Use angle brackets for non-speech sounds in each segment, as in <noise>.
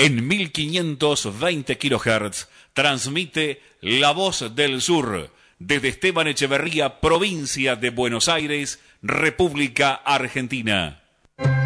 En 1520 kHz transmite La Voz del Sur desde Esteban Echeverría, provincia de Buenos Aires, República Argentina.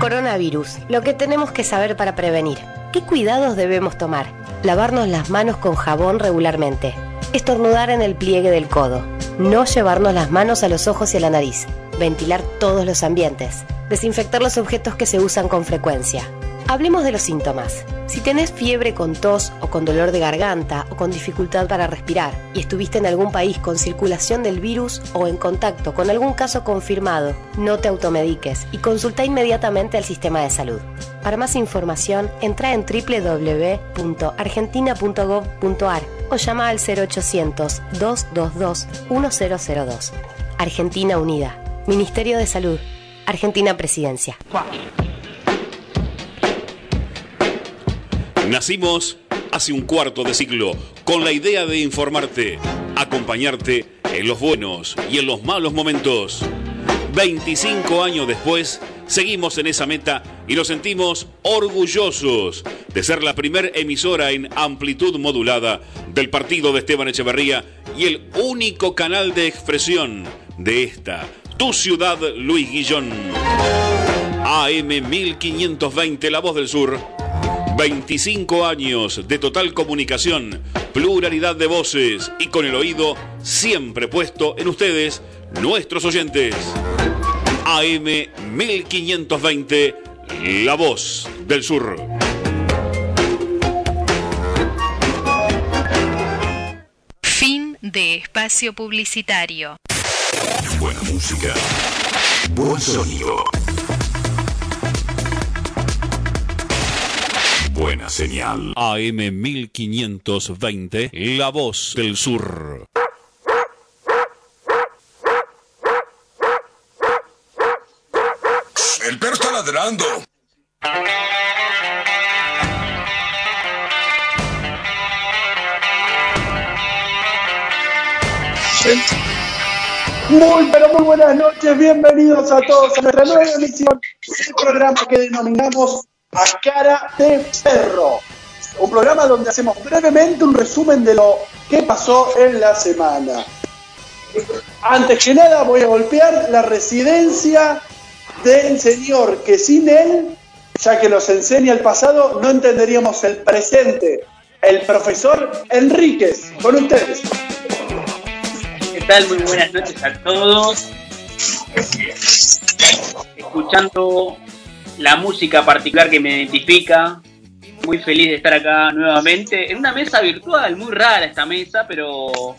Coronavirus, lo que tenemos que saber para prevenir. ¿Qué cuidados debemos tomar? Lavarnos las manos con jabón regularmente. Estornudar en el pliegue del codo. No llevarnos las manos a los ojos y a la nariz. Ventilar todos los ambientes. Desinfectar los objetos que se usan con frecuencia. Hablemos de los síntomas. Si tenés fiebre con tos o con dolor de garganta o con dificultad para respirar y estuviste en algún país con circulación del virus o en contacto con algún caso confirmado, no te automediques y consulta inmediatamente al sistema de salud. Para más información, entra en www.argentina.gov.ar o llama al 0800-222-1002. Argentina Unida. Ministerio de Salud. Argentina Presidencia. Nacimos hace un cuarto de siglo con la idea de informarte, acompañarte en los buenos y en los malos momentos. 25 años después, seguimos en esa meta y nos sentimos orgullosos de ser la primer emisora en amplitud modulada del partido de Esteban Echeverría y el único canal de expresión de esta, tu ciudad, Luis Guillón. AM 1520, La Voz del Sur 25 años de total comunicación, pluralidad de voces y con el oído siempre puesto en ustedes, nuestros oyentes. AM 1520, La Voz del Sur. Fin de espacio publicitario. Buena música. Buen sonido. Buena señal. AM 1520, La Voz del Sur. El perro está ladrando. Muy, pero muy buenas noches, bienvenidos a todos a nuestra nueva emisión del programa que denominamos A Cara de Perro. Un programa donde hacemos brevemente un resumen de lo que pasó en la semana. Antes que nada voy a golpear la residencia del señor que sin él, ya que nos enseña el pasado, no entenderíamos el presente. El profesor Enríquez, con ustedes. ¿Qué tal? Muy buenas noches a todos. Escuchando la música particular que me identifica. Muy feliz de estar acá nuevamente en una mesa virtual, muy rara esta mesa, pero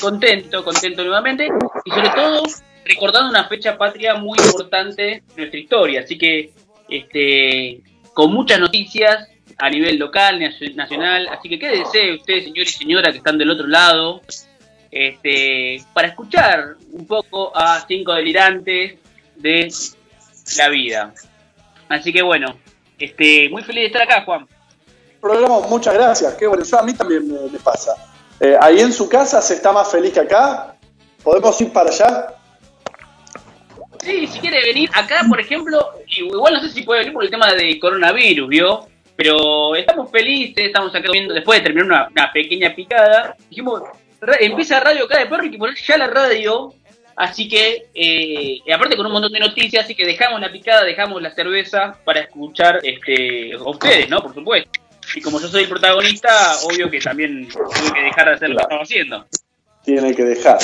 contento, contento nuevamente. Y sobre todo recordando una fecha patria muy importante de nuestra historia. Así que este, con muchas noticias a nivel local, nacional. Así que quédense ustedes, señor y señora, que están del otro lado, este, para escuchar un poco a cinco delirantes de la vida. Así que bueno, este, muy feliz de estar acá, Juan. Programa, muchas gracias. Qué bueno, yo a mí también me, me pasa. Eh, ahí en su casa se está más feliz que acá. ¿Podemos ir para allá? Sí, si quiere venir acá, por ejemplo, igual no sé si puede venir por el tema de coronavirus, ¿vio? Pero estamos felices, estamos acá viendo, después de terminar una, una pequeña picada, dijimos, ra- empieza Radio Acá de Perro y que poner ya la radio, así que, eh, y aparte con un montón de noticias, así que dejamos la picada, dejamos la cerveza para escuchar este, a ustedes, ¿no? Por supuesto. Y como yo soy el protagonista, obvio que también tuve que dejar de hacer lo que estaba haciendo. Tiene que dejar.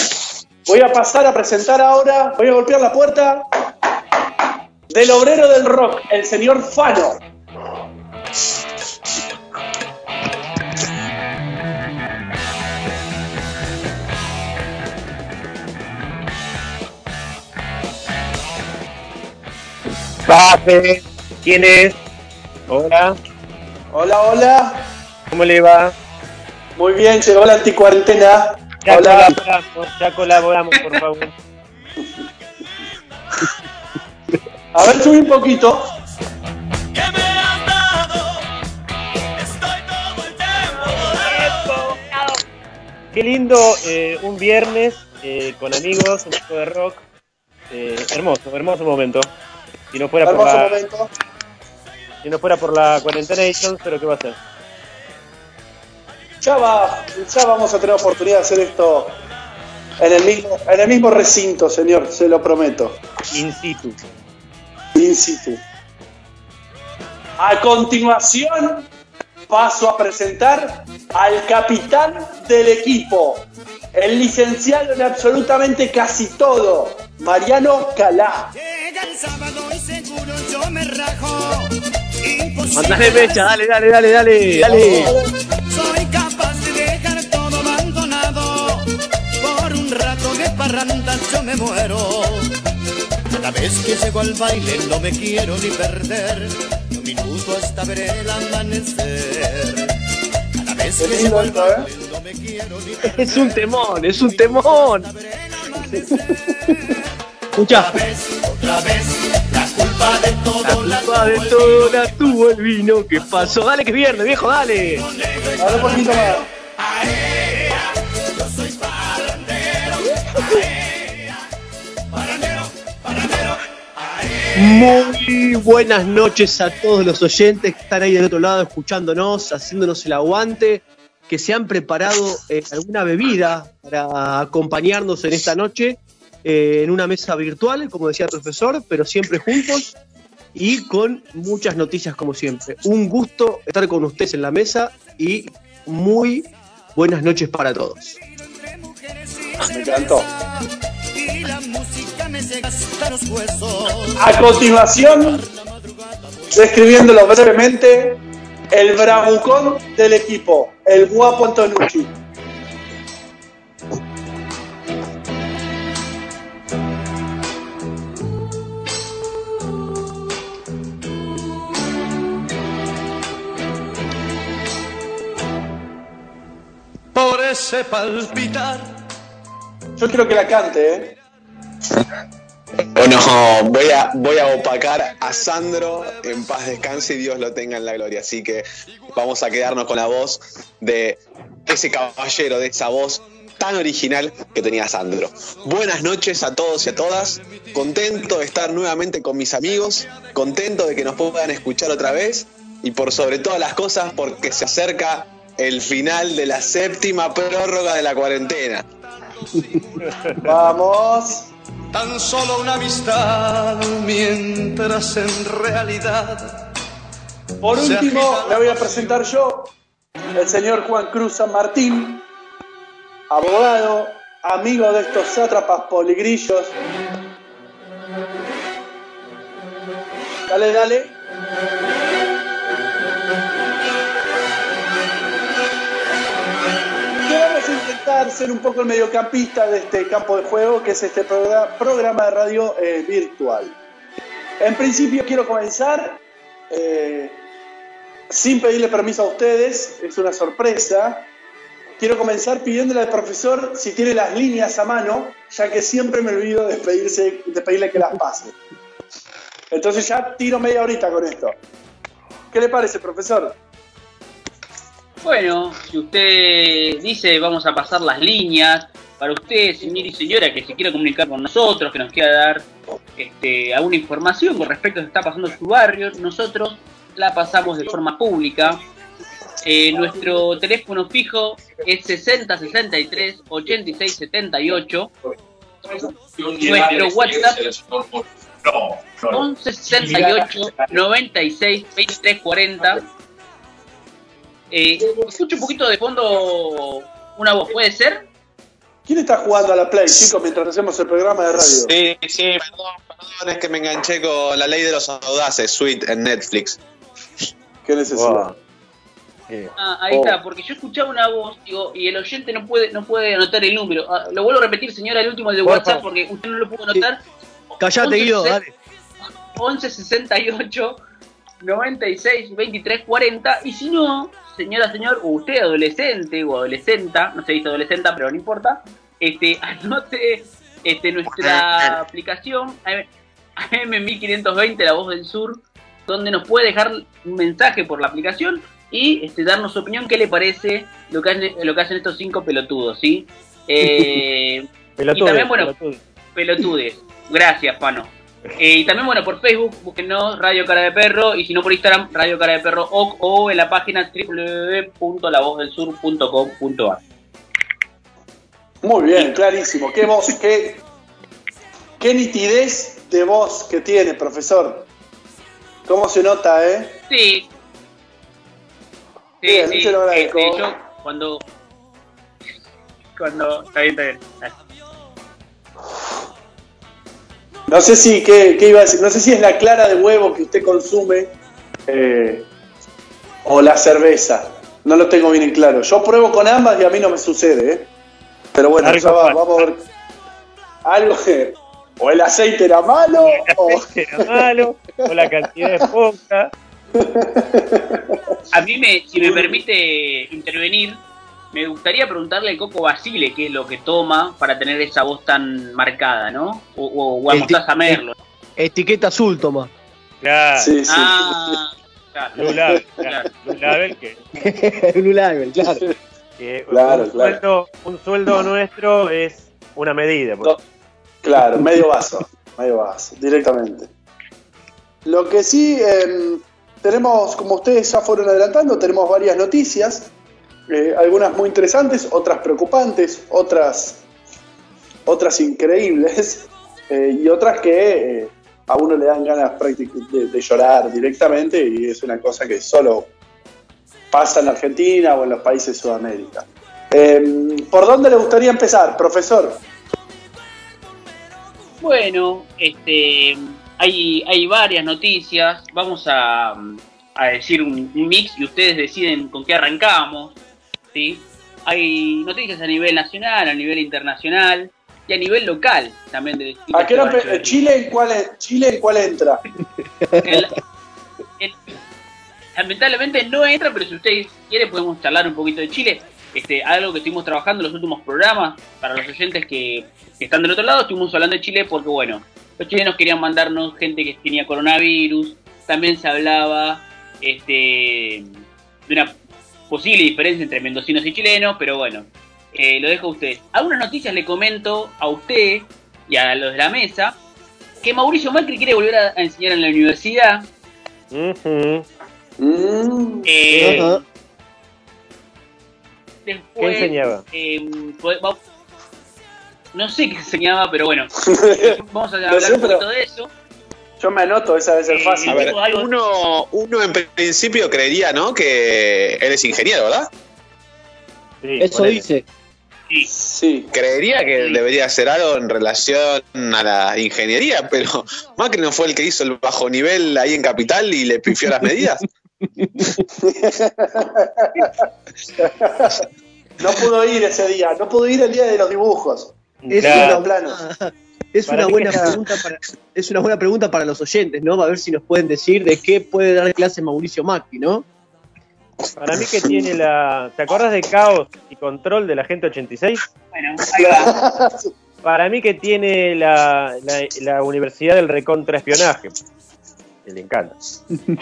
Voy a pasar a presentar ahora, voy a golpear la puerta del obrero del rock, el señor Fano. ¿Quién es? Hola, Hola, hola. ¿cómo le va? Muy bien, llegó la anticuarentena. Ya Hola. colaboramos, ya colaboramos, por favor. A ver, subí un poquito. Qué lindo, eh, un viernes eh, con amigos, un poco de rock. Eh, hermoso, hermoso momento. Si no fuera por la, momento. si no fuera por la cuarentena pero ¿qué va a ser? Ya va, ya vamos a tener oportunidad de hacer esto en el mismo, en el mismo recinto, señor, se lo prometo. In situ. In situ. A continuación, paso a presentar al capitán del equipo, el licenciado en absolutamente casi todo, Mariano Calá. Mandale fecha, dale, dale, dale, dale, dale. Soy capaz de dejar todo abandonado. Por un rato de parranda yo me muero. Cada vez que llego al baile no me quiero ni perder. Un minuto hasta ver el amanecer. Que. Es un temón, es un temón. Escucha. Otra vez, la culpa de todo La culpa de todo la tuvo el vino que pasó. Dale que es viernes, viejo, dale. Ahora un poquito más. Muy buenas noches a todos los oyentes que están ahí del otro lado escuchándonos, haciéndonos el aguante, que se han preparado eh, alguna bebida para acompañarnos en esta noche eh, en una mesa virtual, como decía el profesor, pero siempre juntos y con muchas noticias como siempre. Un gusto estar con ustedes en la mesa y muy buenas noches para todos. Me encantó. A continuación, describiéndolo brevemente, el bravucón del equipo, el guapo Antonucci. Por ese palpitar. Yo quiero que la cante, ¿eh? <laughs> Bueno, voy a, opacar a Sandro en paz descanse y Dios lo tenga en la gloria. Así que vamos a quedarnos con la voz de ese caballero, de esa voz tan original que tenía Sandro. Buenas noches a todos y a todas. Contento de estar nuevamente con mis amigos. Contento de que nos puedan escuchar otra vez. Y por sobre todas las cosas, porque se acerca el final de la séptima prórroga de la cuarentena. <laughs> Vamos. Tan solo una amistad, mientras en realidad. Por último, le voy a presentar yo, el señor Juan Cruz San Martín, abogado, amigo de estos sátrapas poligrillos. Dale, dale. Ser un poco el mediocampista de este campo de juego, que es este progra- programa de radio eh, virtual. En principio quiero comenzar eh, sin pedirle permiso a ustedes, es una sorpresa. Quiero comenzar pidiéndole al profesor si tiene las líneas a mano, ya que siempre me olvido de, pedirse, de pedirle que las pase. Entonces ya tiro media horita con esto. ¿Qué le parece, profesor? Bueno, si usted dice vamos a pasar las líneas, para usted, señor y señora, que se quiera comunicar con nosotros, que nos quiera dar este, alguna información con respecto a lo que está pasando en su barrio, nosotros la pasamos de forma pública. Eh, nuestro teléfono fijo es 6063 86 78. Nuestro WhatsApp 11 68 96 23 40. Eh, escucho un poquito de fondo una voz, ¿puede ser? ¿Quién está jugando a la Play, chicos, mientras hacemos el programa de radio? Sí, sí, perdón, perdón, es que me enganché con la ley de los audaces, Sweet, en Netflix. ¿Qué necesidad? Wow. Ah, ahí Oh. está, porque yo escuchaba una voz digo, y el oyente no puede no puede anotar el número. Ah, lo vuelvo a repetir, señora, el último de Por WhatsApp, favor. porque usted no lo pudo anotar. Callate, Guido, dale. 11 68 96 23 40. Y si no, señora, señor, o usted adolescente o adolescenta, no se dice adolescenta, pero no importa, este, <laughs> anote este, nuestra aplicación AM1520, La Voz del Sur, donde nos puede dejar un mensaje por la aplicación y este, darnos su opinión, qué le parece lo que hacen, lo que hacen estos cinco pelotudos, ¿sí? <laughs> Eh, Pelotudo, y también, bueno, pelotudes. Gracias, Pano. Eh, y también, bueno, por Facebook, búsquenos Radio Cara de Perro. Y si no, por Instagram, Radio Cara de Perro o, o en la página www.lavozdelsur.com.ar. Muy bien, clarísimo. Qué voz, qué, qué nitidez de voz que tiene, profesor. ¿Cómo se nota, eh? Sí. Sí, Bien, sí. lo agradezco. Este, yo cuando. Cuando. Está bien, está bien. No sé si, ¿qué, qué iba a decir? No sé si es la clara de huevo que usted consume eh, o la cerveza. No lo tengo bien en claro. Yo pruebo con ambas y a mí no me sucede, ¿eh? Pero bueno, ya va- vamos a ver. Algo que. O el aceite era malo, o. Era malo, o la cantidad de poca. <laughs> A mí, me, si me permite intervenir, me gustaría preguntarle al Coco Basile qué es lo que toma para tener esa voz tan marcada, ¿no? O, o, o a Mostaza Merlo. Etiqueta azul, toma. Claro, Sí, sí. Ah, claro. Blue Label, <laughs> claro, Blue Label, que, <laughs> Blue Label, claro. que Claro, un, claro. Sueldo, un sueldo nuestro es una medida. pues. No, Claro, medio vaso, medio vaso, directamente. Lo que sí, em, tenemos, como ustedes ya fueron adelantando, tenemos varias noticias, eh, algunas muy interesantes, otras preocupantes, otras, otras increíbles, <laughs> eh, y otras que eh, a uno le dan ganas de, de llorar directamente, y es una cosa que solo pasa en Argentina o en los países de Sudamérica. Em, ¿Por dónde le gustaría empezar, profesor? Bueno, este, hay, hay varias noticias. Vamos a, a decir un mix y ustedes deciden con qué arrancamos. ¿Sí? Hay noticias a nivel nacional, a nivel internacional y a nivel local también. De ¿A qué empe- ¿Chile en cuál, Chile en cuál entra? El- el- lamentablemente no entra, pero si ustedes quieren podemos charlar un poquito de Chile. Este, algo que estuvimos trabajando en los últimos programas, para los oyentes que, que están del otro lado, estuvimos hablando de Chile porque, bueno, los chilenos querían mandarnos gente que tenía coronavirus, también se hablaba este, de una posible diferencia entre mendocinos y chilenos, pero bueno, eh, lo dejo a ustedes. Algunas noticias le comento a usted y a los de la mesa, que Mauricio Macri quiere volver a, enseñar en la universidad. Mm, Eh, después, ¿Qué enseñaba? eh, pues, no sé qué enseñaba, pero bueno, <laughs> vamos a No hablar sé, un poquito pero- de eso. Yo me anoto, esa debe ser fácil. A ver, uno, uno en principio creería, ¿no? Que él es ingeniero, ¿verdad? Sí, Eso dice. Sí, Sí. Creería que Sí. debería hacer algo en relación a la ingeniería, pero <laughs> Macri no fue el que hizo el bajo nivel ahí en Capital y le pifió las medidas. <laughs> <laughs> No pudo ir ese día, no pudo ir el día de los dibujos. Es Claro. Los planos. Es una buena pregunta para, es una buena pregunta para los oyentes, ¿no? A ver si nos pueden decir de qué puede dar clase Mauricio Macri, ¿no? Para mí que tiene la... ¿Te acordás de Caos y Control de la Gente 86? bueno, ahí va. Para mí que tiene la, la, la Universidad del Recontraespionaje. Que le encanta.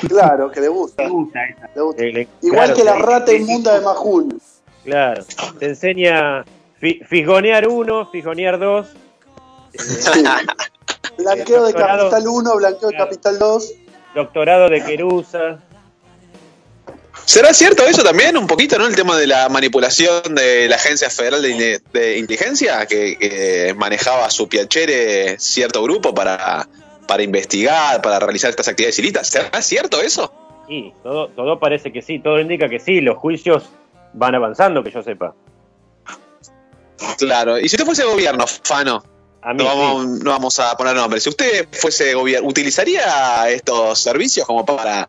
Claro, que le gusta. Me gusta esa. le gusta. Que le- Igual claro, que la rata inmunda de Majul. Claro. Te enseña fi- fisgonear uno, fisgonear dos. Sí. Blanqueo de. Capital 1, blanqueo de. Capital 2. Doctorado de Querusa. ¿Será cierto eso también? Un poquito, ¿no? El tema de la manipulación de la Agencia Federal de, Inteligencia, que, que manejaba su piacere cierto grupo para, para investigar, para realizar estas actividades ilícitas. ¿Será cierto eso? Sí, todo, todo parece que sí, todo indica que sí, los juicios van avanzando, que yo sepa. Claro. Y si usted fuese gobierno, Fano, A mí no sí. vamos, no vamos a poner nombres. Si usted fuese gobierno, ¿utilizaría estos servicios como para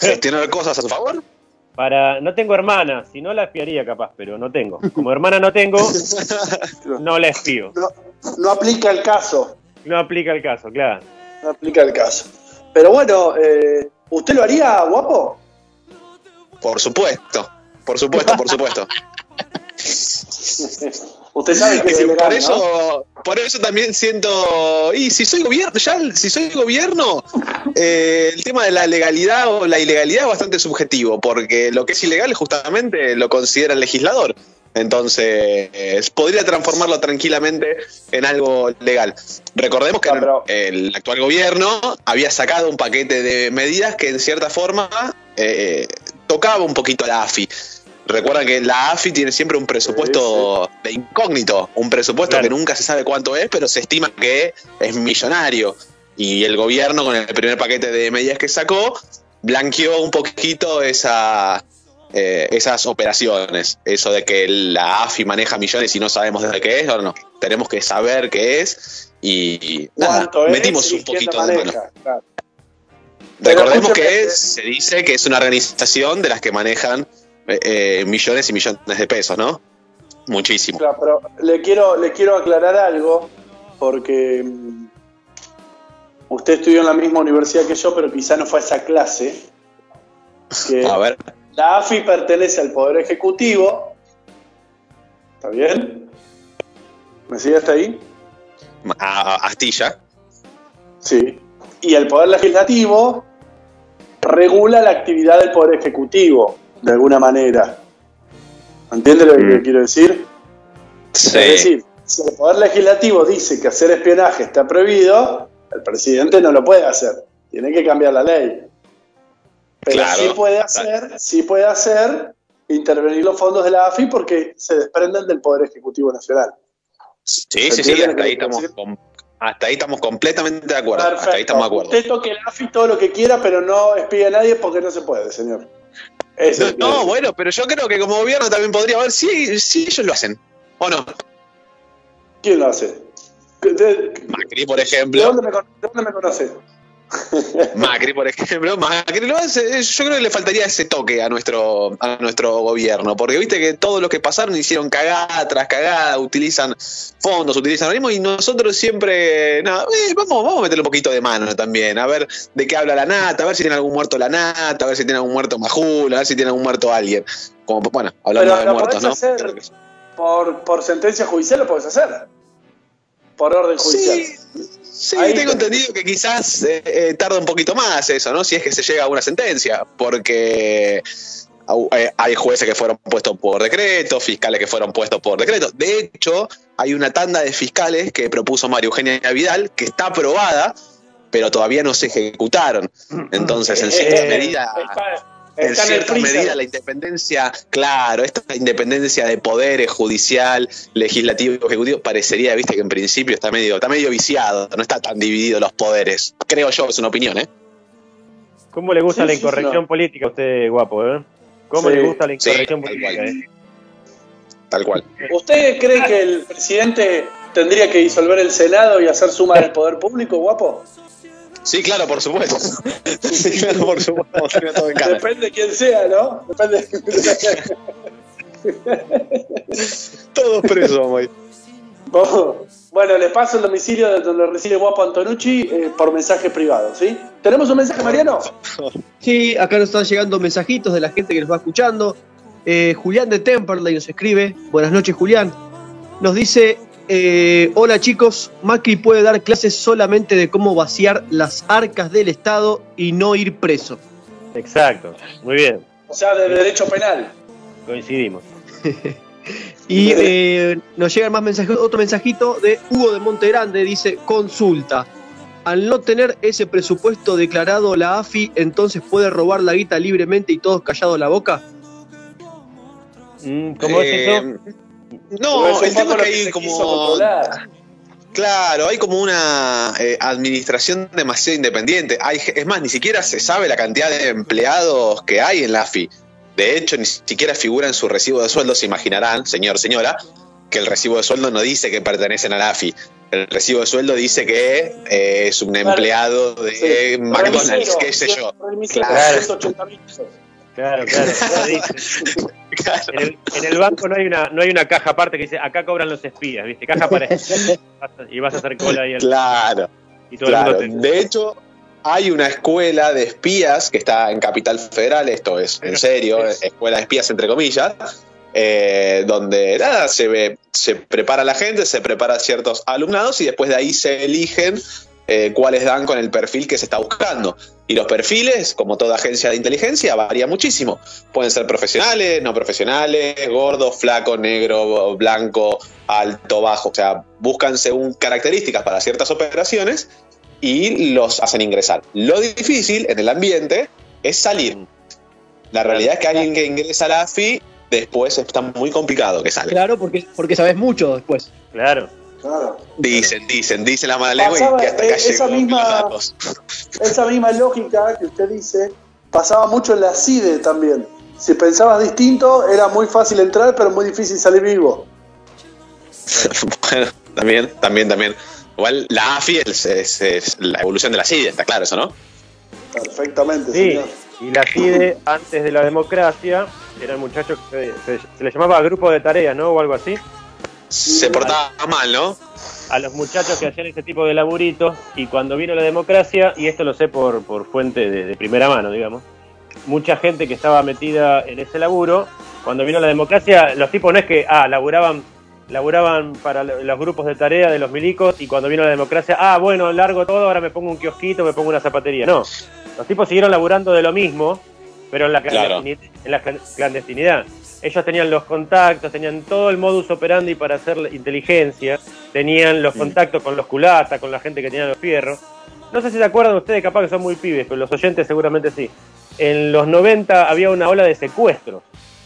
gestionar cosas a su favor? Para, no tengo hermana, si no la espiaría capaz, pero no tengo. Como hermana no tengo, <laughs> no la espío. No, no aplica el caso. No aplica el caso, claro. No aplica el caso. Pero bueno, eh, ¿usted lo haría, guapo? Por supuesto, por supuesto, por supuesto. <laughs> Usted sabe que <laughs> es ilegal, por ¿no? eso, por eso también siento, y si soy gobierno, ya si soy gobierno, eh, el tema de la legalidad o la ilegalidad es bastante subjetivo, porque lo que es ilegal justamente lo considera el legislador. Entonces, podría transformarlo tranquilamente en algo legal. Recordemos que No, el actual gobierno había sacado un paquete de medidas que en cierta forma eh, tocaba un poquito a la AFI. Recuerdan que la AFI tiene siempre un presupuesto de incógnito, un presupuesto Claro. que nunca se sabe cuánto es, pero se estima que es millonario. Y el gobierno, con el primer paquete de medidas que sacó, blanqueó un poquito esa, eh, esas operaciones. Eso de que la AFI maneja millones y no sabemos de qué es, no, no. Tenemos que saber qué es y nada, ¿Cuánto es metimos y un poquito de mano. Claro. Recordemos que es- se dice que es una organización de las que manejan eh, eh, millones y millones de pesos, ¿no? Muchísimo. Claro, pero le quiero, le quiero aclarar algo, porque mm, usted estudió en la misma universidad que yo, pero quizá no fue a esa clase. Que <laughs> A ver, la AFI pertenece al Poder Ejecutivo. ¿Está bien? ¿Me sigue hasta ahí? a, a Astilla. Sí. Y el Poder Legislativo regula la actividad del Poder Ejecutivo, de alguna manera. ¿Entiende lo que Mm. quiero decir? Es decir, si el Poder Legislativo dice que hacer espionaje está prohibido, el presidente no lo puede hacer. Tiene que cambiar la ley. Pero Claro. sí puede hacer, sí puede hacer intervenir los fondos de la AFI porque se desprenden del Poder Ejecutivo Nacional. Sí, ¿Se sí, sí, hasta ahí, estamos, hasta ahí estamos completamente de acuerdo. Hasta ahí Perfecto. estamos de acuerdo. Usted toque la AFI todo lo que quiera, pero no espíe a nadie porque no se puede, señor. Eso No, bueno, pero yo creo que como gobierno también podría haber, sí, sí, ellos lo hacen. ¿O no? ¿Quién lo hace? ¿De, de- Macri, por de ejemplo. dónde, me, de dónde me conoce? Macri, por ejemplo, Macri lo hace. Yo creo que le faltaría ese toque a nuestro, a nuestro gobierno, porque viste que todo lo que pasaron hicieron cagada tras cagada, utilizan fondos, utilizan organismos y nosotros siempre, nada, eh, vamos, vamos a meterle un poquito de mano también, a ver de qué habla la nata, a ver si tiene algún muerto la nata, a ver si tiene algún muerto Majul, a ver si tiene algún muerto alguien. Como, bueno, hablando Pero de lo muertos, ¿no? hacer. Por, por sentencia judicial lo puedes hacer. Por orden judicial. Sí, sí, Ahí tengo entendido que quizás eh, eh, tarda un poquito más eso, ¿no? Si es que se llega a una sentencia, porque eh, hay jueces que fueron puestos por decreto, fiscales que fueron puestos por decreto. De hecho, hay una tanda de fiscales que propuso María Eugenia Vidal que está aprobada, pero todavía no se ejecutaron. Entonces, en cierta Eh, medida... En cierta medida la independencia, claro, esta independencia de poderes judicial, legislativo, ejecutivo, parecería, viste, que en principio está medio, está medio viciado, no está tan dividido los poderes. Creo yo, es una opinión, ¿eh? ¿Cómo le gusta Sí, la sí, incorrección no. política a usted, guapo, eh? ¿Cómo Sí, le gusta la incorrección política, cual. eh? Tal cual. ¿Usted cree que el presidente tendría que disolver el Senado y hacer suma del poder público, guapo? Sí, claro, por supuesto. <laughs> Sí, claro, por supuesto. todo en. Depende de quién sea, ¿no? Depende. Todos presos, ir. bueno, les paso el domicilio de donde reside guapo Antonucci eh, por mensaje privado, ¿sí? ¿Tenemos un mensaje, Mariano? Sí, acá nos están llegando mensajitos de la gente que nos va escuchando. Eh, Julián de Temperley nos escribe. Buenas noches, Julián. Nos dice: eh, Hola chicos, Macri puede dar clases solamente de cómo vaciar las arcas del Estado y no ir preso. Exacto, muy bien, O sea, de derecho penal. coincidimos. <laughs> Y eh, nos llega más mensaje, otro mensajito de Hugo de Montegrande, dice, consulta. Al no tener ese presupuesto declarado la AFI, entonces puede robar la guita libremente y todos callados la boca. Mm, ¿Cómo es Eh, eso? No, el tema es que hay como. Claro, hay como una eh, administración demasiado independiente. Hay, es más, ni siquiera se sabe la cantidad de empleados que hay en la AFI. De hecho, ni siquiera figura en su recibo de sueldo. Se imaginarán, señor, señora, que el recibo de sueldo no dice que pertenecen a la AFI. El recibo de sueldo dice que eh, es un empleado de Sí. McDonald's, Remisero, qué sé yo. remisero, Claro. 180 mil pesos. Claro, <laughs> claro. En el, en el banco no hay una no hay una caja aparte que dice acá cobran los espías, ¿viste? Caja para y vas a hacer cola ahí al- Claro. y todo Claro, el mundo te- de hecho, hay una escuela de espías que está en Capital Federal, esto es en serio, escuela de espías entre comillas, eh, donde nada, se ve, se prepara la gente, se prepara ciertos alumnados y después de ahí se eligen eh, cuáles dan con el perfil que se está buscando. Y los perfiles, como toda agencia de inteligencia, varía muchísimo. Pueden ser profesionales, no profesionales, gordo, flaco, negro, blanco, alto, bajo. O sea, buscan según características para ciertas operaciones y los hacen ingresar. Lo difícil en el ambiente es salir. La realidad es que alguien que ingresa a la AFI después está muy complicado que salga. Claro, porque, porque sabes mucho después. Claro. Claro. Dicen, dicen, dicen la mala lengua y que hasta eh, acá esa misma- los datos. <laughs> Esa misma lógica que usted dice pasaba mucho en la CIDE también. Si pensabas distinto, era muy fácil entrar, pero muy difícil salir vivo. <laughs> bueno, también, también, también. Igual la AFI es, es- es la evolución de la CIDE, está claro eso, ¿no? Perfectamente, Sí, señor. y la CIDE, antes de la democracia, eran muchachos que se, se les llamaba grupo de tareas, ¿no? O algo así. Se portaba mal, ¿no? A los muchachos que hacían ese tipo de laburitos, y cuando vino la democracia, y esto lo sé por, por fuente de, de primera mano, digamos, mucha gente que estaba metida en ese laburo, cuando vino la democracia, los tipos no es que, ah, laburaban laburaban para lo- los grupos de tarea de los milicos y cuando vino la democracia, ah, bueno, largo todo, ahora me pongo un kiosquito, me pongo una zapatería. No, los tipos siguieron laburando de lo mismo, pero en la, Claro. en la clan- clandestinidad. Ellos tenían los contactos, tenían todo el modus operandi para hacer inteligencia, tenían los contactos con los culatas, con la gente que tenía los fierros. No sé si se acuerdan ustedes, capaz que son muy pibes, pero los oyentes seguramente sí. En los 90 había una ola de secuestros,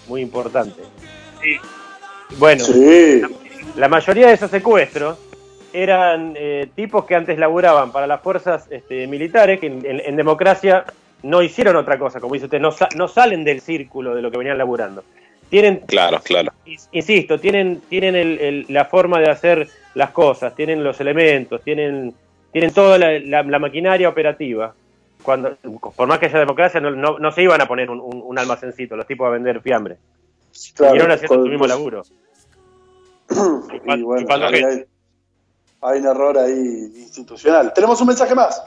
muy importante. Bueno, Sí. la mayoría de esos secuestros eran eh, tipos que antes laburaban para las fuerzas este, militares, que en, en- en democracia no hicieron otra cosa, como dice usted, no, sa- no salen del círculo de lo que venían laburando. Tienen, Claro, claro. insisto, tienen, tienen el- el- la forma de hacer las cosas, tienen los elementos, tienen, tienen toda la, la- la maquinaria operativa. Cuando, por más que haya democracia, no, no- no se iban a poner un, un- un almacencito los tipos a vender fiambre. Claro, Siguieron haciendo su mismo laburo. <clears throat> Y bueno, Chupando hay, gente. hay- hay un error ahí institucional. Tenemos un mensaje más.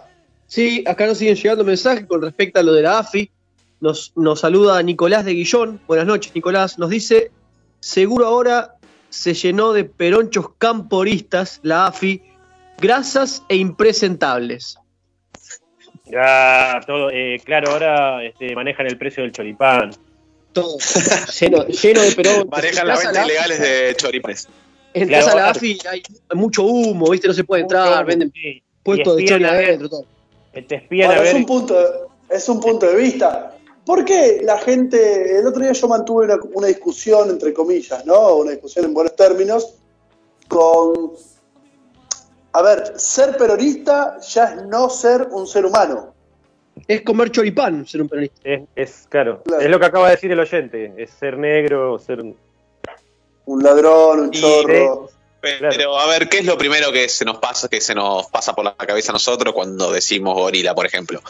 Sí, acá nos siguen llegando mensajes con respecto a lo de la AFI. Nos, nos saluda Nicolás de Guillón. Buenas noches, Nicolás. Nos dice, seguro ahora se llenó de peronchos camporistas la AFI, grasas e impresentables. Ah, todo, eh, claro, ahora este, manejan el precio del choripán. Todo lleno, lleno de peronchos. <laughs> Manejan En las casa ventas la- ilegales de choripanes. Entras Claro, a la AFI hay mucho humo, ¿viste? No se puede entrar, venden Sí, puestos de chori adentro, todo. Te espían Bueno, a es un punto de, es un punto de vista. ¿Por qué la gente, el otro día yo mantuve una, una discusión, entre comillas, ¿no? Una discusión en buenos términos, con, a ver, ser peronista ya es no ser un ser humano. Es comer choripán ser un peronista. Es, es- claro, Claro. es lo que acaba de decir el oyente, es ser negro, ser Un ladrón, un Y- chorro. Pero, Claro. a ver, ¿qué es lo primero que se nos pasa, que se nos pasa por la cabeza a nosotros cuando decimos gorila, por ejemplo?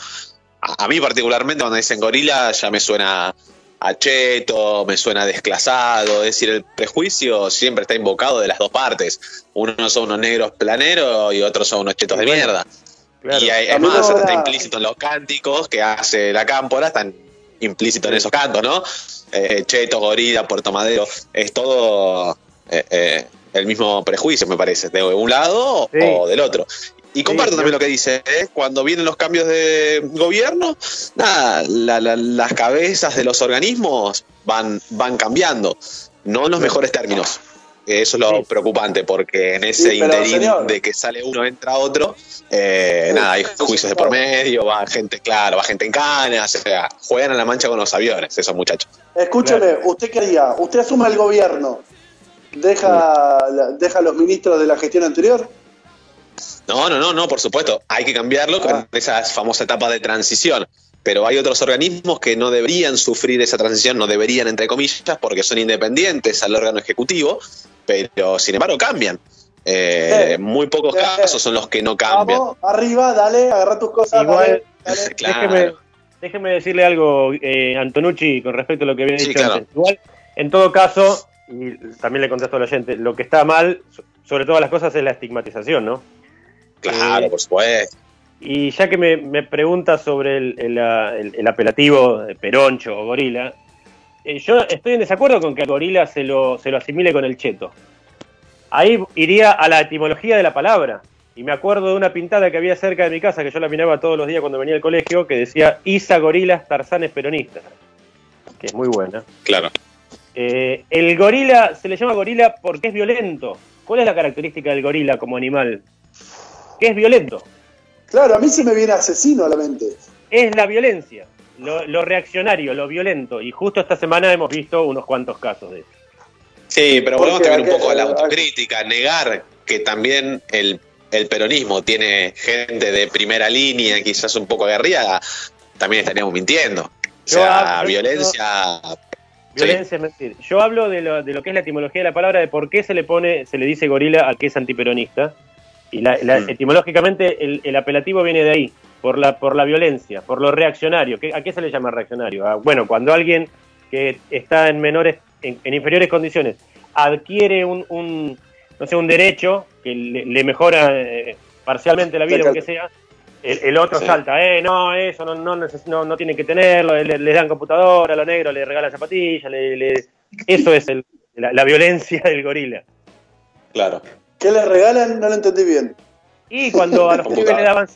A, a mí particularmente cuando dicen gorila ya me suena a cheto, me suena desclasado, es decir, el prejuicio siempre está invocado de las dos partes. Unos son unos negros planeros y otros son unos chetos de mierda. claro. Y además ahora- está implícito en los cánticos que hace la cámpora, están implícitos en esos cantos, ¿no? Eh, Cheto, Gorila, Puerto Madero, es todo eh, eh, el mismo prejuicio, me parece, de un lado Sí. o del otro. Y comparto Sí, también lo que dice, ¿eh? cuando vienen los cambios de gobierno, nada, la- la- las cabezas de los organismos van, van cambiando, no en los mejores términos. Eso es lo Sí. preocupante, porque en ese Sí, interín señor. de que sale uno, entra otro, eh, nada, hay juicios de claro. por medio, va gente, claro, va gente en canas, o sea, juegan a la mancha con los aviones, esos muchachos. Escúcheme, ¿usted qué haría? ¿Usted asume el gobierno? ¿Deja, la- ¿Deja a los ministros de la gestión anterior? No, no, no, no, por supuesto, hay que cambiarlo Ah. con esa famosa etapa de transición. Pero hay otros organismos que no deberían sufrir esa transición, no deberían, entre comillas, porque son independientes al órgano ejecutivo, pero sin embargo cambian. Eh, Eh, muy pocos eh, casos son los que no cambian. Vamos, arriba, dale, agarra tus cosas. Igual- dale, dale. <laughs> Claro. Déjeme, déjeme decirle algo, eh, Antonucci, con respecto a lo que había Sí, dicho claro. antes. Igual, en todo caso, y también le contesto al oyente, lo que está mal, so- sobre todas las cosas, es la estigmatización, ¿no? Claro, Eh, por supuesto. Y ya que me, me pregunta sobre el, el, el- el apelativo de peroncho o gorila, eh, yo estoy en desacuerdo con que al gorila se lo, se lo asimile con el cheto. Ahí iría a la etimología de la palabra. Y me acuerdo de una pintada que había cerca de mi casa, que yo la miraba todos los días cuando venía al colegio, que decía Isa Gorilas Tarzanes Peronistas. Que es muy buena. Claro. Eh, el gorila se le llama gorila porque es violento. ¿Cuál es la característica del gorila como animal? Que es violento. Claro, a mí se me viene asesino a la mente. Es la violencia, lo, lo reaccionario, lo violento. Y justo esta semana hemos visto unos cuantos casos de eso. Sí, pero volvemos Porque también un poco a la autocrítica, negar que también el, el peronismo tiene gente de primera línea, quizás un poco aguerrida, también estaríamos mintiendo. O sea, hablo- violencia. Violencia es mentir. Yo hablo de lo, de lo que es la etimología de la palabra, de por qué se le pone, se le dice gorila al que es antiperonista. Y la, la- Mm. etimológicamente el, el apelativo viene de ahí, por la, por la violencia, por lo reaccionario. ¿Qué- ¿A qué se le llama reaccionario? A- bueno, cuando alguien que está en menores, en, en inferiores condiciones, adquiere un, un, no sé, un derecho que le, le mejora eh, parcialmente la vida, Claro. aunque sea, el, el otro Sí. salta, eh, no, eso no, no, no, no tienen que tenerlo, le, le dan computadora, a los negros le regalan zapatillas, le, le- eso es el- la, la violencia del gorila. Claro. ¿Qué le regalan? No lo entendí bien. Y cuando a los <laughs> pibes le daban,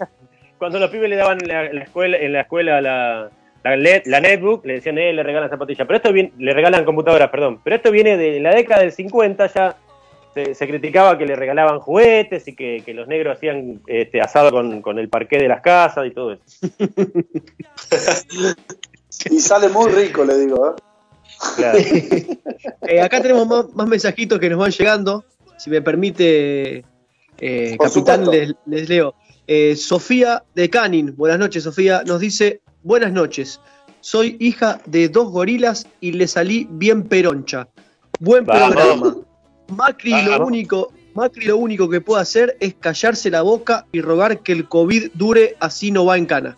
cuando los pibes le daban la, la escuela, en la escuela la, la, net- la netbook, le decían, eh, le regalan zapatillas, pero esto viene, le regalan computadoras, perdón, pero esto viene de la década del 50 ya. Se, se criticaba que le regalaban juguetes y que, que los negros hacían este, asado con, con el parqué de las casas y todo eso. <laughs> Y sale muy rico, le digo. ¿eh? Claro. <laughs> Eh, acá tenemos más, más mensajitos que nos van llegando. Si me permite, eh, capitán, les, les leo. Eh, Sofía de Canin, buenas noches, Sofía, nos dice: Buenas noches, soy hija de dos gorilas y le salí bien peroncha. Buen Vamos. programa. Macri lo único. Macri lo único que puede hacer es callarse la boca y rogar que el COVID dure, así no va en cana.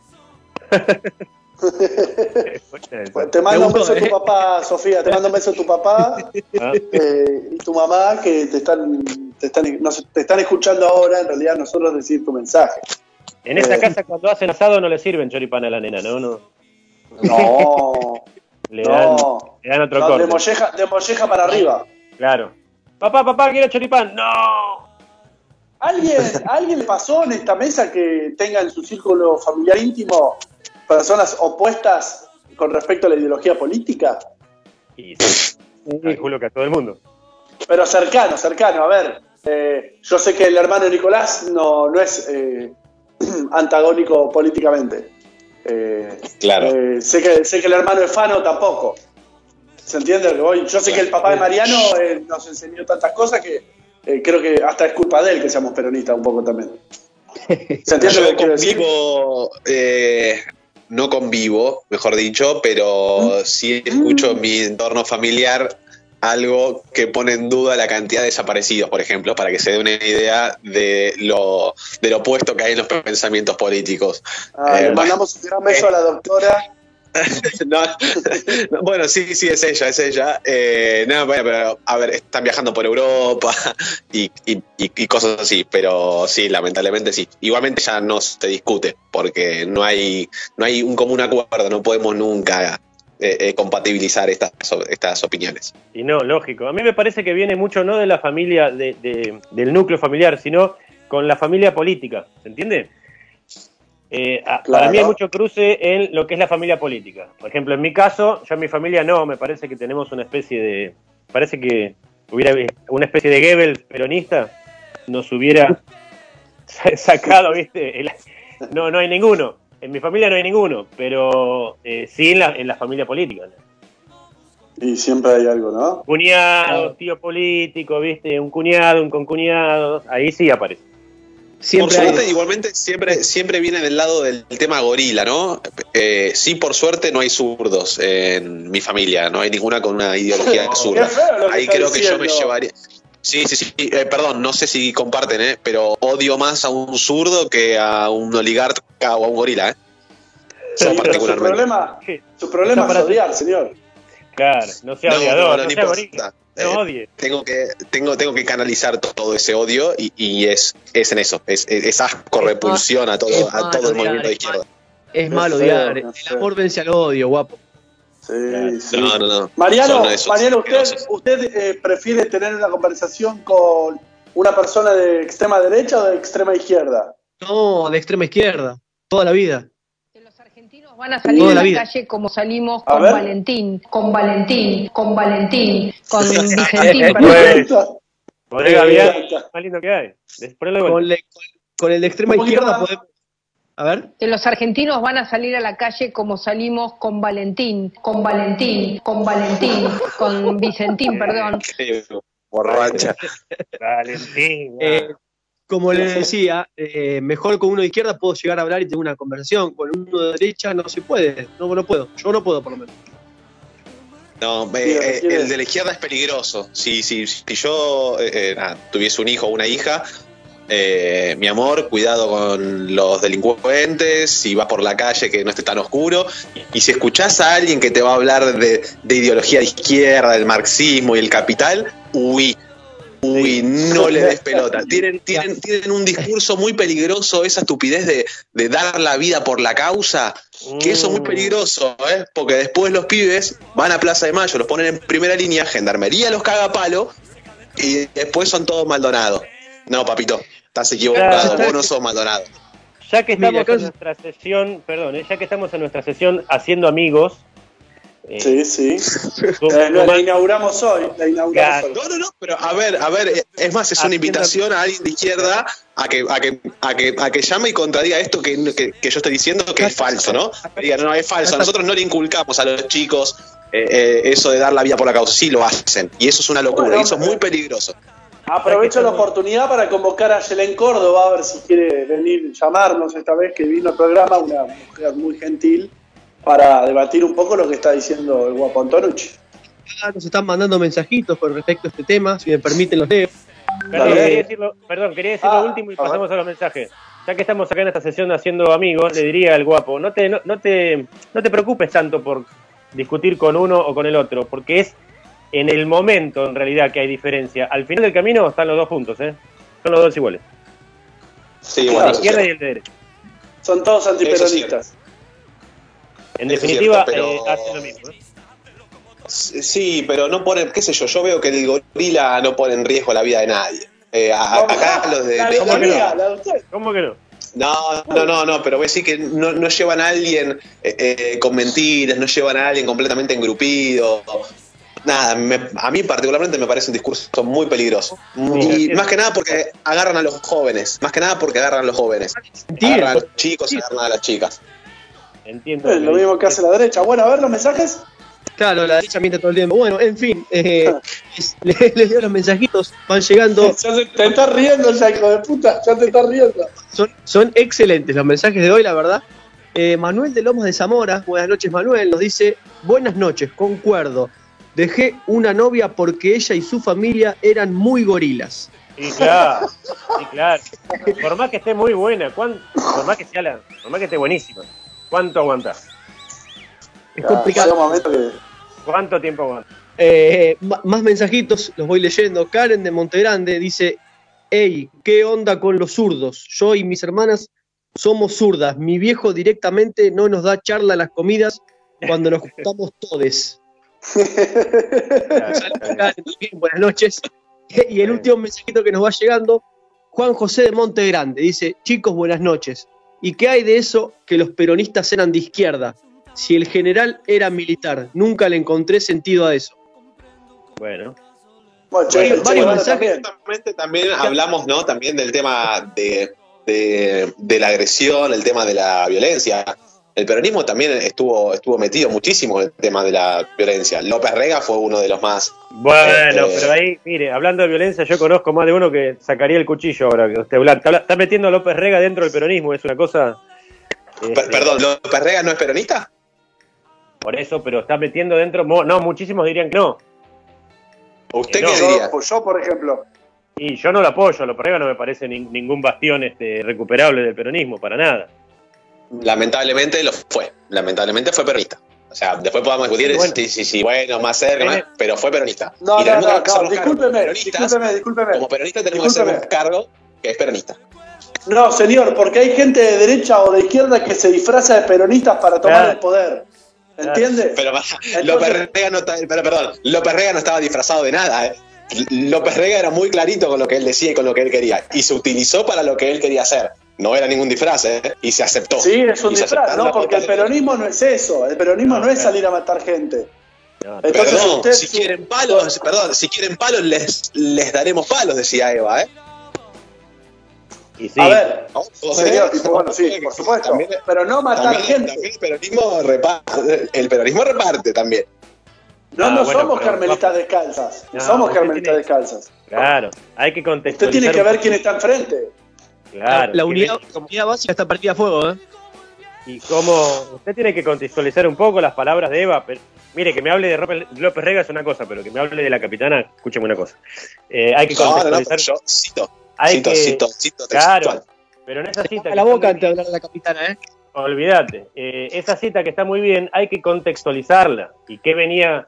<laughs> <laughs> Pues te mando un beso a tu ¿eh? papá, Sofía. Te mando un beso a tu papá <laughs> Ah, eh, y tu mamá que te están, te, están, nos- te están escuchando ahora. En realidad, nosotros decir tu mensaje. En esa Eh. casa cuando hacen asado no le sirven choripán a la nena, ¿no? no No, <laughs> le, dan, no. le dan otro no, corte. de, molleja, de molleja para arriba. Claro. Papá, papá, quiero choripán. ¡No! ¿Alguien, ¿A alguien le pasó en esta mesa que tenga en su círculo familiar íntimo personas opuestas con respecto a la ideología política? Y sí, calculo que a todo el mundo. Pero cercano, cercano. A ver, eh, yo sé que el hermano Nicolás no, no es eh, <clears throat> antagónico políticamente. Eh, Claro. eh, sé, que, sé que el hermano de Fano tampoco. ¿Se entiende lo que voy? Yo sé que el papá de Mariano eh, nos enseñó tantas cosas que eh, creo que hasta es culpa de él que seamos peronistas un poco también. ¿Se entiende lo que quiero decir? No convivo, mejor dicho, pero sí escucho en mi entorno familiar algo que pone en duda la cantidad de desaparecidos, por ejemplo, para que se dé una idea de lo, de lo opuesto que hay en los pensamientos políticos. Ah, Eh, le mandamos un gran beso a la doctora. <laughs> No, no, bueno, sí, sí, es ella, es ella. Eh, no, pero a ver, están viajando por Europa y, cosas así, pero sí, lamentablemente sí. Igualmente ya no se discute, porque no hay, no hay un común acuerdo, no podemos nunca eh, eh, compatibilizar estas, estas opiniones. Y no, lógico. A mí me parece que viene mucho no de la familia, de- del núcleo familiar, sino con la familia política. ¿Se entiende? Eh, Claro. Para mí hay mucho cruce en lo que es la familia política. Por ejemplo, en mi caso, yo en mi familia no, me parece que tenemos una especie de. Parece que hubiera una especie de Goebbels peronista, nos hubiera sa- <laughs> sacado, ¿viste? El- no, no hay ninguno. En mi familia no hay ninguno, pero eh, sí en la, en la familia política. ¿no? Y siempre hay algo, ¿no? Cuñado, tío político, ¿viste? Un cuñado, un concuñado, ahí sí aparece. Siempre por hay- suerte, igualmente, siempre, siempre viene del lado del tema gorila, ¿no? Eh, sí, por suerte no hay zurdos en mi familia, no hay ninguna con una ideología <laughs> zurda. Ahí creo que yo me llevaría. Sí, sí, sí, eh, perdón, no sé si comparten, ¿eh? pero odio más a un zurdo que a un oligarca o a un gorila, ¿eh? Sí, Yo su particularmente. problema, Sí. su problema es para- odiar, señor. Claro, no sea No, odiador, no, no, no, sea gorila, Eh, odie. Tengo que, tengo, tengo que canalizar to- todo ese odio y, y es, es en eso, es, es- es asco, Es repulsión a todo, a todo el movimiento de es izquierda. Es malo odiar. El amor vence al odio, guapo. Sí, sí. No, no, no. Mariano, Mariano, usted, usted eh, prefiere tener una conversación con ¿Una persona de extrema derecha o de extrema izquierda? No, de extrema izquierda, toda la vida. Van a salir a la vida. calle como salimos con. Valentín, con Valentín, con Valentín, con <laughs> Vicentín. Eh. Con, el de extrema izquierda podemos. A ver. Que los argentinos van a salir a la calle como salimos con Valentín, con Valentín, con Valentín, con Vicentín, perdón. <laughs> Borracha. Valentín. Eh, como les decía, eh, mejor con uno de izquierda puedo llegar a hablar y tener una conversación. Con uno de derecha no se puede. No, no puedo. Yo no puedo, por lo menos. No, eh, eh, el de la izquierda es peligroso. Si, si, si yo eh, eh, nada, tuviese un hijo o una hija, eh, mi amor, cuidado con los delincuentes, si vas por la calle que no esté tan oscuro. Y si escuchás a alguien que te va a hablar de, de ideología de izquierda, del marxismo y el capital, uy. Uy, no le des pelota. <laughs> Tienen, tienen, tienen un discurso muy peligroso, esa estupidez de, de dar la vida por la causa, que eso es muy peligroso, ¿eh? porque después los pibes van a Plaza de Mayo, los ponen en primera línea, Gendarmería los caga a palo, y después son todos Maldonados. No, papito, estás equivocado, vos no sos Maldonado. Ya que Mira, estamos acá en nuestra sesión, perdón, eh, ya que estamos en nuestra sesión haciendo amigos, eh, Sí, <laughs> sí. tú- Eh, tú la man- inauguramos hoy. La inauguramos hoy. No, no, no, pero a ver, a ver, eh, es más, es una invitación a alguien de izquierda a que, a que, a que, a que llame y contradiga esto que, que, que yo estoy diciendo que es falso, ¿no? Diga, no, no, es falso. Nosotros no le inculcamos a los chicos eh, eh, eso de dar la vida por la causa. Sí lo hacen. Y eso es una locura. Bueno, y eso es muy peligroso. Aprovecho la oportunidad para convocar a Yelén Córdoba a ver si quiere venir llamarnos esta vez que vino al programa, una mujer muy gentil, para debatir un poco lo que está diciendo el guapo Antonucci. Ah, Nos están mandando mensajitos con respecto a este tema. Si me permiten, los leo. Perdón, quería decir lo, perdón, quería decir Ah, lo último y pasamos a los mensajes. Ya que estamos acá en esta sesión haciendo amigos, le diría al guapo, no te, no, no te, no te preocupes tanto por discutir con uno o con el otro, porque es en el momento en realidad que hay diferencia. Al final del camino están los dos juntos, ¿eh? Son los dos iguales. Sí, bueno, eso izquierda y el de derecha. Son todos antiperonistas. En es definitiva, cierto, pero- eh, hacen lo mismo. ¿eh? Sí, pero no ponen, qué sé yo, yo veo que el gorila no pone en riesgo la vida de nadie. Eh, a- acá los de... la. ¿Cómo que no? No, no, no, no, pero voy a decir que no, no llevan a alguien eh, eh, con mentiras, no llevan a alguien completamente engrupido. Nada, me- a mí particularmente me parece un discurso muy peligroso. Y más que nada porque agarran a los jóvenes, más que nada porque agarran a los jóvenes. Agarran a los chicos, agarran a las chicas. Entiendo. Es lo mismo que hace la derecha. Bueno, a ver los mensajes. Claro, la derecha miente todo el tiempo. Bueno, en fin, eh, <laughs> les, les leo los mensajitos. Van llegando. Ya se- te estás riendo ya, hijo de puta. Ya te estás riendo. Son, son excelentes los mensajes de hoy, la verdad. Eh, Manuel de Lomas de Zamora, buenas noches Manuel, nos dice, buenas noches, concuerdo. Dejé una novia porque ella y su familia eran muy gorilas. Sí, claro, sí, claro. Por más que esté muy buena, ¿cuán- por más que sea la, por más que esté buenísima, ¿cuánto aguantás? Es complicado. Que- ¿Cuánto tiempo aguantás? Eh, más mensajitos, los voy leyendo. Karen de Montegrande dice, hey, ¿qué onda con los zurdos? Yo y mis hermanas somos zurdas. Mi viejo directamente no nos da charla a las comidas cuando nos juntamos todes. <laughs> Saludos, Karen, también, buenas noches. Y el último mensajito que nos va llegando, Juan José de Montegrande, dice, chicos, buenas noches. ¿Y qué hay de eso que los peronistas eran de izquierda? Si el general era militar, nunca le encontré sentido a eso. Bueno, Bueno, varios mensajes. también. Justamente también hablamos, ¿no? También del tema de, de, de la agresión, el tema de la violencia. El peronismo también estuvo, estuvo metido muchísimo en el tema de la violencia. López Rega fue uno de los más. bueno, Eh, pero ahí, mire, hablando de violencia, yo conozco más de uno que sacaría el cuchillo ahora que usted habla. Está, metiendo a López Rega dentro del peronismo, es una cosa. Per- este, perdón, ¿López Rega no es peronista? Por eso, pero está metiendo dentro. No, muchísimos dirían que no. ¿Usted No, qué diría? yo, por ejemplo, Y yo no lo apoyo, López Rega no me parece nin- ningún bastión este, recuperable del peronismo, para nada. Lamentablemente lo fue. Lamentablemente fue peronista. O sea, después podamos discutir Bueno. si, si, si, bueno, más cerca, más- pero fue peronista. No, y no, no, no, discúlpeme, discúlpeme, discúlpeme. Como peronistas tenemos que Discúlpeme. hacernos cargo que es peronista. No, señor, porque hay gente de derecha o de izquierda que se disfraza de peronistas para tomar Claro. el poder. ¿Entiende? Pero Entonces- López Rega no está- pero, perdón, López Rega no estaba disfrazado de nada, ¿eh? López Rega era muy clarito con lo que él decía y con lo que él quería. Y se utilizó para lo que él quería hacer. No era ningún disfraz, ¿eh? Y se aceptó. Sí, es un disfraz, ¿no? Porque el peronismo no es eso. El peronismo no, es salir a matar gente. Entonces Perdón, usted- si quieren palos, perdón, si quieren palos les, les daremos palos, decía Eva, ¿eh? Y sí, A ver, señor, ¿eh? bueno, sí, por supuesto. También- pero no matar También, gente. también el peronismo reparte, el peronismo reparte también. No, Ah, no bueno, somos carmelitas descalzas. No, somos usted carmelitas tiene- descalzas. claro, hay que Usted contextualizar. tiene que ver quién está enfrente. Claro, la, unidad, la unidad básica está partida a fuego, ¿eh? Y cómo usted tiene que contextualizar un poco las palabras de Eva. Pero, mire, que me hable de López Rega es una cosa, pero que me hable de la capitana, escúcheme una cosa. Eh, hay que No, no, no, contextualizar. yo cito, hay cito, que, cito, cito claro, pero en esa cita. A la boca antes de hablar de la capitana, ¿eh? Olvídate, eh, esa cita que está muy bien, hay que contextualizarla y qué venía,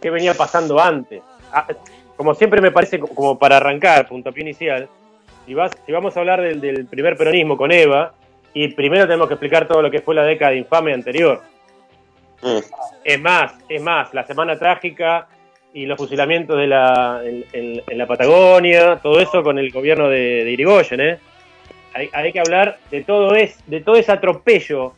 qué venía pasando antes. Ah, como siempre me parece, co- como para arrancar, puntapié inicial, si, vas, si vamos a hablar del, del primer peronismo con Eva, y primero tenemos que explicar todo lo que fue la década infame anterior. Mm. Es más, es más, la semana trágica y los fusilamientos de la, en, en- en la Patagonia, todo eso con el gobierno de, de Irigoyen, ¿eh? Hay, hay que hablar de todo, es, de todo ese atropello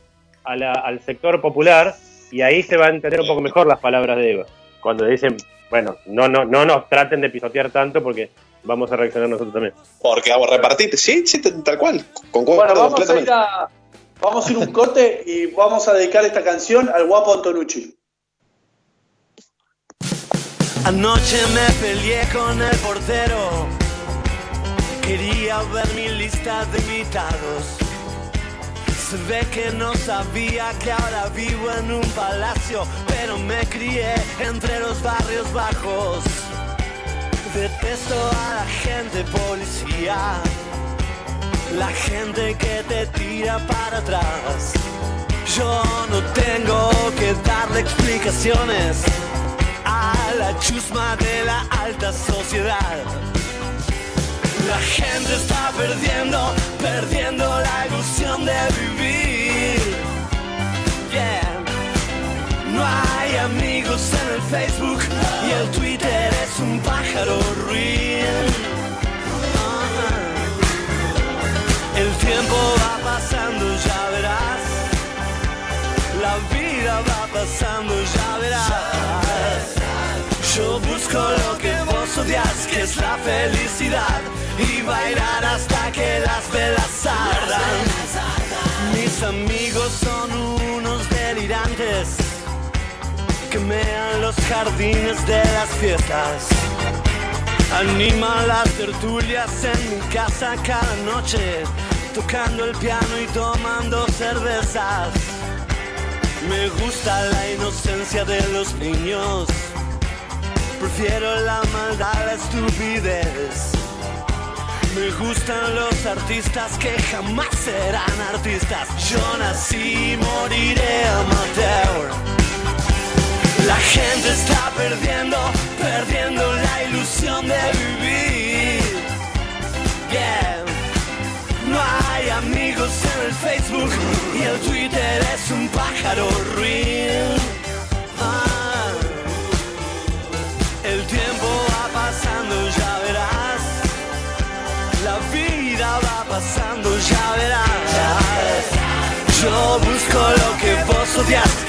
a la- al sector popular y ahí se va a entender un poco mejor las palabras de Eva. Cuando dicen, bueno, no, no, no nos traten de pisotear tanto porque vamos a reaccionar nosotros también. Porque vamos a repartir, sí, sí, tal cual, concuerdo Bueno, vamos a ir completamente. a, vamos a ir un corte y vamos a dedicar esta canción al guapo Antonucci. Anoche me peleé con el portero. Quería ver mi lista de invitados. Se ve que no sabía que ahora vivo en un palacio, pero me crié entre los barrios bajos. Detesto a la gente policía, la gente que te tira para atrás. Yo no tengo que darle explicaciones a la chusma de la alta sociedad. La gente está perdiendo, perdiendo la ilusión es la felicidad, y bailar hasta que las velas ardan. Mis amigos son unos delirantes que mean los jardines de las fiestas. Animan las tertulias en mi casa cada noche, tocando el piano y tomando cervezas. Me gusta la inocencia de los niños. Prefiero la maldad a la estupidez. Me gustan los artistas que jamás serán artistas. Yo nací y moriré amateur. La gente está perdiendo, perdiendo la ilusión de vivir. Yeah. No hay amigos en el Facebook y el Twitter es un pájaro ruin.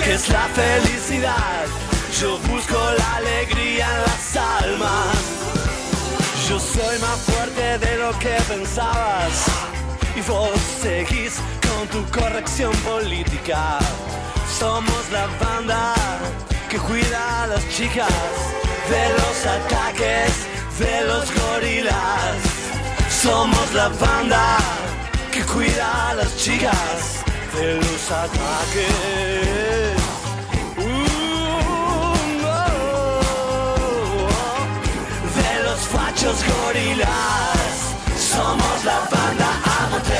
Es la felicidad. Yo busco la alegría en las almas. Yo soy más fuerte de lo que pensabas. Y vos seguís con tu corrección política. Somos la banda que cuida a las chicas de los ataques de los gorilas. Somos la banda que cuida a las chicas de los ataques. Los gorilas. Somos la banda amateur.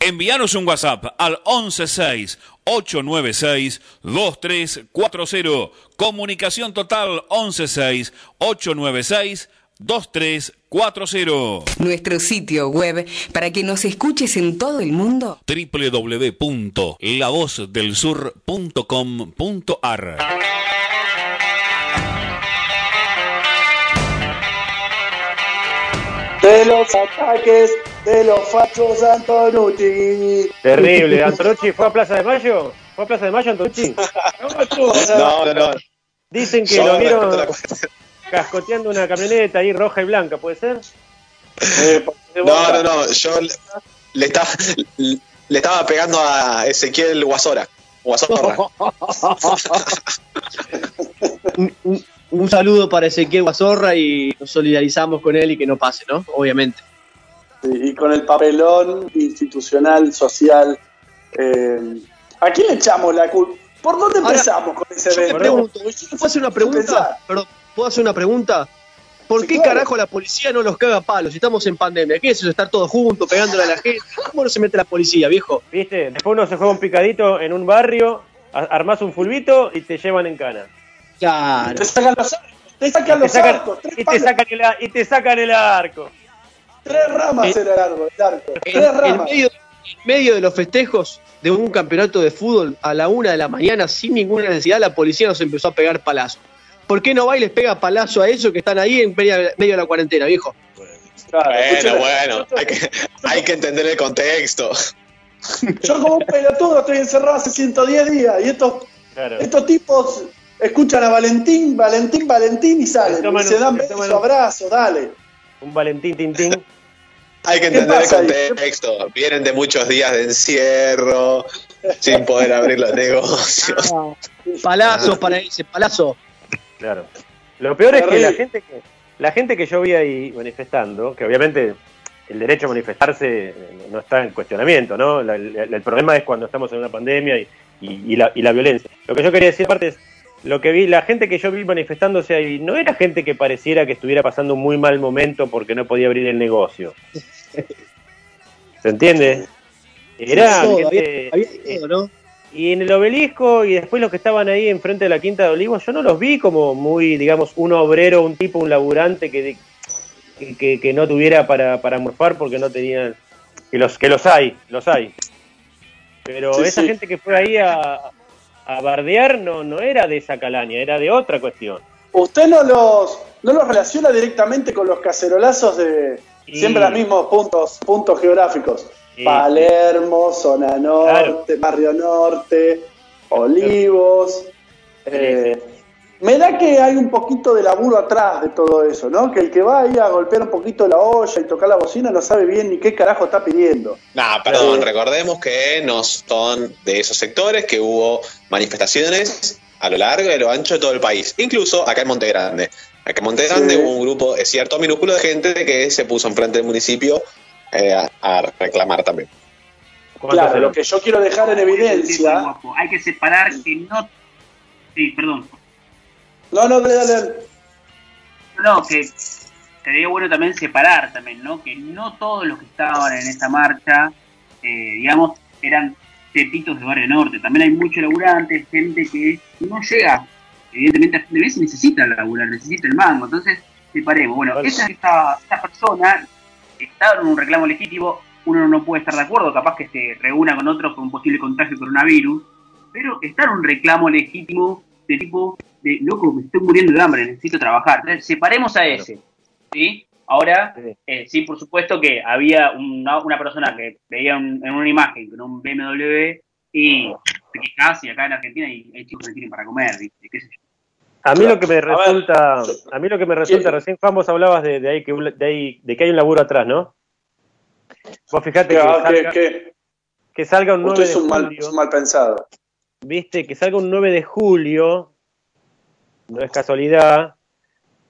Envíanos un WhatsApp al 116-896-2340. Comunicación total 116-896-2340. 2340 Nuestro sitio web para que nos escuches en todo el mundo. www.lavozdelsur.com.ar De los ataques de los fachos Antonucci. Terrible. <laughs> ¿Antonucci fue a Plaza de Mayo? ¿Fue a Plaza de Mayo, Antonucci? <laughs> No, no, no. Dicen que Yo lo vieron cascoteando una camioneta ahí roja y blanca, ¿puede ser? <laughs> No, no, no. Yo le, le estaba, le estaba pegando a Ezequiel Guasora. Guasorra. <laughs> Un, un- un saludo para Ezequiel Guasorra y nos solidarizamos con él y que no pase, ¿no? Obviamente. Sí, y con el papelón institucional, social. eh, ¿A quién le echamos la culpa? ¿Por dónde Ahora, empezamos con ese Yo te evento? ¿puedo hacer una pregunta? Perdón, ¿puedo hacer una pregunta? ¿Por Sí, qué claro. carajo la policía no los caga a palos si estamos en pandemia? ¿Qué es eso? Estar todos juntos, pegándole a la gente. ¿Cómo no se mete la policía, viejo? ¿Viste? Después uno se juega un picadito en un barrio, armás un fulbito y te llevan en cana. Claro. Te sacan los arcos, te sacan Y te los sacan, arcos, tres, y te palos, sacan el, y te sacan el arco. tres ramas Eh, era el arco, el arco, En, tres en ramas. medio, en medio de los festejos de un campeonato de fútbol a la una de la mañana, sin ninguna necesidad, la policía nos empezó a pegar palazo. ¿Por qué no va y les pega palazo a esos que están ahí en medio, medio de la cuarentena, viejo? Claro, Bueno, bueno. Hay que, hay que entender el contexto. Yo como un pelotudo estoy encerrado hace 110 días y estos, Claro. estos tipos escuchan a Valentín, Valentín, Valentín y salen. Y se dan besos, abrazos, dale. Un Valentín Tintín. <laughs> Hay que ¿Qué entender el ahí? contexto. Vienen de muchos días de encierro, sin poder abrir los <laughs> negocios. Palazo para ese, palazo. Claro. Lo peor es que la gente que la gente que yo vi ahí manifestando, que obviamente el derecho a manifestarse eh, no está en cuestionamiento, ¿no? La- el, el problema es cuando estamos en una pandemia y, y- y la, y la violencia. Lo que yo quería decir aparte es, lo que vi, la gente que yo vi manifestándose ahí, no era gente que pareciera que estuviera pasando un muy mal momento porque no podía abrir el negocio. ¿Se entiende? Era gente- había, había ¿no? Y en el obelisco y después los que estaban ahí enfrente de la Quinta de Olivos, yo no los vi como muy, digamos, un obrero, un tipo, un laburante que, que, que- no tuviera para, para morfar porque no tenían... Que los, que los hay, los hay. Pero Sí, esa sí. gente que fue ahí a, a bardear no, no era de esa calaña, era de otra cuestión. ¿Usted no los, no los relaciona directamente con los cacerolazos de Y- siempre los mismos puntos, puntos geográficos? Sí. Palermo, zona norte, barrio norte, Olivos. eh, me da que hay un poquito de laburo atrás de todo eso, ¿no? Que el que va ahí a golpear un poquito la olla y tocar la bocina no sabe bien ni qué carajo está pidiendo. Nah, perdón, Eh. recordemos que no son de esos sectores, que hubo manifestaciones a lo largo y a lo ancho de todo el país, incluso acá en Monte Grande. Acá en Monte Grande Sí. hubo un grupo, es cierto, minúsculo de gente que se puso enfrente del municipio eh, a, a reclamar también. ¿Cuántos Claro, lo que yo quiero dejar en evidencia. Hay que separar que no. Sí, perdón. No, no, dale, dale. No, que sería bueno también separar también, ¿no? Que no todos los que estaban en esta marcha, eh, digamos, eran tepitos de Barrio Norte. También hay muchos laburantes, gente que no llega. Evidentemente, a fin de mes necesita laburar, necesita el mango. Entonces, separemos. Bueno, Vale. esa, esta, esta persona está en un reclamo legítimo, uno no puede estar de acuerdo, capaz que se reúna con otros con un posible contagio de coronavirus, pero está en un reclamo legítimo de tipo de, loco, me estoy muriendo de hambre, necesito trabajar. Entonces, separemos a ese, ¿sí? Ahora, Sí. eh, sí, por supuesto que había una, una persona que veía un- en una imagen con un BMW y quejas y acá en Argentina hay, hay chicos que tienen para comer, ¿viste? ¿Qué sé yo? A mí lo que me resulta, a mí lo que me resulta, recién Juan vos hablabas de, de ahí que un- de ahí de que hay un laburo atrás, ¿no? Vos fijate que, Que, salga, que- salga un 9 usted de es un mal, julio, es un mal pensado. viste, que salga un 9 de julio, no es casualidad.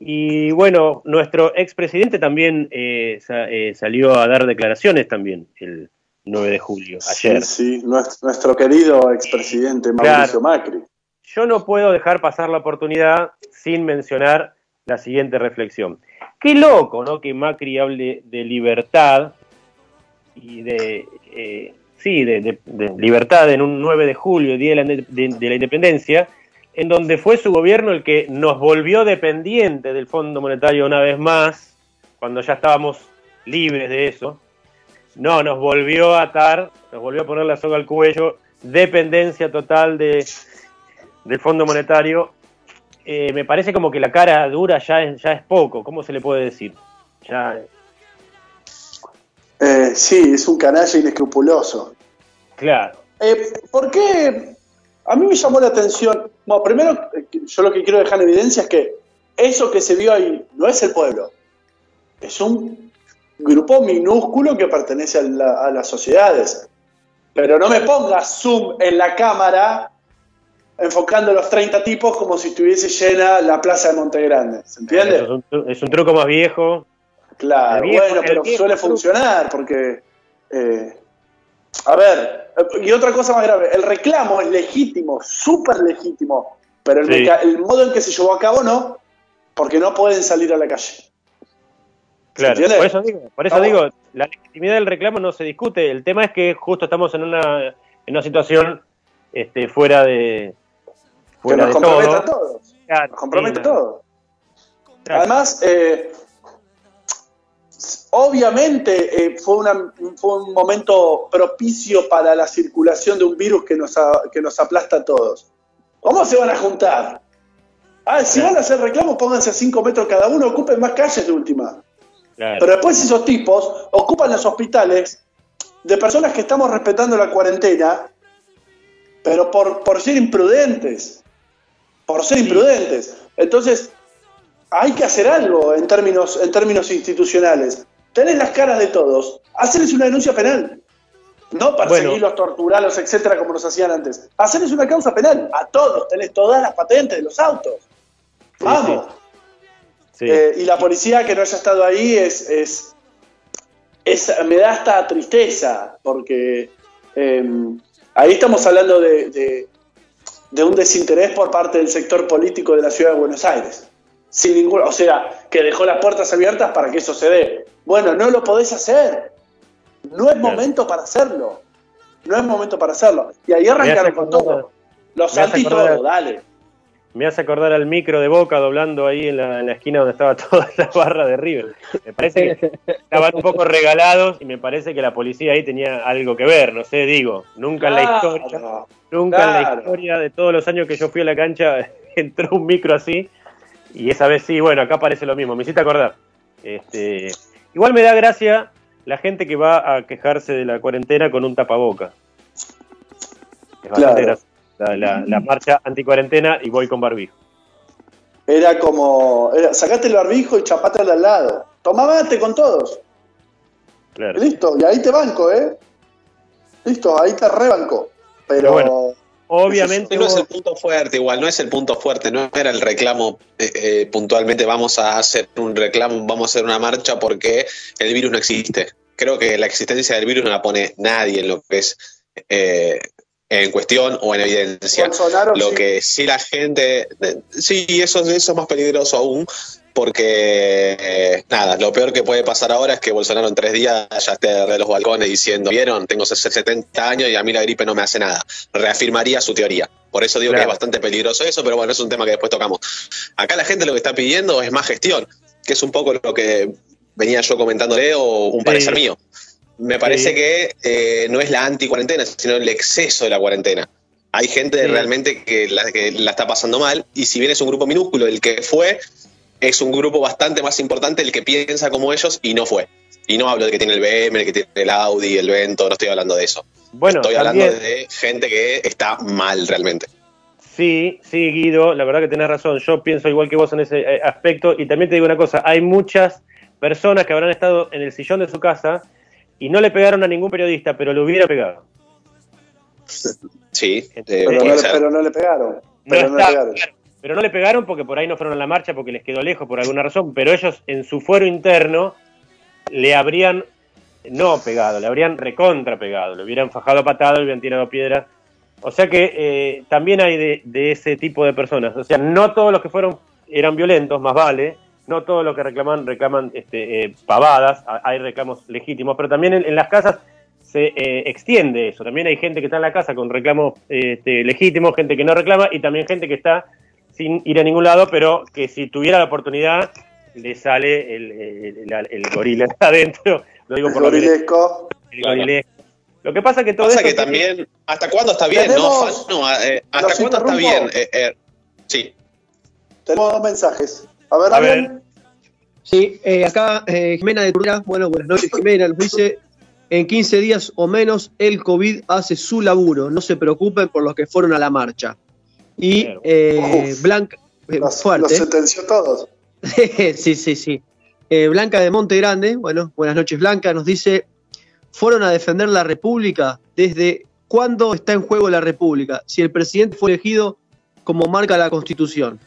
Y bueno, nuestro expresidente también eh, sa- eh, salió a dar declaraciones también el 9 de julio, ayer. Sí, sí, nuestro, nuestro querido expresidente Mauricio Macri. Yo no puedo dejar pasar la oportunidad sin mencionar la siguiente reflexión. Qué loco, ¿no? Que Macri hable de libertad y de, eh, sí, de, libertad en un 9 de julio, Día de la, de la Independencia, en donde fue su gobierno el que nos volvió dependiente del Fondo Monetario una vez más, cuando ya estábamos libres de eso, no, nos volvió a atar, nos volvió a poner la soga al cuello, dependencia total de, del Fondo Monetario. Eh, me parece como que la cara dura ya es, ya es poco, ¿cómo se le puede decir? Ya, Eh, sí, es un canalla inescrupuloso. claro. Eh, ¿Por qué? A mí me llamó la atención. Bueno, primero, yo lo que quiero dejar en evidencia es que eso que se vio ahí no es el pueblo. Es un grupo minúsculo que pertenece a, la- a las sociedades. Pero no me pongas zoom en la cámara enfocando los 30 tipos como si estuviese llena la plaza de Montegrande. ¿Se entiende? Es un, tru- es un truco más viejo. Claro, viejo- bueno, pero suele funcionar porque. eh, a ver, y otra cosa más grave: el reclamo es legítimo, súper legítimo, pero el, Sí. meca- el modo en que se llevó a cabo no, porque no pueden salir a la calle. Claro, entiende? por eso digo, por eso digo, la legitimidad del reclamo no se discute. El tema es que justo estamos en una, en una situación este, fuera de Que nos de compromete todo. a todos. Claro, Nos compromete sí, a todos. Además, eh, obviamente eh, fue, una- fue un momento propicio para la circulación de un virus que nos, a- que nos aplasta a todos. ¿Cómo se van a juntar? Ah, si van a hacer reclamos, pónganse a 5 metros cada uno, ocupen más calles de última. Claro. Pero después esos tipos ocupan los hospitales de personas que estamos respetando la cuarentena, pero por, por ser imprudentes. Por ser imprudentes. Entonces, hay que hacer algo en términos, en términos institucionales. Tenés las caras de todos, hacerles una denuncia penal. No perseguirlos, torturarlos, etcétera, como nos hacían antes. Hacerles una causa penal a todos. Tenés todas las patentes de los autos. Vamos. Sí. Eh, y la policía que no haya estado ahí es, es, es- me da hasta tristeza, porque eh, ahí estamos hablando de, de- de un desinterés por parte del sector político de la ciudad de Buenos Aires. Sin ningún, o sea, que dejó las puertas abiertas para que eso se dé. Bueno, no lo podés hacer. No es momento para hacerlo. No es momento para hacerlo. Y ahí arrancaron con todo. Anti acordar- todo, dale. Me hace acordar al micro de Boca doblando ahí en la, en la esquina donde estaba <laughs> toda la barra de River. Me parece que estaban un poco regalados y me parece que la policía ahí tenía algo que ver, no sé, digo, nunca en la Claro, historia, nunca en la historia de todos los años que yo fui a la cancha <laughs> entró un micro así y esa vez sí, bueno, acá parece lo mismo, me hiciste acordar. Este, igual me da gracia la gente que va a quejarse de la cuarentena con un tapaboca. Es bastante Claro. gracioso. La, la- la marcha anticuarentena y voy con barbijo. Era como, era, sacate el barbijo y chapate al lado. Tomá mate con todos. Claro. Listo, y ahí te banco, ¿eh? Listo, ahí te rebanco. Pero, bueno, obviamente no es el punto fuerte, igual, no es el punto fuerte, no era el reclamo eh, eh, puntualmente, vamos a hacer un reclamo, vamos a hacer una marcha porque el virus no existe. Creo que la existencia del virus no la pone nadie en lo que es eh, en cuestión o en evidencia. Bolsonaro Lo sí. que sí la gente, sí, eso, eso es más peligroso aún, porque eh, nada, lo peor que puede pasar ahora es que Bolsonaro en tres días ya esté de los balcones diciendo, vieron, tengo 70 años y a mí la gripe no me hace nada. Reafirmaría su teoría. Por eso digo que es bastante peligroso eso, pero bueno, es un tema que después tocamos. Acá la gente lo que está pidiendo es más gestión, que es un poco lo que venía yo comentándole o un Sí. parecer mío. Me parece Sí. que eh, no es la anti-cuarentena, sino el exceso de la cuarentena. Hay gente Sí. realmente que la, que la está pasando mal, y si bien es un grupo minúsculo el que fue, es un grupo bastante más importante el que piensa como ellos y no fue. Y no hablo de que tiene el BM, el que tiene el Audi, el Vento, no estoy hablando de eso. Bueno, estoy también- hablando de gente que está mal realmente. Sí, sí, Guido, la verdad que tenés razón. Yo pienso igual que vos en ese eh, aspecto. Y también te digo una cosa: hay muchas personas que habrán estado en el sillón de su casa y no le pegaron a ningún periodista, pero le hubiera pegado. Sí, eh, pero, no le, pero no le pegaron. Pero no, está- le pegaron. Pero no le pegaron porque por ahí no fueron a la marcha porque les quedó lejos por alguna razón. Pero ellos en su fuero interno le habrían no pegado, le habrían recontra pegado, le hubieran fajado a patado, le hubieran tirado piedras. O sea que eh, también hay de, de ese tipo de personas. O sea, no todos los que fueron eran violentos, más vale. No todos los que reclaman reclaman este, eh, pavadas. Ha- Hay reclamos legítimos, pero también en, en las casas se eh, extiende eso. También hay gente que está en la casa con reclamos este, legítimos, gente que no reclama y también gente que está sin ir a ningún lado, pero que si tuviera la oportunidad le sale el, el, el- el gorila adentro. Lo digo por lo que- Gorilesco. el gorilesco. Lo que pasa que todo Pasa eso que también, ¿hasta cuándo está bien, no? Fano? Eh, ¿Hasta cuándo está bien? Eh, eh, sí. Tenemos dos mensajes. A ver, A Damián. Sí, eh, acá eh, Jimena de Turra, bueno, buenas noches Jimena, nos dice, en 15 días o menos el COVID hace su laburo, no se preocupen por los que fueron a la marcha. Y eh, Uf. Blanca, eh, Los, los fuerte, sentenció todos. <laughs> sí, sí, sí. Eh, Blanca de Monte Grande, bueno, buenas noches Blanca, nos dice, fueron a defender la República desde cuándo está en juego la República, si el presidente fue elegido como marca la Constitución.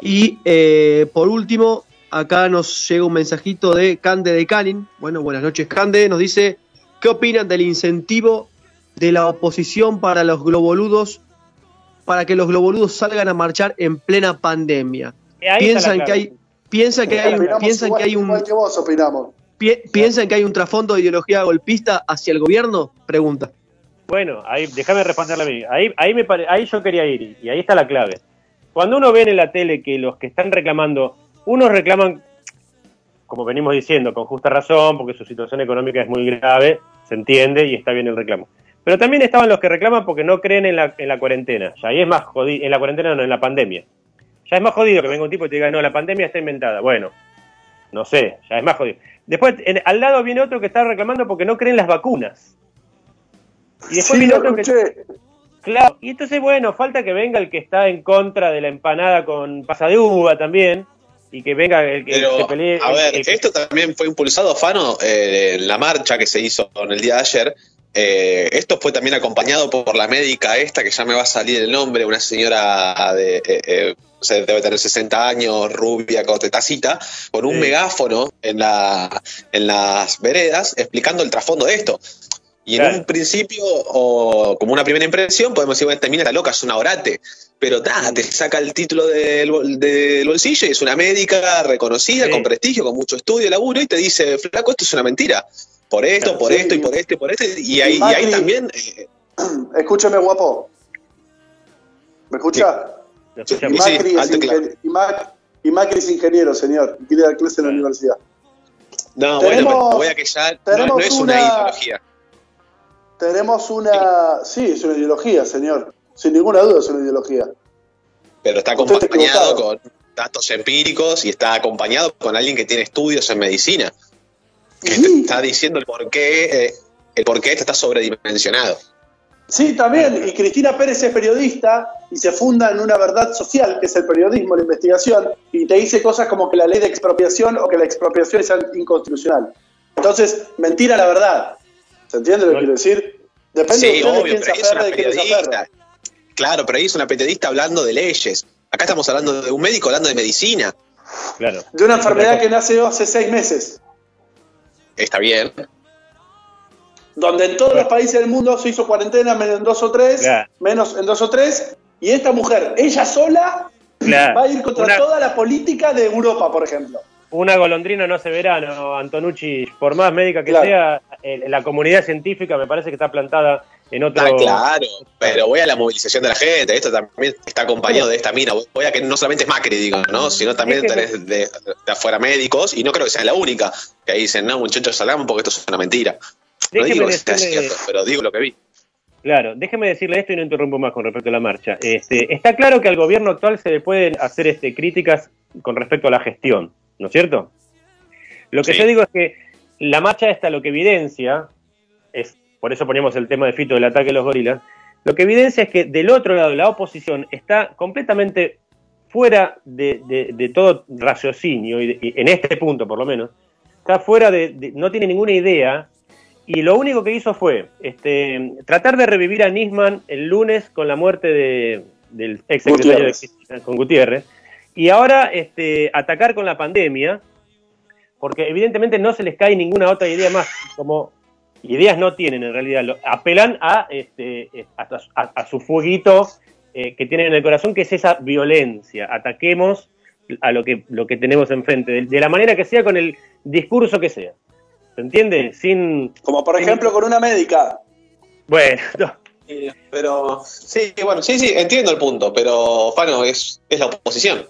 Y eh, por último, acá nos llega un mensajito de Cande de Canin, bueno, buenas noches Cande, nos dice, ¿qué opinan del incentivo de la oposición para los globoludos, para que los globoludos salgan a marchar en plena pandemia? Eh, piensan que hay piensan que hay piensan igual, que hay un igual que vos opinamos. pi- piensan que hay un trasfondo de ideología golpista hacia el gobierno pregunta Bueno, ahí, déjame responderle a mí. Ahí, ahí, me pare- ahí yo quería ir, y ahí está la clave. Cuando uno ve en la tele que los que están reclamando, unos reclaman, como venimos diciendo, con justa razón, porque su situación económica es muy grave, se entiende y está bien el reclamo. Pero también estaban los que reclaman porque no creen en la, en la cuarentena. Ya ahí es más jodido, en la cuarentena no, en la pandemia. Ya es más jodido que venga un tipo y te diga, no, la pandemia está inventada. Bueno, no sé, ya es más jodido. Después, en- al lado viene otro que está reclamando porque no creen las vacunas. Y después Sí, viene lo otro que escuché. Claro, y entonces, bueno, falta que venga el que está en contra de la empanada con pasa de uva también, y que venga el que Pero, se pelee. a ver, el esto también fue impulsado, Fano, eh, en la marcha que se hizo en el día de ayer. Eh, esto fue también acompañado por la médica esta, que ya me va a salir el nombre, una señora de, eh, eh, debe tener 60 años, rubia, cotetacita, con un megáfono en, la, en las veredas explicando el trasfondo de esto. Y en un principio, o como una primera impresión, podemos decir, bueno, esta mina está loca, es una orate. Pero ta, te saca el título del, bol- del bolsillo y es una médica reconocida, Sí. con prestigio, con mucho estudio, laburo, y te dice, flaco, esto es una mentira. Por esto, Claro, por sí. esto y por esto y por esto. Y ahí, y ahí también, eh, <clears throat> Escúcheme, guapo. ¿Me escucha? Sí, Y Macri, es alto y claro. ingen- y Mac- y Macri es ingeniero, señor. y Quiere dar clase en la universidad. no, tenemos- bueno, pero voy a que ya no es una, una- ideología. Tenemos una. Sí, es una ideología, señor. Sin ninguna duda es una ideología. Pero está Usted acompañado con datos empíricos y está acompañado con alguien que tiene estudios en medicina. Que te está diciendo el por qué, eh, el por qué esto está sobredimensionado. Sí, también. Y Cristina Pérez es periodista y se funda en una verdad social, que es el periodismo, la investigación, y te dice cosas como que la ley de expropiación o que la expropiación es inconstitucional. Entonces, mentira la verdad. ¿Se entiende lo que No. quiero decir? Depende Sí, de ustedes obvio, quién pero aferra quién se aferra. Claro, pero ahí es una periodista hablando de leyes. Acá estamos hablando de un médico hablando de medicina. Claro. De una enfermedad que nace hace seis meses, Está bien. donde en todos los países del mundo se hizo cuarentena menos en dos o tres, Claro. menos en dos o tres, y esta mujer, ella sola, Claro. va a ir contra Una- toda la política de Europa, por ejemplo. Una golondrina no hace verano, Antonucci, por más médica que Claro. sea, la comunidad científica me parece que está plantada en otro... Está claro, pero voy a la movilización de la gente. Esto también está acompañado de esta mina. Voy a que no solamente es Macri, digo, ¿no? Sino también tenés de, de afuera médicos, y no creo que sea la única, que ahí dicen, no, muchachos, salgamos porque esto es una mentira. No digo que sea cierto, pero digo lo que vi. Claro, déjeme decirle esto y no interrumpo más con respecto a la marcha. Este, está claro que al gobierno actual se le pueden hacer este, críticas con respecto a la gestión, ¿no es cierto? Lo que Sí. yo digo es que la marcha esta lo que evidencia, es por eso poníamos el tema de Fito del ataque de los gorilas, lo que evidencia es que del otro lado la oposición está completamente fuera de, de- de todo raciocinio, y, de- y en este punto por lo menos, está fuera de, no tiene ninguna idea, y lo único que hizo fue este, tratar de revivir a Nisman el lunes con la muerte de- del ex secretario de. Cristina, con Gutiérrez, y ahora este, atacar con la pandemia, porque evidentemente no se les cae ninguna otra idea más, como ideas no tienen en realidad, apelan a, este, a, a- a su fueguito eh, que tienen en el corazón, que es esa violencia, ataquemos a lo que, lo que tenemos enfrente, de, de la manera que sea, con el discurso que sea. ¿Se entiende? Sin. Como por ejemplo con una médica. Bueno, <laughs> no. Sí, Pero, sí, bueno, sí, sí, entiendo el punto, pero, Fano, es, es la oposición.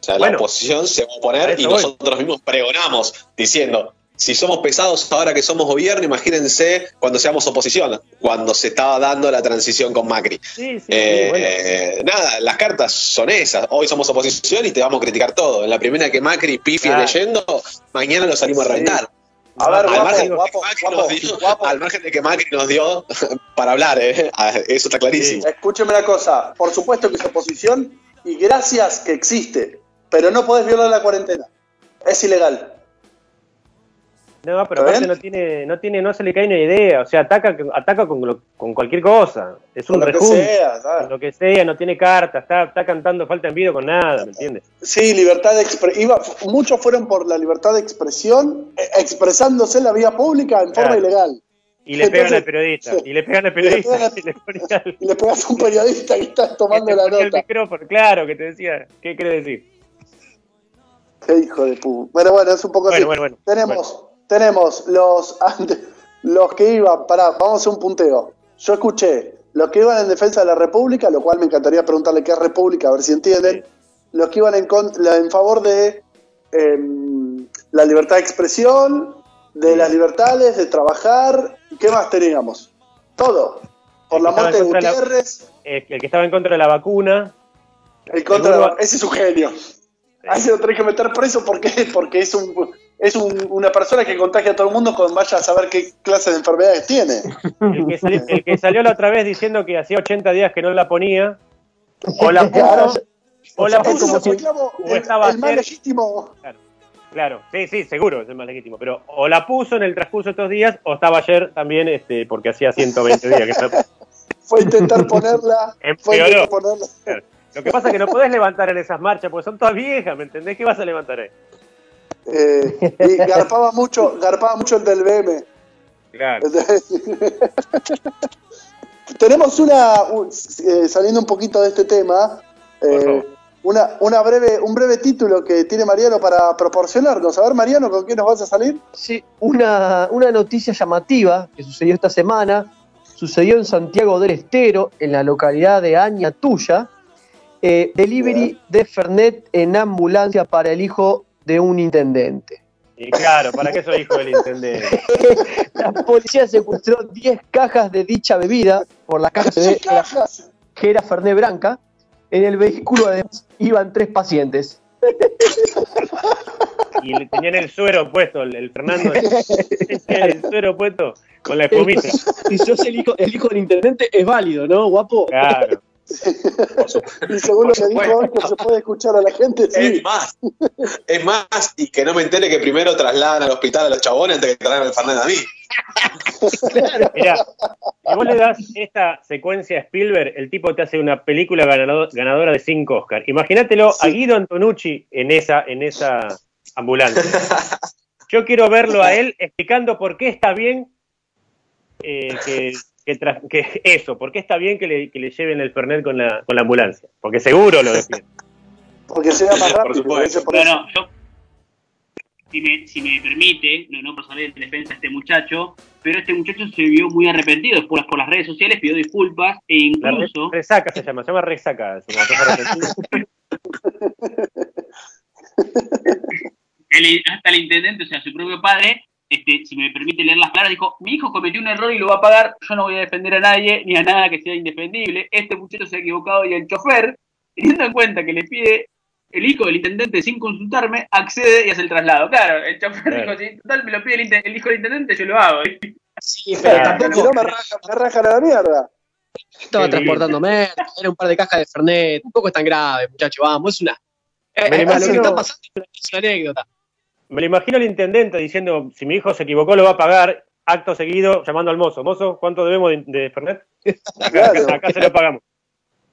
O sea, Bueno. la oposición se va a oponer y voy. nosotros mismos pregonamos diciendo, si somos pesados ahora que somos gobierno, imagínense cuando seamos oposición, cuando se estaba dando la transición con Macri. Sí, sí, Eh, sí, bueno. eh, nada, las cartas son esas. Hoy somos oposición y te vamos a criticar todo. En la primera que Macri pifie Claro. leyendo, mañana lo salimos a Sí. reventar. A ver, al, guapo, margen de guapo, que Macri guapo, nos dio, guapo. al margen de que Macri nos dio <laughs> para hablar, ¿eh? Ah, eso está clarísimo. Escúcheme una cosa, por supuesto que es oposición y gracias que existe, pero no podés violar la cuarentena. Es ilegal. No, pero ¿Está aparte no tiene, no tiene, no se le cae una idea, o sea, ataca, ataca con, lo- con cualquier cosa, es un Con lo que rejunte, sea, ¿sabes? lo que sea, no tiene carta, está, está cantando falta en envido con nada, ¿me entiendes? Sí, libertad de expresión. Muchos fueron por la libertad de expresión, eh, expresándose en la vía pública en forma ilegal. Y le pegan al periodista, sí. y le pegan al periodista, <laughs> pegan <laughs> y le ponen al- Y le pegas a un periodista que está <laughs> tomando que te la el nota. micrófono, claro, que te decía, ¿qué quiere decir? Qué hijo de pu. Bueno, bueno, es un poco así. Bueno, tenemos, tenemos los, los que iban, pará, vamos a hacer un punteo. Yo escuché los que iban en defensa de la República, lo cual me encantaría preguntarle qué es República, a ver si entienden. Los que iban en, en favor de em, la libertad de expresión, de las libertades, de trabajar. ¿Qué más teníamos? Todo. Por la muerte de la- Gutiérrez, el que estaba en contra de la vacuna, el contra ese es un genio. A ese lo tenés que meter preso porque, <laughs> porque es un es un- una persona que contagia a todo el mundo con vaya a saber qué clase de enfermedades tiene. el que, salió, el que salió la otra vez diciendo que hacía 80 días que no la ponía, o la <laughs> Claro. puso, o la puso, o estaba el más legítimo. Claro, sí, sí, seguro, es el más legítimo. Pero o la puso en el transcurso de estos días, o estaba ayer también, este, porque hacía 120 días que <laughs> no- Fue intentar ponerla. fue intentar ponerla. Claro. Lo que pasa es que no podés levantar en esas marchas, porque son todas viejas, ¿me entendés? ¿Qué vas a levantar ahí? Eh, y garpaba mucho, garpaba mucho el del BM. Claro. <laughs> Tenemos una, un- eh, saliendo un poquito de este tema, eh, una, una breve, un breve título que tiene Mariano para proporcionarnos. A ver, Mariano, ¿con qué nos vas a salir? Sí, una, una noticia llamativa que sucedió esta semana, sucedió en Santiago del Estero, en la localidad de Añatuya, eh, delivery de Fernet en ambulancia para el hijo de un intendente. Y claro, ¿para qué soy hijo del intendente? <laughs> La policía secuestró 10 cajas de dicha bebida, por las cajas se ve que era- que era Fernet Branca. En el vehículo además iban tres pacientes. Y le tenían el suero puesto, el, el Fernando. <laughs> El suero puesto con la espumita. <laughs> Si sos el hijo, el hijo del intendente, es válido, ¿no, guapo? Claro. Y según lo que dijo se puede escuchar a la gente, Es sí. más, es más, y que no me entere que primero trasladan al hospital a los chabones antes que trasladen al Fernández a mí. Mirá, si vos le das esta secuencia a Spielberg, el tipo te hace una película ganado- ganadora de 5 Oscars. Imagínatelo a Guido Antonucci en esa, en esa ambulancia. Yo quiero verlo a él explicando por qué está bien eh, que, que, <laughs> eso, por qué está bien que le, que le lleven el Fernet con la, con la ambulancia. Porque seguro lo defiende. Porque llega más <laughs> rápido. supuesto. por No, eso. no, yo, si me, si me permite, no, no por salir de defensa de este muchacho, pero este muchacho se vio muy arrepentido después por las redes sociales, pidió disculpas e La incluso resaca se llama, se llama resaca. arrepentida. <laughs> el- hasta el intendente, o sea, su propio padre, este, si me permite leer las palabras, dijo, mi hijo cometió un error y lo va a pagar, yo no voy a defender a nadie ni a nada que sea indefendible, este muchacho se ha equivocado y el chofer, teniendo en cuenta que le pide el hijo del intendente sin consultarme, accede y hace el traslado. Claro, el chofer Claro. dijo, si total me lo pide el, el hijo del intendente, yo lo hago. Sí, pero Porque si no me rajan, me rajan a la mierda. Estaba Qué transportando merda, era un par de cajas de Fernet, tampoco es tan grave, muchacho, vamos, es una... eh, Me eh, lo que está pasando es una anécdota. Me lo imagino al intendente diciendo, si mi hijo se equivocó, lo va a pagar. Acto seguido, llamando al mozo. Mozo, ¿cuánto debemos de, de Fernet? <laughs> Acá, Claro. acá- acá se lo pagamos.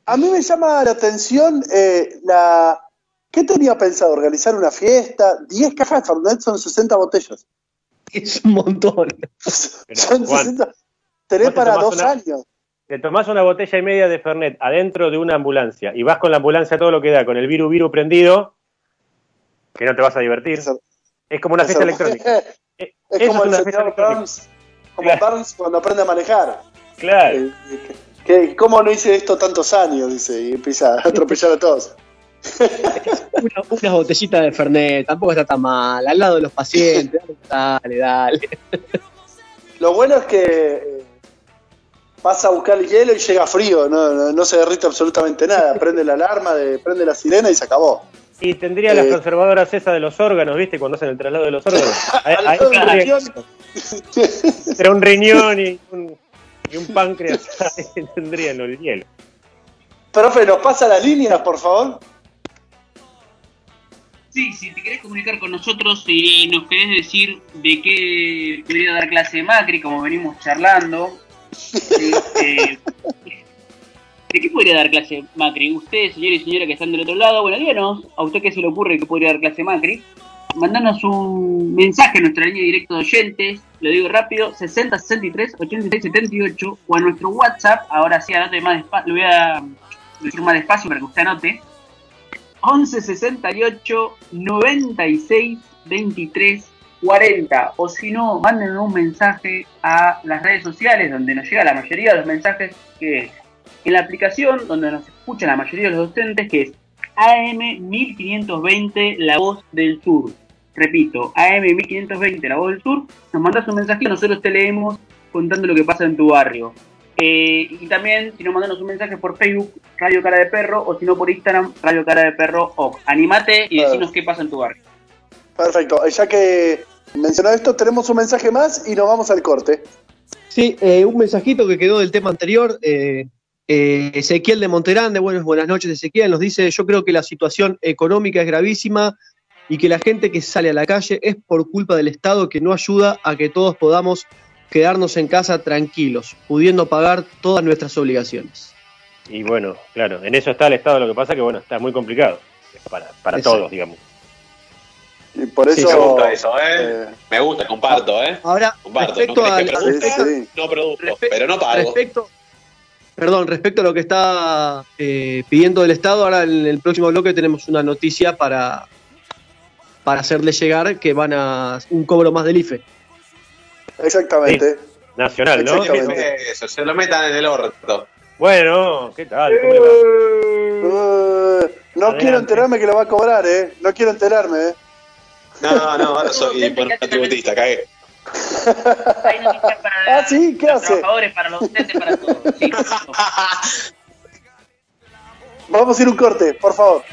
A mí me llama la atención eh, la. ¿Qué tenía pensado? ¿Organizar una fiesta? 10 cajas de Fernet son 60 botellas. <laughs> Es un montón. son Juan, 60. Tenés te para dos una- años. Te tomás una botella y media de Fernet adentro de una ambulancia y vas con la ambulancia a todo lo que da, con el viru viru prendido, que no te vas a divertir. Eso- Es como una fiesta electrónica. <laughs> Eh, Es como es el una señor. Burns, como Claro. Burns cuando aprende a manejar. Claro. Eh, que, ¿Cómo no hice esto tantos años? Dice, y empieza a atropellar a todos. Una, unas botellitas de Fernet, tampoco está tan mal, al lado de los pacientes, <laughs> dale, dale. Lo bueno es que eh, pasa a buscar el hielo y llega frío, no, no, no se derrite absolutamente nada. Prende la alarma, de, prende la sirena y se acabó. Y tendría las Eh. conservadoras esas de los órganos, ¿viste? Cuando hacen el traslado de los órganos. <laughs> Tendría- riñón. Era un riñón y <laughs> un, y un páncreas. <laughs> Ahí tendrían el hielo. Profe, ¿nos pasa las líneas, por favor? Sí, si te querés comunicar con nosotros y nos querés decir de qué podría dar clase Macri, como venimos charlando, eh, ¿de qué podría dar clase Macri? Usted, señor y señora que están del otro lado, bueno, díganos, a usted qué se le ocurre que podría dar clase Macri. Mandanos un mensaje a nuestra línea directa de oyentes, lo digo rápido, 60 63 86 78 o a nuestro WhatsApp, ahora sí, anote más despacio, lo voy a decir más despacio para que usted anote, 11 68 96 23 40 o si no manden un mensaje a las redes sociales donde nos llega la mayoría de los mensajes que es en la aplicación donde nos escuchan la mayoría de los docentes que es AM 1520 La Voz del Sur repito AM 1520 La Voz del Sur nos mandas un mensaje y nosotros te leemos contando lo que pasa en tu barrio eh, y también, si nos mandanos un mensaje por Facebook, Radio Cara de Perro, o si no por Instagram, Radio Cara de Perro OC. Animate y decinos qué pasa en tu barrio. Perfecto. Eh, Ya que mencionó esto, tenemos un mensaje más y nos vamos al corte. Sí, eh, un mensajito que quedó del tema anterior. eh, eh, Ezequiel de Monterande, buenas, buenas noches Ezequiel, nos dice, yo creo que la situación económica es gravísima y que la gente que sale a la calle es por culpa del Estado que no ayuda a que todos podamos quedarnos en casa tranquilos, pudiendo pagar todas nuestras obligaciones. Y bueno, claro, en eso está el Estado. Lo que pasa que, bueno, está muy complicado para, para todos, digamos. Y por Sí, eso. Me gusta eso, ¿eh? eh, Me gusta, comparto, ¿eh? Ahora, Comparto. respecto no al, que sí, sí. no produzco, pero no pago. Respecto, perdón, respecto a lo que está eh, pidiendo el Estado, ahora en el próximo bloque tenemos una noticia para, para hacerle llegar que van a un cobro más del IFE. Exactamente. Nacional, ¿no? Exactamente. Eso, se lo metan en el orto. Bueno, ¿qué tal? ¿Cómo le va? Eh, no Adelante. quiero enterarme que lo va a cobrar, ¿eh? No quiero enterarme, ¿eh? No, no, ahora soy tributista, cagué. Hay noticias para Ah, sí, ¿qué los hace? trabajadores, para los docentes, para todos. Sí, Vamos a ir un corte, por favor.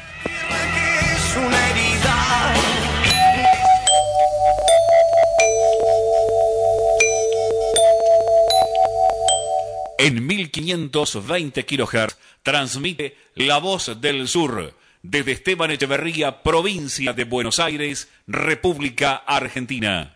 En 1520 kHz transmite La Voz del Sur desde Esteban Echeverría, provincia de Buenos Aires, República Argentina.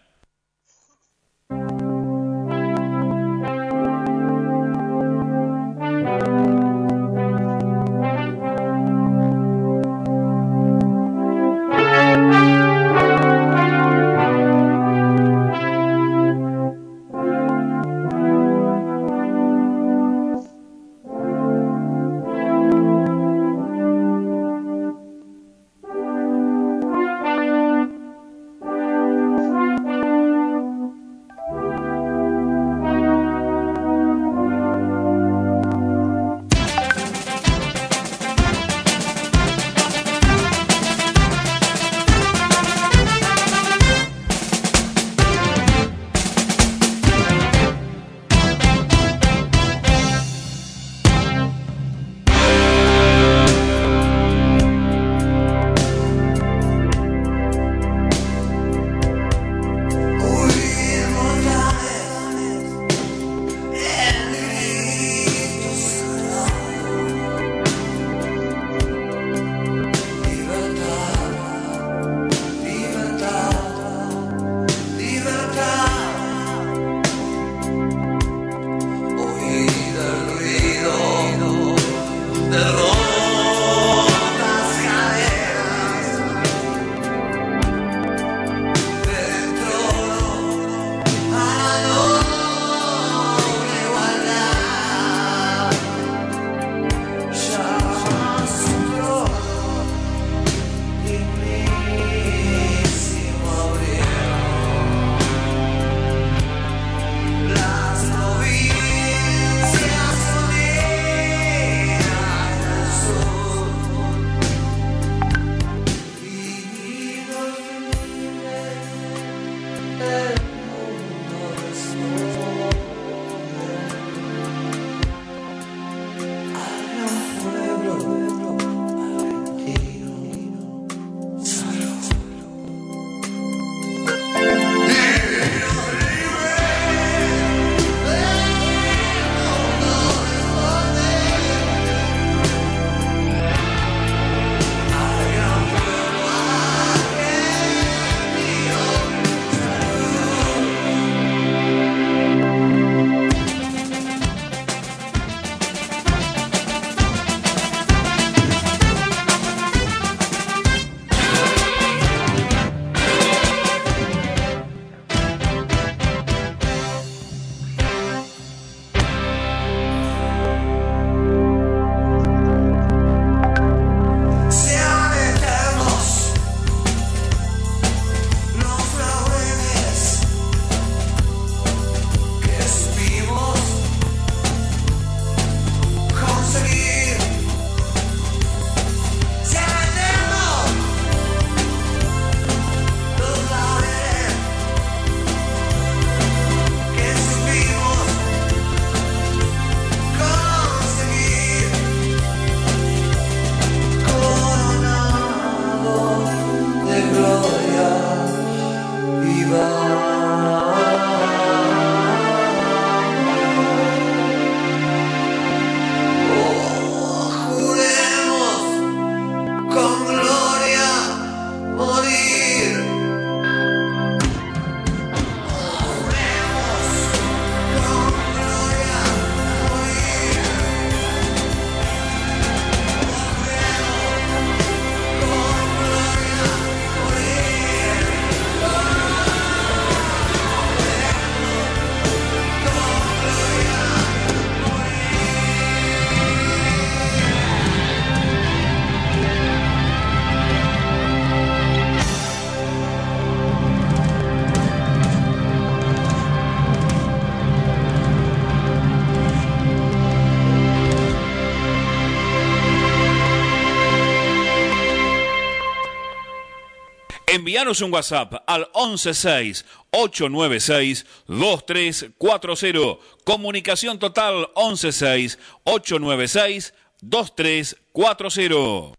Un WhatsApp al 116-896-2340. Comunicación total 116-896-2340.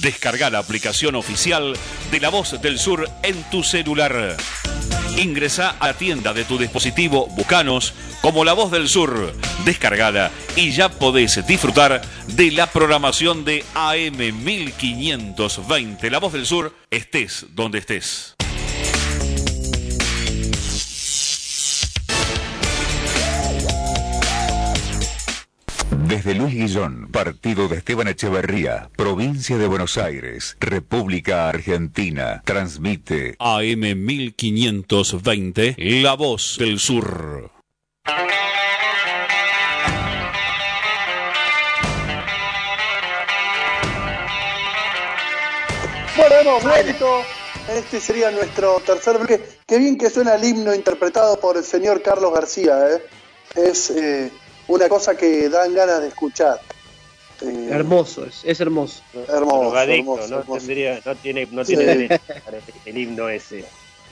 Descarga la aplicación oficial de La Voz del Sur en tu celular. Ingresa a la tienda de tu dispositivo Bucanos como La Voz del Sur. Descargala y ya podés disfrutar de la programación de AM 1520. La Voz del Sur, estés donde estés. Desde Luis Guillón, partido de Esteban Echeverría, provincia de Buenos Aires, República Argentina, transmite AM 1520, La Voz del Sur. Bueno, hemos vuelto. Este sería nuestro tercer bloque. Qué bien que suena el himno interpretado por el señor Carlos García. ¿eh? Es eh, una cosa que dan ganas de escuchar. Eh, Hermoso, es, es hermoso. Hermoso, drogadicto, hermoso, no, hermoso. tendría- no tiene, no Sí. tiene derecho para el, himno ese.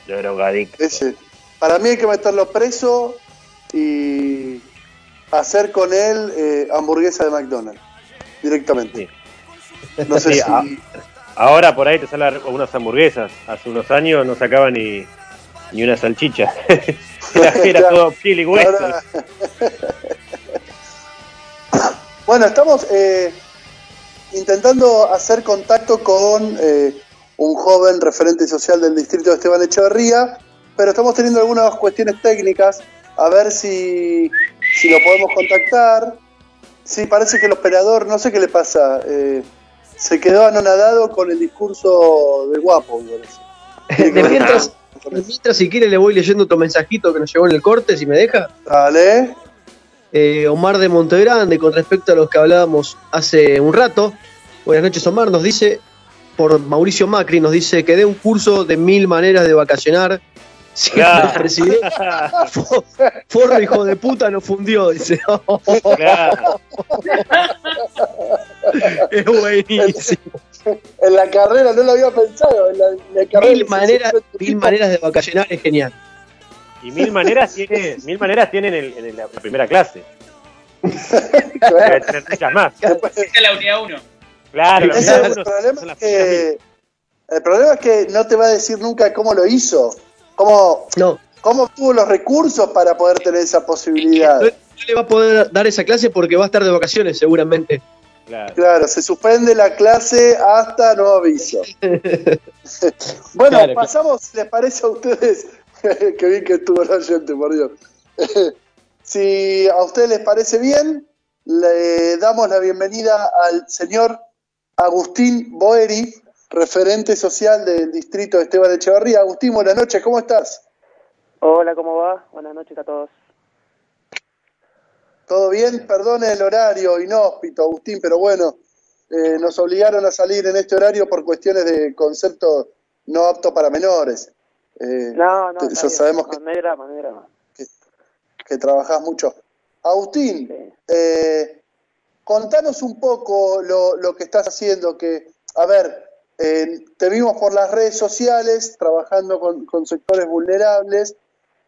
drogadicto. Ese. Para mí hay que meterlo preso y hacer con él eh, hamburguesa de McDonald's. Directamente. No sé <laughs> Sí, si. a- ahora por ahí te salen unas hamburguesas. Hace unos años no sacaba ni, ni una salchicha. <laughs> era, <laughs> todo piel y hueso. Ahora- Bueno, estamos eh, intentando hacer contacto con eh, un joven referente social del distrito de Esteban Echeverría, pero estamos teniendo algunas cuestiones técnicas, a ver si, si lo podemos contactar. Sí, parece que el operador, no sé qué le pasa, eh, se quedó anonadado con el discurso de guapo, me parece. <laughs> De mientras, mientras, si quiere, le voy leyendo otro mensajito que nos llegó en el corte, si me deja. Dale. Eh, Omar de Montegrande, con respecto a los que hablábamos hace un rato. Buenas noches, Omar. Nos dice, por Mauricio Macri, nos dice que dé un curso de mil maneras de vacacionar. Siempre presidente. Fo- Forro, hijo de puta, nos fundió, dice. Claro. <laughs> es buenísimo. En la carrera no lo había pensado. En la, en la carrera Mil maneras, mil maneras de vacacionar es genial. Y mil maneras tiene, mil maneras tiene en, el- en la primera clase. Claro. Muchas más. Esa es la unidad 1. Claro, la unidad el problema es que el problema es que no te va a decir nunca cómo lo hizo, cómo, No, cómo tuvo los recursos para poder tener esa posibilidad. no, no le va a poder dar esa clase porque va a estar de vacaciones, seguramente. Claro. Claro, se suspende la clase hasta nuevo aviso. <laughs> bueno, Claro, pasamos, si les parece a ustedes, <laughs> que bien que estuvo el oyente, por Dios. <laughs> si a ustedes les parece bien, le damos la bienvenida al señor Agustín Boeri, referente social del distrito de Esteban Echeverría. Agustín, buenas noches, ¿cómo estás? Hola, ¿cómo va? Buenas noches a todos. ¿Todo bien? Perdone el horario inhóspito, Agustín, pero bueno, eh, nos obligaron a salir en este horario por cuestiones de concepto no apto para menores. Eh, No, no, que bien. sabemos No, que, no hay drama, no hay drama. que trabajás mucho. Agustín, eh, contanos un poco lo, lo que estás haciendo, que, a ver, eh, te vimos por las redes sociales trabajando con, con sectores vulnerables,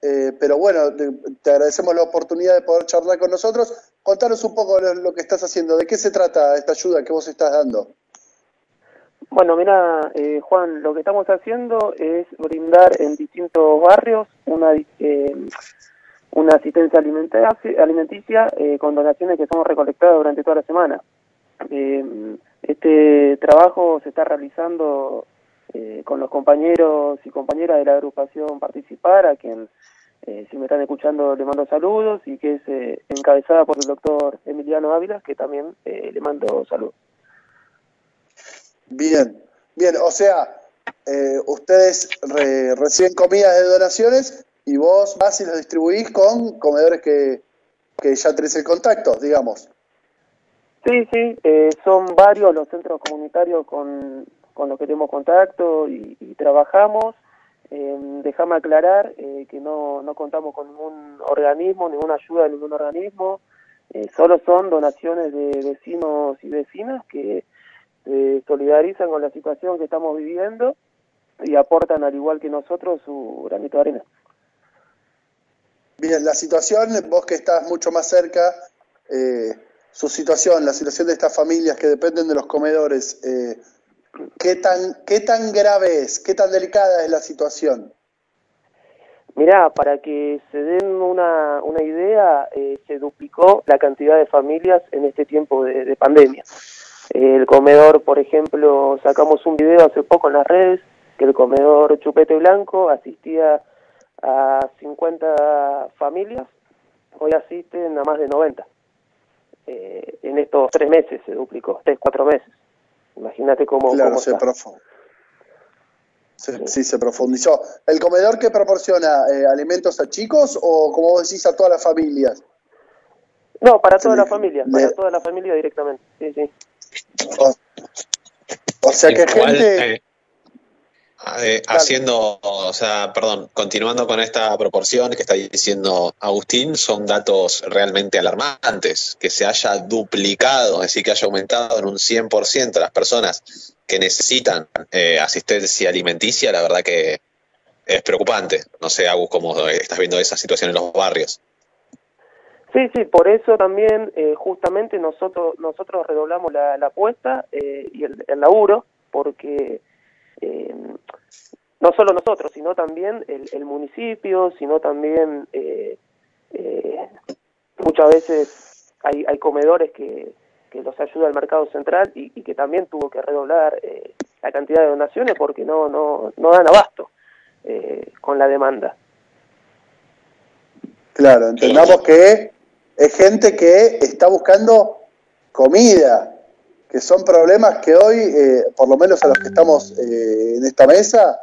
eh, pero bueno, te, te agradecemos la oportunidad de poder charlar con nosotros. Contanos un poco lo, lo que estás haciendo, de qué se trata esta ayuda que vos estás dando. Bueno, mira, eh, Juan, lo que estamos haciendo es brindar en distintos barrios una, eh, una asistencia alimentaria, alimenticia eh, con donaciones que somos recolectadas durante toda la semana. Eh, este trabajo se está realizando eh, con los compañeros y compañeras de la agrupación Participar, a quien, si me están escuchando, le mando saludos y que es encabezada por el doctor Emiliano Ávila, que también le mando saludos. Bien, bien, o sea, eh, ustedes re- reciben comidas de donaciones y vos vas y los distribuís con comedores que, que ya tenés el contacto, digamos. Sí, sí, eh, son varios los centros comunitarios con, con los que tenemos contacto y, y trabajamos. Eh, déjame aclarar eh, que no, no contamos con ningún organismo, ninguna ayuda de ningún organismo. Eh, solo son donaciones de vecinos y vecinas que se solidarizan con la situación que estamos viviendo y aportan al igual que nosotros su granito de arena. Bien, la situación, vos que estás mucho más cerca, eh, su situación, la situación de estas familias que dependen de los comedores, eh, ¿qué, tan, ¿qué tan grave es? ¿Qué tan delicada es la situación? Mirá, para que se den una, una idea, eh, se duplicó la cantidad de familias en este tiempo de, de pandemia. El comedor, por ejemplo, sacamos un video hace poco en las redes, que el comedor Chupete Blanco asistía a 50 familias, hoy asisten a más de 90. Eh, en estos tres meses se duplicó, tres, cuatro meses. Imagínate cómo, Claro, cómo se está. profu- se- sí, se profundizó. ¿El comedor que proporciona eh, alimentos a chicos o, como vos decís, a todas las familias? No, para toda le- la familia, le- para toda la familia directamente. Sí, sí. O sea que gente... eh, eh, haciendo, o sea, perdón, continuando con esta proporción que está diciendo Agustín, son datos realmente alarmantes. Que se haya duplicado, es decir, que haya aumentado en un 100% las personas que necesitan eh, asistencia alimenticia, la verdad que es preocupante. No sé, Agus, cómo estás viendo esa situación en los barrios. Sí, sí, por eso también eh, justamente nosotros nosotros redoblamos la, la apuesta eh, y el, el laburo, porque eh, no solo nosotros, sino también el, el municipio, sino también eh, eh, muchas veces hay, hay comedores que, que los ayuda el mercado central y, y que también tuvo que redoblar eh, la cantidad de donaciones porque no no no dan abasto eh, con la demanda. Claro, entendamos que es gente que está buscando comida, que son problemas que hoy, eh, por lo menos a los que estamos eh, en esta mesa,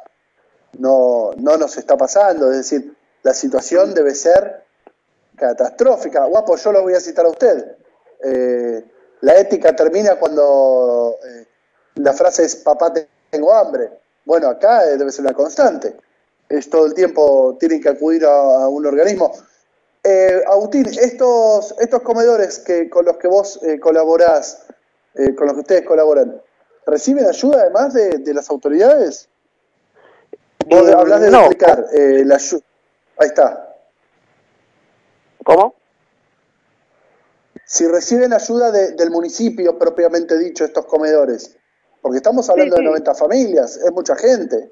no, no nos está pasando. Es decir, la situación debe ser catastrófica. Guapo, yo lo voy a citar a usted. Eh, la ética termina cuando eh, la frase es papá tengo hambre. Bueno, acá eh, debe ser una constante. Es todo el tiempo tienen que acudir a, a un organismo. Eh, Agustín, estos, estos comedores que con los que vos eh, colaborás, eh, con los que ustedes colaboran, ¿reciben ayuda además de, de las autoridades? Vos Eh, hablás de no. duplicar eh, la ayuda. Ahí está. ¿Cómo? Si reciben ayuda de- del municipio propiamente dicho estos comedores, porque estamos hablando Sí, de sí. 90 familias, es mucha gente.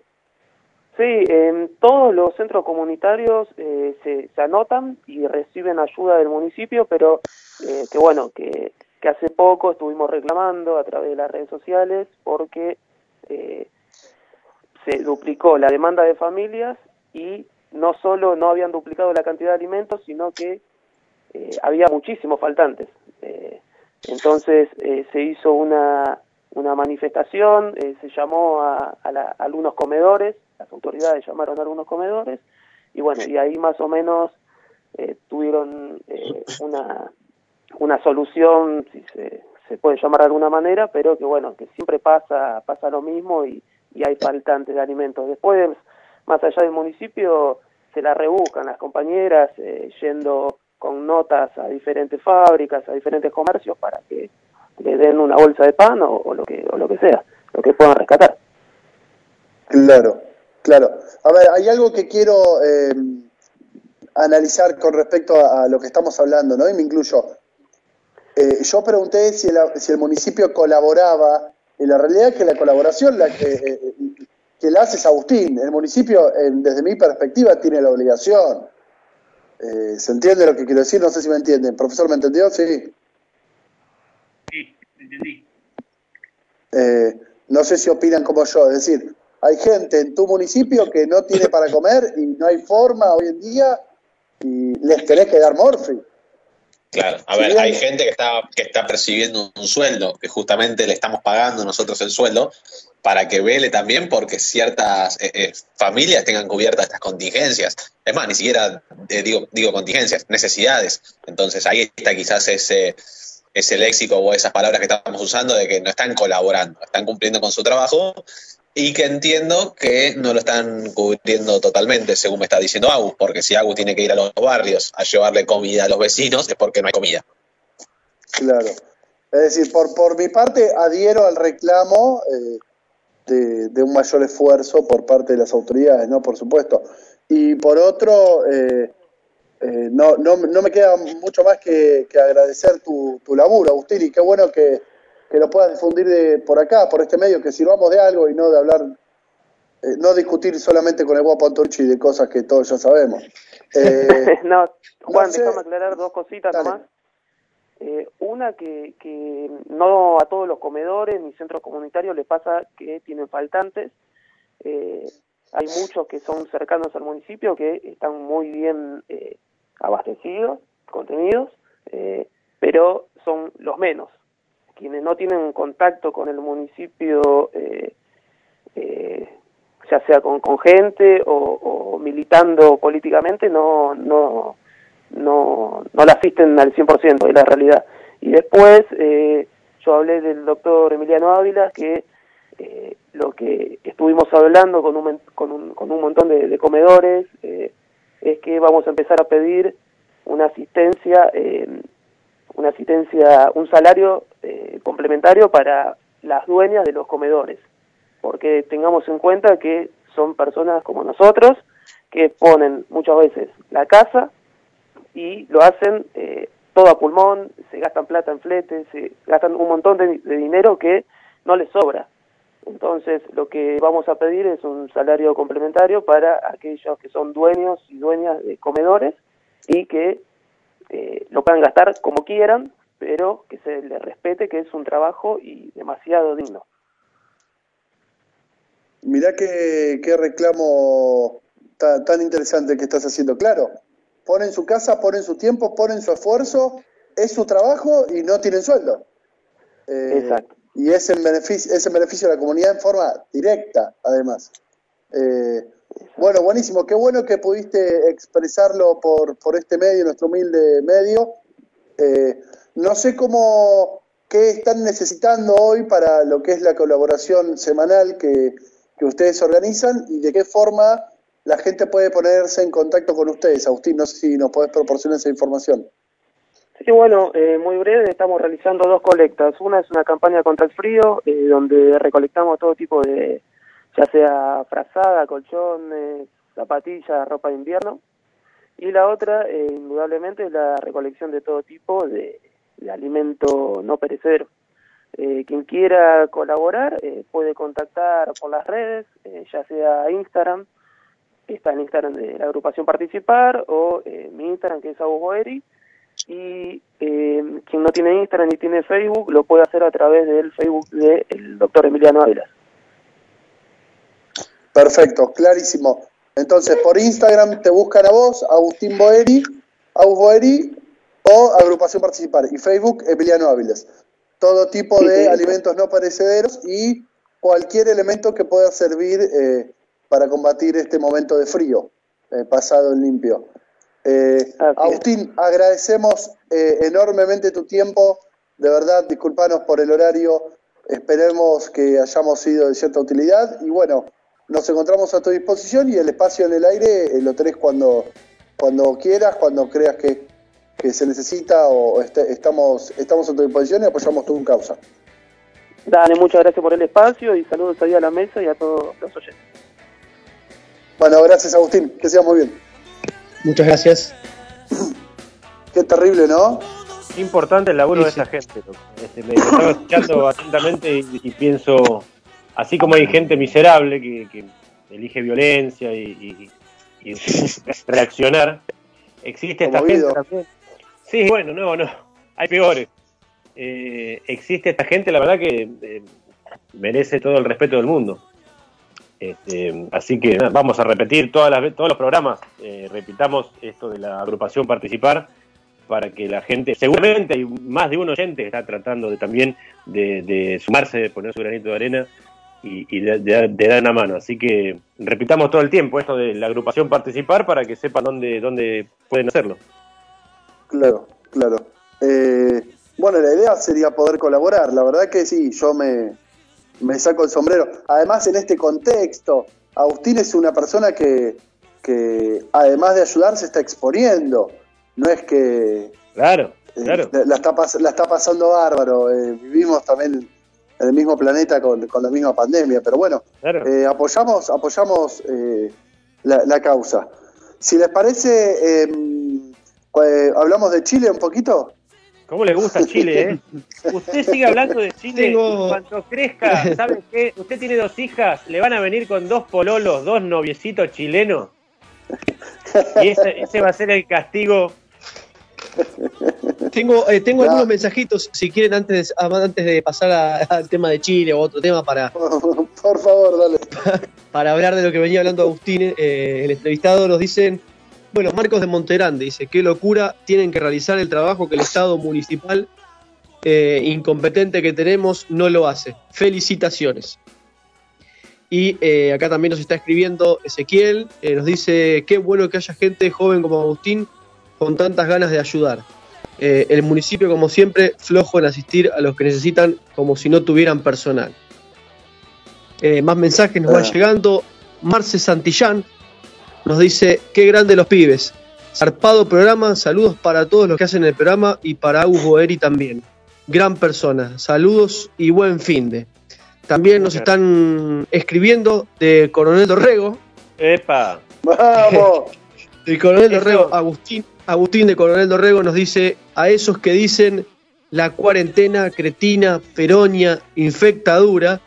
Sí, en todos los centros comunitarios eh, se, se anotan y reciben ayuda del municipio, pero eh, que bueno, que, que hace poco estuvimos reclamando a través de las redes sociales porque eh, se duplicó la demanda de familias y no solo no habían duplicado la cantidad de alimentos, sino que eh, había muchísimos faltantes. Eh, entonces eh, se hizo una, una manifestación, se llamó a, a la- a algunos comedores, las autoridades llamaron a algunos comedores, y bueno, y ahí más o menos eh, tuvieron eh, una, una solución, si se, se puede llamar de alguna manera, pero que bueno, que siempre pasa, pasa lo mismo y, y hay faltantes de alimentos. Después, más allá del municipio, se la rebuscan las compañeras eh, yendo con notas a diferentes fábricas, a diferentes comercios para que le den una bolsa de pan o, o lo que o lo que sea, lo que puedan rescatar. Claro, claro. A ver, hay algo que quiero eh, analizar con respecto a, a lo que estamos hablando, ¿no? Y me incluyo. Eh, yo pregunté si el, si el municipio colaboraba, y la realidad es que la colaboración la que, eh, que la hace es Agustín. El municipio, desde mi perspectiva, tiene la obligación. ¿Se entiende lo que quiero decir? No sé si me entienden. ¿Profesor me entendió? Sí. Sí, entendí. No sé si opinan como yo, es decir, hay gente en tu municipio que no tiene para comer y no hay forma hoy en día y les tenés que dar morfi. Claro, a ver, hay gente que está, que está percibiendo un sueldo, que justamente le estamos pagando nosotros el sueldo, para que vele también porque ciertas eh, eh, familias tengan cubiertas estas contingencias. Es más, ni siquiera eh, digo, digo contingencias, necesidades. Entonces ahí está quizás ese, ese léxico o esas palabras que estamos usando de que no están colaborando, están cumpliendo con su trabajo y que entiendo que no lo están cubriendo totalmente, según me está diciendo Agus, porque si Agus tiene que ir a los barrios a llevarle comida a los vecinos es porque no hay comida. Claro. Es decir, por, por mi parte adhiero al reclamo eh, de, de un mayor esfuerzo por parte de las autoridades, ¿no? Por supuesto. Y por otro, eh, eh, no, no, no me queda mucho más que, agradecer tu, tu laburo, Agustín, y qué bueno que, que lo puedas difundir de, por acá, por este medio, que sirvamos de algo y no de hablar, eh, no discutir solamente con el guapo Antorchi de cosas que todos ya sabemos. <laughs> Eh, no, Juan, sé- déjame aclarar dos cositas nomás. Eh, una, que, que no a todos los comedores ni centros comunitarios les pasa que tienen faltantes. Eh, hay muchos que son cercanos al municipio que están muy bien eh, abastecidos, contenidos, eh, pero son los menos. Quienes no tienen contacto con el municipio, eh, eh, ya sea con, con gente o, o militando políticamente, no, no, no, no la asisten al 100%, es la realidad. Y después eh, yo hablé del doctor Emiliano Ávila, que eh, lo que estuvimos hablando con un, con un, con un montón de, de comedores eh, es que vamos a empezar a pedir una asistencia, una asistencia, un salario eh, complementario para las dueñas de los comedores, porque tengamos en cuenta que son personas como nosotros que ponen muchas veces la casa y lo hacen eh, todo a pulmón, se gastan plata en fletes, se gastan un montón de, de dinero que no les sobra. Entonces, lo que vamos a pedir es un salario complementario para aquellos que son dueños y dueñas de comedores y que eh, lo puedan gastar como quieran, pero que se les respete que es un trabajo y demasiado digno. Mirá qué, qué reclamo ta- tan interesante que estás haciendo. Claro, ponen su casa, ponen su tiempo, ponen su esfuerzo, es su trabajo y no tienen sueldo. Eh, Exacto. Y es en beneficio, es en beneficio de la comunidad en forma directa, además. Eh, bueno, buenísimo. Qué bueno que pudiste expresarlo por, por este medio, nuestro humilde medio. Eh, no sé cómo, qué están necesitando hoy para lo que es la colaboración semanal que, que ustedes organizan y de qué forma la gente puede ponerse en contacto con ustedes. Agustín, no sé si nos podés proporcionar esa información. Sí, bueno, eh, muy breve, estamos realizando dos colectas. Una es una campaña contra el frío, eh, donde recolectamos todo tipo de, ya sea frazada, colchones, zapatillas, ropa de invierno. Y la otra, eh, indudablemente, es la recolección de todo tipo de, alimento no perecedero. Eh, quien quiera colaborar eh, puede contactar por las redes, eh, ya sea Instagram, está en Instagram de la agrupación Participar, o mi Instagram que es Abugoeri, y quien no tiene Instagram ni tiene Facebook lo puede hacer a través del Facebook del doctor Emiliano Ávila. Perfecto, clarísimo. Entonces, por Instagram te buscan a vos, Agustín Boeri, Agus Boeri o Agrupación Participar. Y Facebook, Emiliano Áviles. Todo tipo de alimentos no perecederos y cualquier elemento que pueda servir eh, para combatir este momento de frío, eh, pasado en limpio. Eh, Agustín, agradecemos eh, enormemente tu tiempo. De verdad, disculpanos por el horario. Esperemos que hayamos sido de cierta utilidad. Y bueno, nos encontramos a tu disposición y el espacio en el aire lo tenés cuando, cuando quieras, cuando creas que, que se necesita o este- estamos, estamos a tu disposición y apoyamos tu causa. Dale, muchas gracias por el espacio y saludos ahí a la mesa y a todos los oyentes. Bueno, gracias Agustín, que sea muy bien. Muchas gracias. Qué terrible, ¿no? Qué importante el laburo de esta gente. Este, me, estaba escuchando atentamente y, y pienso, así como hay gente miserable que, que elige violencia y, y- y <laughs> reaccionar, existe esta gente también. Sí, bueno, no, no, hay peores. Eh, existe esta gente, la verdad que eh, merece todo el respeto del mundo. Este, así que vamos a repetir todas las, todos los programas, eh, repitamos esto de la agrupación participar para que la gente, seguramente hay más de un oyente que está tratando de también de, de sumarse, de poner su granito de arena y, de- de dar una mano. Así que repitamos todo el tiempo esto de la agrupación participar para que sepan dónde, dónde pueden hacerlo. Claro, claro. Eh, bueno, la idea sería poder colaborar. La verdad que sí, yo me, me saco el sombrero. Además, en este contexto, Agustín es una persona que, que además de ayudar, se está exponiendo. No es que, Claro. Eh, Claro. la, la está, pas- la está pasando bárbaro. eh, vivimos también en el mismo planeta con, con la misma pandemia, pero bueno, Claro. eh, apoyamos, apoyamos la, la causa. Si les parece, eh, hablamos de Chile un poquito. ¿Cómo le gusta Chile, eh? <laughs> Usted sigue hablando de Chile Tengo- cuando crezca, ¿sabe qué? Usted tiene dos hijas, le van a venir con dos pololos, dos noviecitos chilenos. Y ese, ese va a ser el castigo. Tengo, eh, tengo algunos mensajitos, si quieren, antes de, antes de pasar a- al tema de Chile o otro tema para, <laughs> Por favor, dale. <laughs> para hablar de lo que venía hablando Agustín, eh, el entrevistado, nos dicen, bueno, Marcos de Monterande dice, qué locura, tienen que realizar el trabajo que el Estado municipal eh, incompetente que tenemos no lo hace. Felicitaciones. Y eh, acá también nos está escribiendo Ezequiel, eh, nos dice, qué bueno que haya gente joven como Agustín con tantas ganas de ayudar. El municipio, como siempre, flojo en asistir a los que necesitan como si no tuvieran personal. Más mensajes nos van Ah. llegando. Marce Santillán nos dice, qué grande los pibes. Zarpado programa, saludos para todos los que hacen el programa y para Agus Boeri también. Gran persona, saludos y buen fin de. También nos están escribiendo de Coronel Dorrego, ¡Epa! Vamos. <laughs> el Coronel Eso. Dorrego, Agustín, Agustín de Coronel Dorrego nos dice a esos que dicen la cuarentena cretina, peronia, infectadura,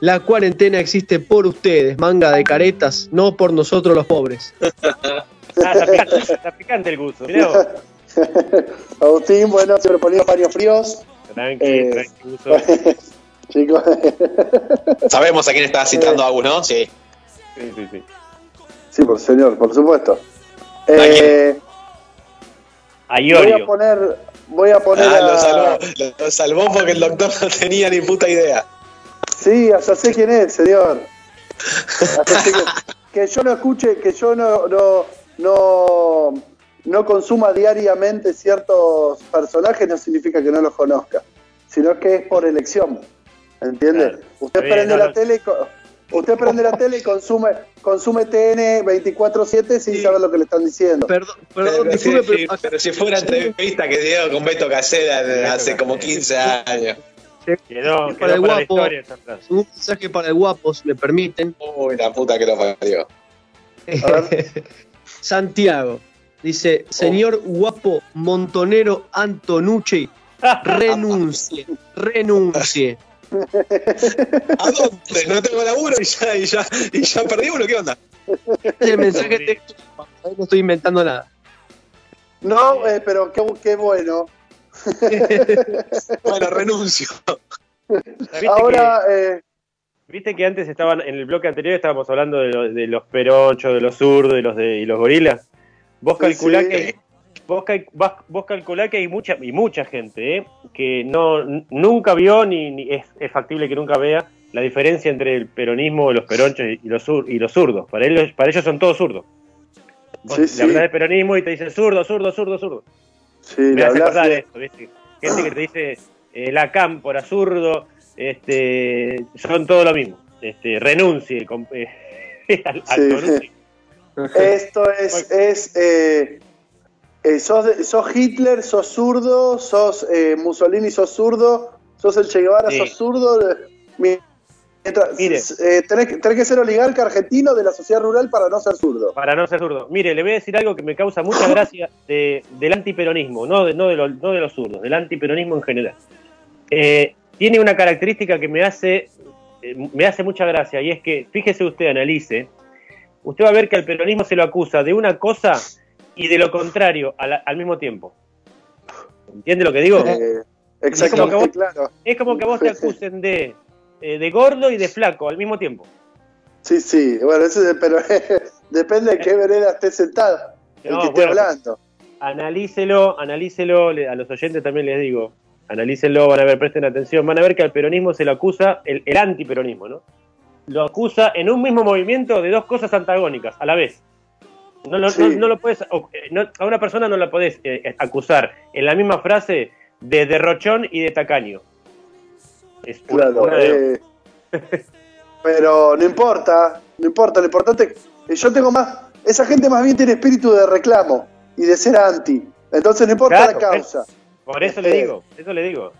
la cuarentena existe por ustedes, manga de caretas, no por nosotros los pobres. <laughs> Ah, está picante, está picante el gusto. Mirá vos. <laughs> Agustín, bueno, siempre poniendo paños fríos. Tranqui, Eh. tranqui, gusto. <laughs> Chicos, Sabemos a quién está citando Agus, ¿no? Sí. Sí, sí, sí. sí, por señor, por supuesto. ¿A Eh, A voy a poner, voy a poner Ah, a- lo salvó, lo salvó porque el doctor no tenía ni puta idea. Sí, hasta sé quién es, señor. Que, <laughs> que yo no escuche, que yo no, no, no, no consuma diariamente ciertos personajes no significa que no los conozca, sino que es por elección. ¿Entiende? Claro. Usted bien, prende no, la no. tele y usted prende la tele y consume, consume TN 24-7 sin Sí. saber lo que le están diciendo. Perdón, perdón, Pero, disculpe, si, pero pero si fue una entrevista que dio con Beto Casera hace como 15 años. Quedó, para quedó el para la guapo. historia un mensaje para el guapo, si me permiten. Uy, la puta que lo parió. <laughs> Santiago dice, señor guapo montonero Antonucci, renuncie, renuncie. <laughs> ¿A dónde? No tengo laburo y ya, y ya, y ya perdí uno, ¿qué onda? Este es el mensaje texto, no estoy inventando nada. No, eh, pero qué, qué bueno. <laughs> Bueno, renuncio. ¿Viste Ahora, eh, viste que antes estaban, en el bloque anterior estábamos hablando de, lo- de los peronchos, de los zurdos y los, de, y los gorilas. Vos Sí, calculás sí. que vos, cal- vos que hay mucha y mucha gente ¿eh? que no nunca vio ni, ni es, es factible que nunca vea la diferencia entre el peronismo, los peronchos y, y los zur- y los zurdos. Para ellos, para ellos son todos zurdos. Vos Sí, le sí. hablas de peronismo y te dicen zurdo, zurdo, zurdo, zurdo. Sí, Me hace de- esto, ¿viste? Gente que te dice eh, la cámpora, zurdo, este, son todo lo mismo. Este, renuncie eh, <laughs> al, Sí. Esto es, es eh, eh, sos, sos Hitler, sos zurdo, sos eh, Mussolini, sos zurdo, sos el Che Guevara, Sí. sos zurdo. eh, mi- Mire. eh, tenés, que- tenés que ser oligarca argentino de la sociedad rural para no ser zurdo. Para no ser zurdo. Mire, le voy a decir algo que me causa mucha <laughs> gracia de, del antiperonismo, no de, no, de lo- no de los zurdos, del antiperonismo en general. Eh, tiene una característica que me hace, eh, me hace mucha gracia, y es que, fíjese usted, analice, usted va a ver que al peronismo se lo acusa de una cosa y de lo contrario al mismo tiempo. ¿Entiende lo que digo? Eh, como que exactamente, vos- claro. Es como que a vos te acusen de, eh, de gordo y de flaco al mismo tiempo. Sí, sí, bueno, eso de- pero <laughs> depende de qué vereda esté sentado, el No, que esté bueno, hablando. Analícelo, analícelo, a los oyentes también les digo, analícenlo, van a ver, presten atención, van a ver que al peronismo se lo acusa, el, el antiperonismo, ¿no? Lo acusa en un mismo movimiento de dos cosas antagónicas a la vez. No, lo- Sí. no, no lo puedes, eh, no- a una persona no la podés eh, acusar en la misma frase de derrochón y de tacaño. Es <laughs> Claro, de- eh, <laughs> pero no importa, no importa, lo importante eh, yo tengo más, esa gente más bien tiene espíritu de reclamo y de ser anti, entonces no importa Claro, la causa, Por eso le digo, eso le digo.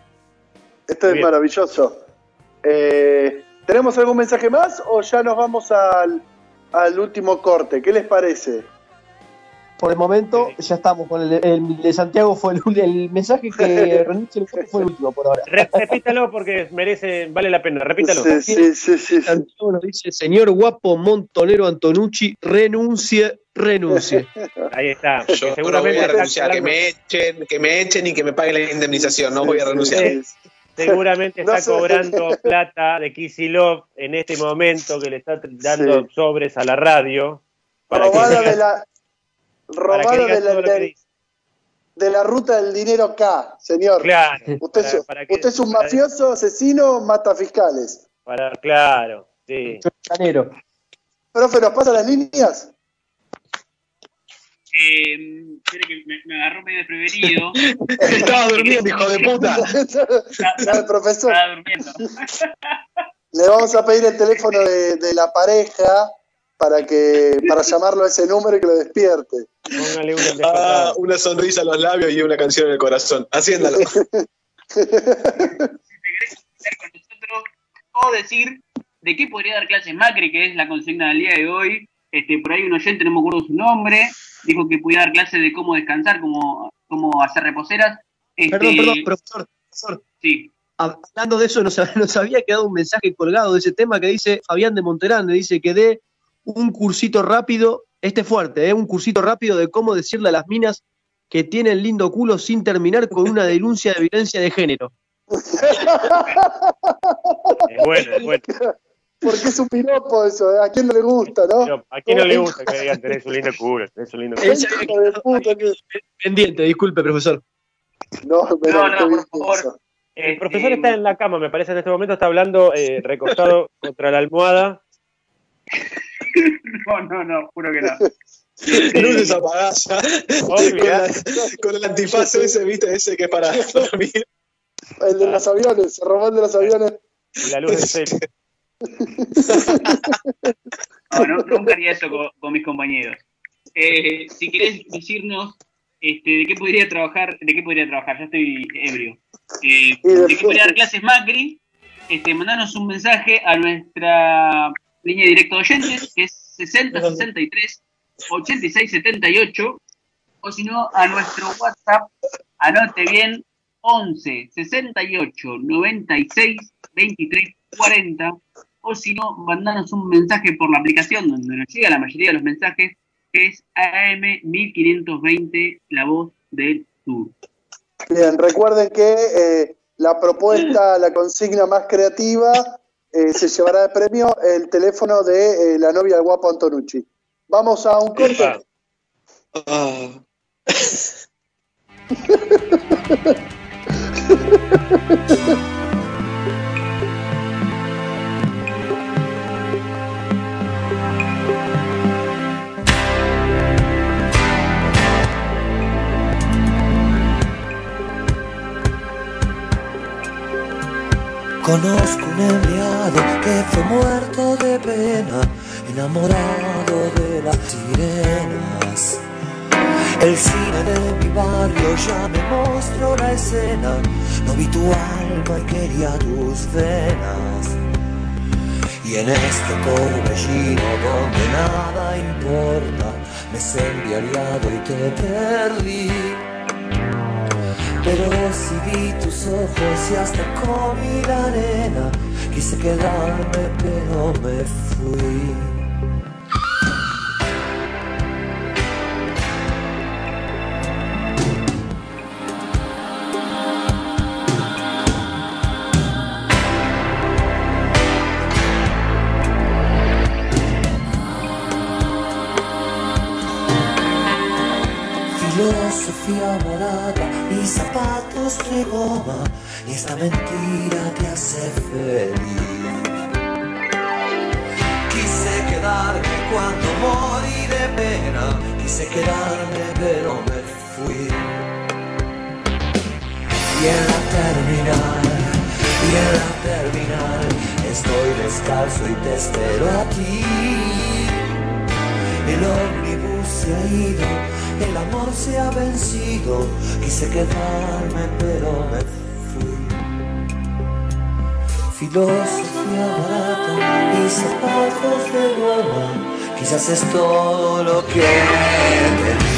Esto es Bien. maravilloso. Eh, ¿Tenemos algún mensaje más o ya nos vamos al, al último corte? ¿Qué les parece? Por el momento ya estamos con el, el de Santiago fue el, el mensaje que <laughs> renunció fue el último por ahora. Re- repítalo porque merece, vale la pena, repítalo. Sí, sí, sí, sí. Santiago nos dice, señor guapo Montonero Antonucci, renuncie, renuncie. <laughs> Ahí está. Yo no voy seguramente a renunciar, que me echen, que me echen y que me paguen la indemnización, no voy a renunciar. Seguramente <laughs> No está sé. cobrando plata de Kisilov en este momento que le está dando sobres a la radio. Para Robada de la, diga de la, de- la ruta del dinero K, señor. Claro, Usted, para- es- para que- usted es un para- mafioso, asesino, mata fiscales. Para, claro, sí. Chanero. Profe, ¿nos pasa las líneas? Eh, que me, me agarró medio desprevenido. <laughs> Estaba durmiendo, hijo de puta. <laughs> Al profesor. Estaba durmiendo. <laughs> Le vamos a pedir el teléfono de, de la pareja para que para llamarlo a ese número y que lo despierte. Póngale una Ah, una sonrisa en los labios y una canción en el corazón. Haciéndalo. con nosotros <laughs> o decir de qué podría dar clases Macri, que es la consigna del día de hoy. Este, por ahí un oyente, no me acuerdo su nombre, dijo que podía dar clases de cómo descansar, cómo, cómo hacer reposeras. Este, Perdón, perdón, profesor. profesor. Sí. Hablando de eso, nos, <laughs> nos había quedado un mensaje colgado de ese tema que dice Fabián de Monterande, dice que dé un cursito rápido, este fuerte, ¿eh? un cursito rápido de cómo decirle a las minas que tienen lindo culo sin terminar con una denuncia de violencia de género. Es bueno, es bueno. Porque es un piropo eso, ¿eh? ¿a quién no le gusta, no? ¿A quién no le gusta que digan tenés un lindo culo? Tenés un lindo culo. <laughs> Pendiente, disculpe, profesor. No, pero No, no, por favor. El profesor está en la cama, me parece, en este momento está hablando eh, recostado contra la almohada. <laughs> <laughs> No, no, no, juro que no. <laughs> Luces apagadas. ¿ah? Con, el antifaz ese, viste, ese que es para <laughs> dormir. El de los aviones, se robó el de los aviones. Y la luz del cel. No, no, nunca haría eso con, con mis compañeros. Eh, si querés decirnos este, de qué podría trabajar, de qué podría trabajar, ya estoy ebrio. Eh, de qué podría dar clases Macri, este, mandanos un mensaje a nuestra línea directa de oyentes, que es 60 63 86 78, o si no, a nuestro WhatsApp, anote bien, 11 68 96 23 40, o si no, mandanos un mensaje por la aplicación donde nos llega la mayoría de los mensajes, que es AM 1520, la voz del sur. Bien, recuerden que eh, la propuesta, <clears throat> la consigna más creativa, eh, se llevará de premio el teléfono de eh, la novia del guapo Antonucci. Vamos a un corte. Ah. <laughs> <laughs> Conozco un empleado que fue muerto de pena, enamorado de las sirenas. El cine de mi barrio ya me mostró la escena, no vi tu alma y quería tus venas. Y en este torbellino donde nada importa, me sentí aliado y te perdí. Pero recibí tus ojos y hasta comí la arena. Quise quedarme, pero me fui. Filosofía morada y zapatos de goma y esta mentira te hace feliz. Quise quedarme cuando morí de pena, quise quedarme pero me fui. Y en la terminal, y en la terminal, estoy descalzo y te espero a ti. El ómnibus se ha ido el amor se ha vencido. Quise quedarme, pero me fui. Filosofía barata y zapatos de goma. Quizás es todo lo que.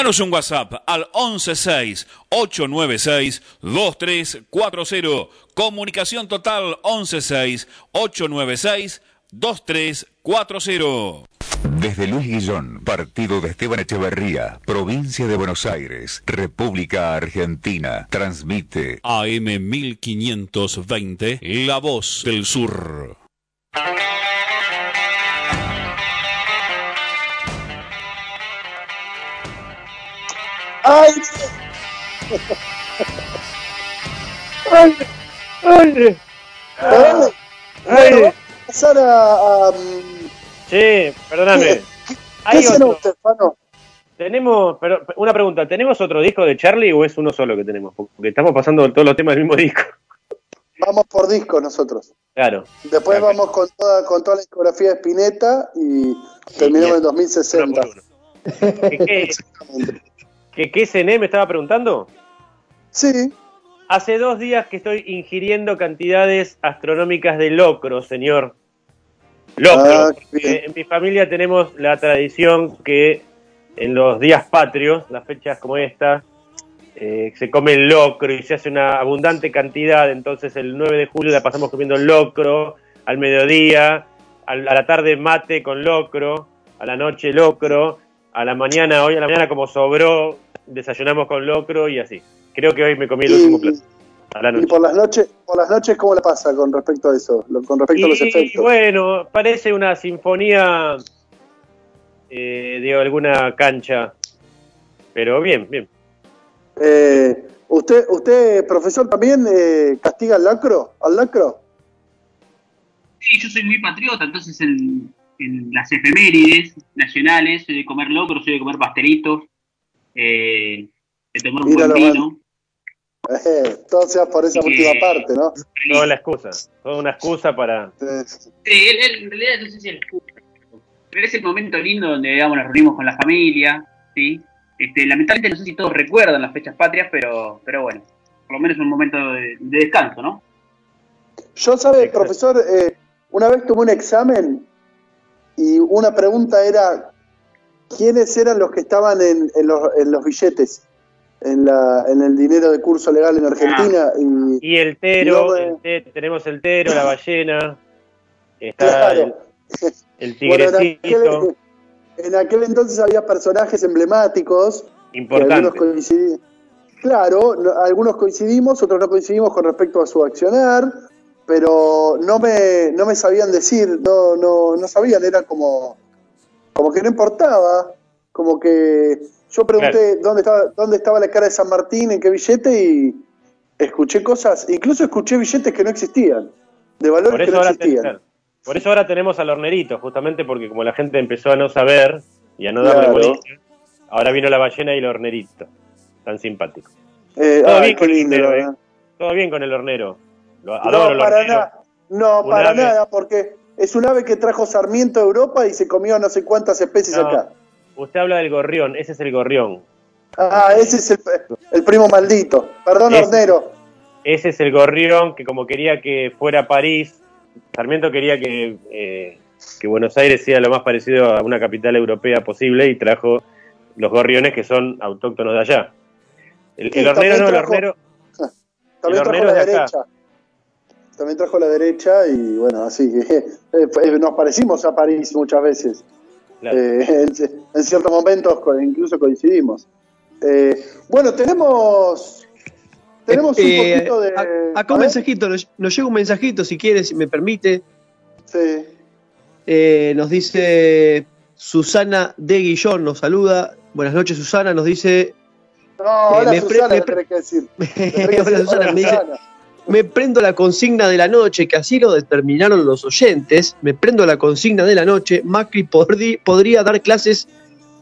Envíanos un WhatsApp al 116-896-2340. Comunicación total 116-896-2340. Desde Luis Guillón, partido de Esteban Echeverría, provincia de Buenos Aires, República Argentina, transmite AM 1520, La Voz del Sur. ¡Ay! ¡Ay! ¡Ay! Bueno, Ay. vamos a pasar a. a, mm, Sí, perdóname. ¿Qué otro. usted, Fano? Tenemos, pero una pregunta, ¿tenemos otro disco de Charlie o es uno solo que tenemos? Porque estamos pasando todos los temas del mismo disco. Vamos por disco nosotros. Claro. Después vamos con toda, con toda la discografía de Spinetta y terminamos en 2060. ¿Qué, qué, ¿Qué, qué cené me estaba preguntando? Sí. Hace dos días que estoy ingiriendo cantidades astronómicas de locro, señor. Locro. Ah, porque en mi familia tenemos la tradición que en los días patrios, las fechas como esta, eh, se come el locro y se hace una abundante cantidad. Entonces el 9 de julio la pasamos comiendo locro, al mediodía, a la tarde mate con locro, a la noche locro, a la mañana, hoy a la mañana como sobró, desayunamos con locro y así. Creo que hoy me comí el último plato. A la Y por las noches, por las noches ¿cómo la pasa con respecto a eso? Lo- Con respecto a los efectos. bueno, parece una sinfonía eh, de alguna cancha. Pero bien, bien. Eh, ¿Usted, usted, profesor, también eh, castiga al lacro? ¿Al lacro? Sí, yo soy muy patriota, entonces en, en las efemérides nacionales soy de comer locro, soy de comer pastelitos, eh, de tomar un Mira buen vino. Eh, todo sea por esa última parte, ¿no? Toda la excusa. Toda una excusa para. Sí, él, él, en realidad no sé si es pero es el momento lindo donde digamos, nos reunimos con la familia, ¿sí? Este, lamentablemente no sé si todos recuerdan las fechas patrias, pero, pero bueno, por lo menos es un momento de, de descanso, ¿no? Yo, sabe, profesor, eh, una vez tuve un examen y una pregunta era quiénes eran los que estaban en, en los, en los billetes, en, la, en el dinero de curso legal en Argentina. Y, Y el tero, No, el te- tenemos el tero, la ballena, está Claro. el, el Bueno, en tigrecito. aquel, en aquel entonces había personajes emblemáticos. que Importante. algunos coincidí- Claro, no- algunos coincidimos, otros no coincidimos con respecto a su accionar, pero no me, no me sabían decir, no, no, no sabían, era como, como que no importaba, como que Yo pregunté dónde estaba dónde estaba la cara de San Martín, en qué billete y escuché cosas, incluso escuché billetes que no existían, de valores que no existían. ten- por eso ahora tenemos al hornerito, justamente porque como la gente empezó a no saber y a no darle Claro. bolilla, ahora vino la ballena y el hornerito. Tan simpático. Eh, Todo bien con el lindo, hornero, ¿eh? Todo bien con el hornero. Lo No, adoro el para hornero. nada. No, para nada, porque es un ave que trajo Sarmiento a Europa y se comió no sé cuántas especies No. acá. Usted habla del gorrión, ese es el gorrión. Ah, ese es el, el primo maldito. Perdón, hornero. Ese es el gorrión que como quería que fuera París, Sarmiento quería que, eh, que Buenos Aires sea lo más parecido a una capital europea posible y trajo los gorriones que son autóctonos de allá. El, el hornero no, el hornero, <laughs> También el hornero es de acá. derecha. También trajo la derecha y bueno, así que <laughs> eh, nos parecimos a París muchas veces. Claro. Eh, en, en ciertos momentos incluso coincidimos. Eh, bueno, tenemos tenemos un Eh, poquito de... a- acá un mensajito, nos, nos llega un mensajito, si quieres, si me permite. sí. Eh, nos dice Susana de Guillón, nos saluda. Buenas noches, Susana. Nos dice. No, hola me pre- Susana, me le pre- tenés que decir. <laughs> Le tenés que Hola, decir, Susana, hola, me dice- Susana. Me prendo la consigna de la noche, que así lo determinaron los oyentes. Me prendo la consigna de la noche. Macri podri- podría dar clases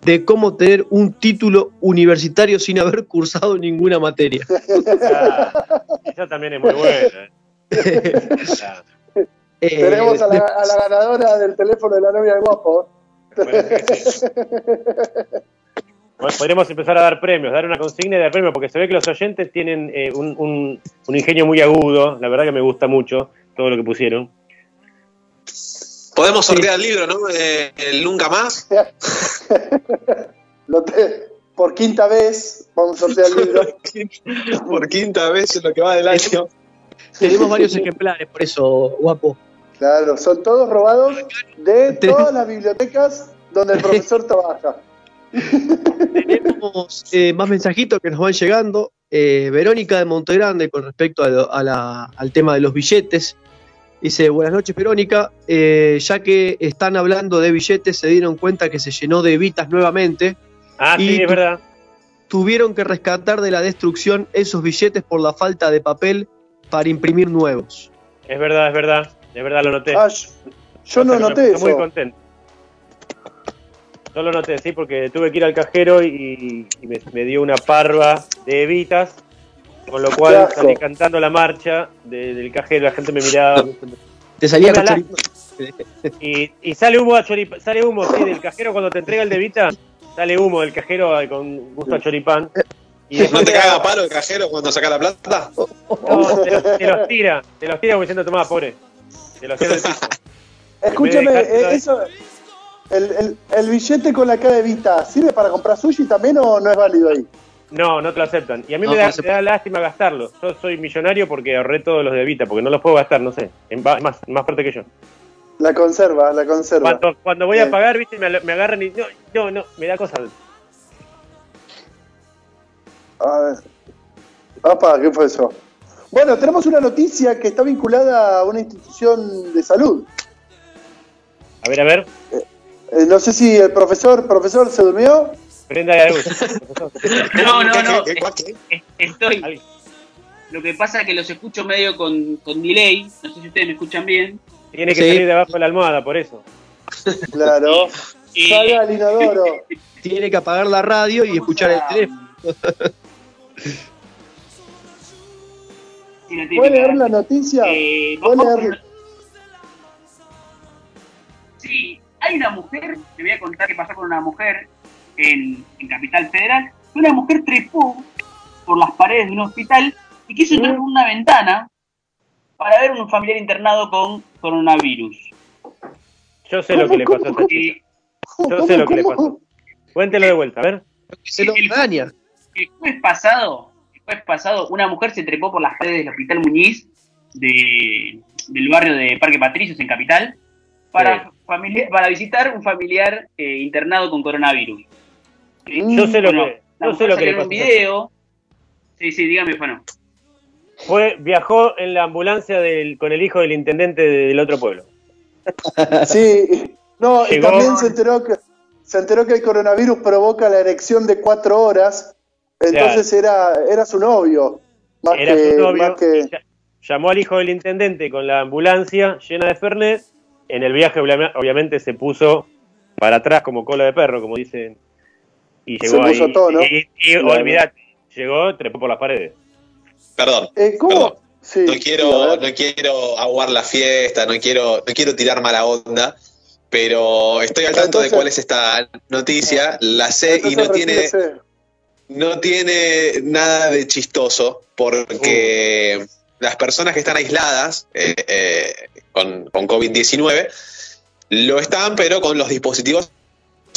de cómo tener un título universitario sin haber cursado ninguna materia. Ah, esa también es muy buena. Ah, <laughs> Eh, Tenemos a la, de- a la ganadora del teléfono de la novia de guapo. Bueno, podríamos empezar a dar premios, dar una consigna y dar premios, porque se ve que los oyentes tienen eh, un, un- un ingenio muy agudo. La verdad que me gusta mucho todo lo que pusieron. Podemos sortear el libro, ¿no? Eh, el Nunca Más. <laughs> Lo te- por quinta vez vamos a sortear el libro. <laughs> Por quinta vez en lo que va del año. tenemos varios <laughs> ejemplares, por eso, guapo. Claro, son todos robados de todas las bibliotecas donde el profesor trabaja. Tenemos eh, más mensajitos que nos van llegando. Eh, Verónica de Montegrande con respecto a lo- a la- al tema de los billetes. Dice, buenas noches Verónica, Eh, ya que están hablando de billetes, se dieron cuenta que se llenó de evitas nuevamente. Ah, Y sí, es verdad. Tuvieron que rescatar de la destrucción esos billetes por la falta de papel para imprimir nuevos. Es verdad, es verdad. Es verdad, lo noté. Ah, yo, yo no noté muy eso. contento. Yo lo noté, sí, porque tuve que ir al cajero y, y me, me dio una parva de evitas, con lo cual salí cantando la marcha de- del cajero, la gente me miraba. Te salía con choripán. Y, y sale humo a choripán, sale humo, sí, del cajero cuando te entrega el de Evita, sale humo del cajero con gusto a choripán. Y ¿No te caga palo el cajero cuando saca la plata? no, te, los, te los tira, te los tira como diciendo, tomá, pobre. Te los tira del piso. Escúchame, de eh, eso, el, el, el billete con la cara de vista, ¿sirve para comprar sushi también o no es válido ahí? No, no te lo aceptan. Y a mí No, me, da, me da lástima gastarlos. Yo soy millonario porque ahorré todos los de Evita, porque no los puedo gastar, no sé. Es más, más, más fuerte que yo. La conserva, la conserva. Cuando, cuando voy a pagar, viste, me, me agarran y. No, no, no, me da cosas. A ver. Apa, ¿qué fue eso? Bueno, tenemos una noticia que está vinculada a una institución de salud. A ver, a ver. Eh, no sé si el profesor, profesor, ¿se durmió? Prenda de luz. <laughs> No, no, no. Estoy. Lo que pasa es que los escucho medio con, con delay. No sé si ustedes me escuchan bien. Tiene que Sí. salir de abajo de la almohada, por eso. Claro. Y- <laughs> Salga al inodoro. <laughs> Tiene que apagar la radio y escuchar el teléfono. La ¿Puede leer la noticia? Eh, Sí, hay una mujer, te voy a contar qué pasó con una mujer en, en Capital Federal. Una mujer trepó por las paredes de un hospital y quiso entrar por una ventana para ver un familiar internado con coronavirus. Yo sé lo que le pasó a esta chica. Yo sé lo que le pasó. Cuéntelo de vuelta, a ver. Se lo daña. El jueves pasado, el jueves pasado, una mujer se trepó por las paredes del Hospital Muñiz de, del barrio de Parque Patricios en Capital para, familia- para visitar un familiar eh, internado con coronavirus. Yo sé lo Bueno, que, yo sé lo que le pasó. un video. Sí, sí, dígame, bueno. Fue, viajó en la ambulancia del, con el hijo del intendente del otro pueblo. <laughs> Sí. No, y Llegó- también se enteró que se enteró que el coronavirus provoca la erección de cuatro horas, entonces era, era su novio. Más Era que, su novio, más que- llamó al hijo del intendente con la ambulancia llena de Fernet. En el viaje, obvia- obviamente, se puso para atrás como cola de perro, como dicen. Y Se llegó puso ahí. todo, ¿no? Y, y Claro. olvidate, llegó, trepó por las paredes. Perdón. Eh, ¿Cómo? Sí, no quiero, no quiero aguar la fiesta, no quiero, no quiero tirar mala onda, pero estoy al tanto de cuál es esta noticia, la sé y no tiene, no tiene nada de chistoso, porque las personas que están aisladas eh, eh, con, con COVID-19 lo están, pero con los dispositivos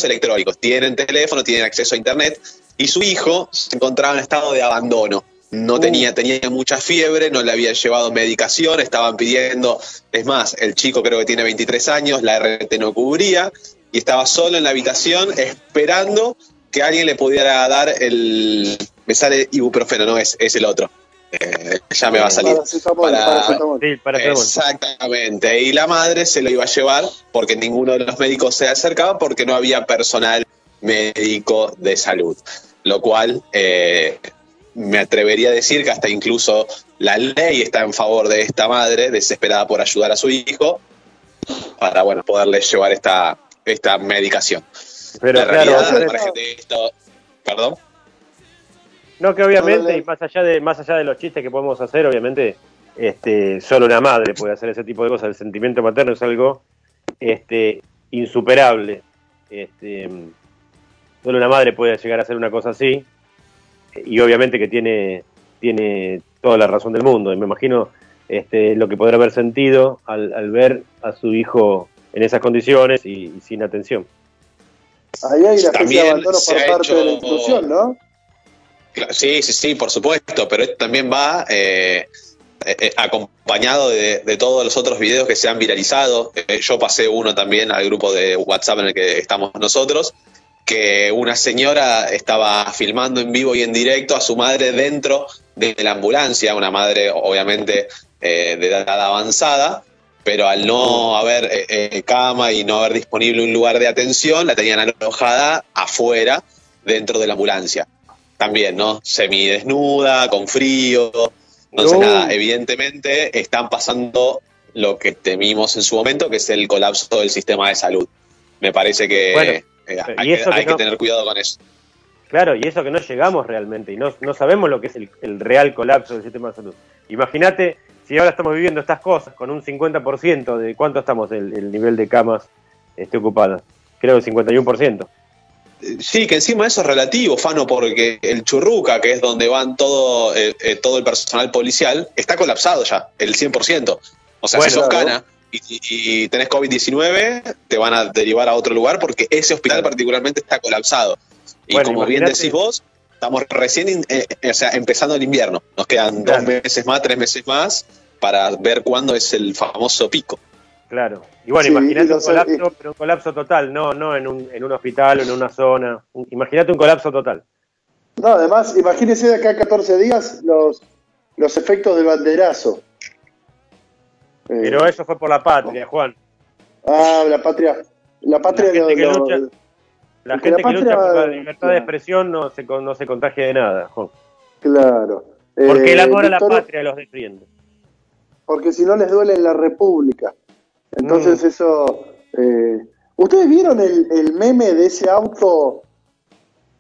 electrónicos. Tienen teléfono, tienen acceso a internet y su hijo se encontraba en estado de abandono. No tenía, tenía mucha fiebre, no le habían llevado medicación, estaban pidiendo, es más, el chico creo que tiene 23 años, la RT no cubría y estaba solo en la habitación esperando que alguien le pudiera dar el... Me sale ibuprofeno, no es, es el otro. Eh, ya me va a salir. Paracetamol, Para- paracetamol. Sí, Exactamente. Y la madre se lo iba a llevar porque ninguno de los médicos se acercaba porque no había personal médico de salud. Lo cual eh, me atrevería a decir que hasta incluso la ley está en favor de esta madre desesperada por ayudar a su hijo para bueno poderle llevar esta, esta medicación. Pero la claro, realidad, pero- al margen de esto, perdón. No, que obviamente, Dale. y más allá de, más allá de los chistes que podemos hacer, obviamente, este, solo una madre puede hacer ese tipo de cosas. El sentimiento materno es algo este, insuperable. Este, solo una madre puede llegar a hacer una cosa así. Y obviamente que tiene, tiene toda la razón del mundo. Y me imagino este, lo que podrá haber sentido al, al ver a su hijo en esas condiciones y, y sin atención. Ahí hay una especie de También abandono se por ha parte de la hecho- institución, ¿no? Sí, sí, sí, por supuesto, pero esto también va eh, eh, eh, acompañado de, todos los otros videos que se han viralizado. Eh, yo pasé uno también al grupo de WhatsApp en el que estamos nosotros, que una señora estaba filmando en vivo y en directo a su madre dentro de la ambulancia, una madre obviamente de edad avanzada, pero al no haber cama y no haber disponible un lugar de atención, la tenían alojada afuera, dentro de la ambulancia también, ¿no? Semidesnuda, con frío. Entonces, No. nada, evidentemente están pasando lo que temimos en su momento, que es el colapso del sistema de salud. Me parece que Bueno, eh, hay, que, que hay que no- tener cuidado con eso. Claro, y eso que no llegamos realmente y no, no sabemos lo que es el, el real colapso del sistema de salud. Imagínate si ahora estamos viviendo estas cosas con un 50% de cuánto estamos el, el nivel de camas este, ocupadas. Creo que 51%. Sí, que encima eso es relativo, Fano, porque el Churruca, que es donde van todo, eh, eh, todo el personal policial, está colapsado ya, el 100%. O sea, Bueno, si sos cana y, tenés COVID-19, te van a derivar a otro lugar porque ese hospital particularmente está colapsado. Y Bueno, como bien decís vos, estamos recién eh, eh, o sea, empezando el invierno. Nos quedan Claro. dos meses más, tres meses más para ver cuándo es el famoso pico. Claro. Y bueno, Sí, imagínate un colapso, pero un colapso total, no, no en un, en un hospital o en una zona. Imagínate un colapso total. No, además, imagínese de acá a 14 días los, los efectos del banderazo. Eh, Pero eso fue por la patria, Juan. Ah, la patria. La patria La gente que lucha- La gente la que lucha por la libertad de expresión no se, no se contagia de nada, Juan. Claro. Porque el Eh, amor a la patria los defiende. Porque si no les duele en la República. Mm. Entonces eso... eh, ¿Ustedes vieron el, el meme de ese auto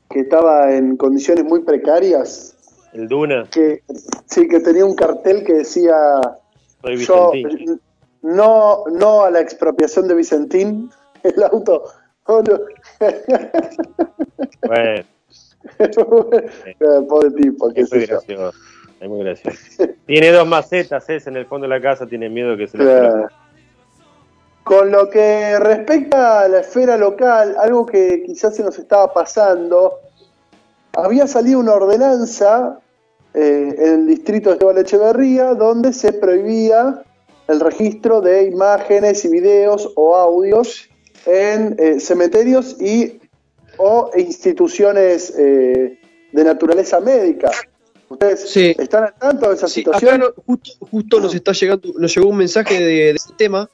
que estaba en condiciones muy precarias? El Duna, Que sí, que tenía un cartel que decía yo no, no a la expropiación de Vicentín. <laughs> El auto. oh, no. <laughs> Bueno, <laughs> Eh, Pobre tipo, qué es muy gracioso. Es muy gracioso. Tiene dos macetas, es en el fondo de la casa, tiene miedo que se le Claro. Con lo que respecta a la esfera local, algo que quizás se nos estaba pasando, había salido una ordenanza eh, en el distrito de Esteban Echeverría donde se prohibía el registro de imágenes y videos o audios en eh, cementerios y o instituciones eh, de naturaleza médica. ¿Ustedes Sí. están al tanto de esa Sí, situación? acá no- justo, justo nos está llegando, nos llegó un mensaje de, de ese tema.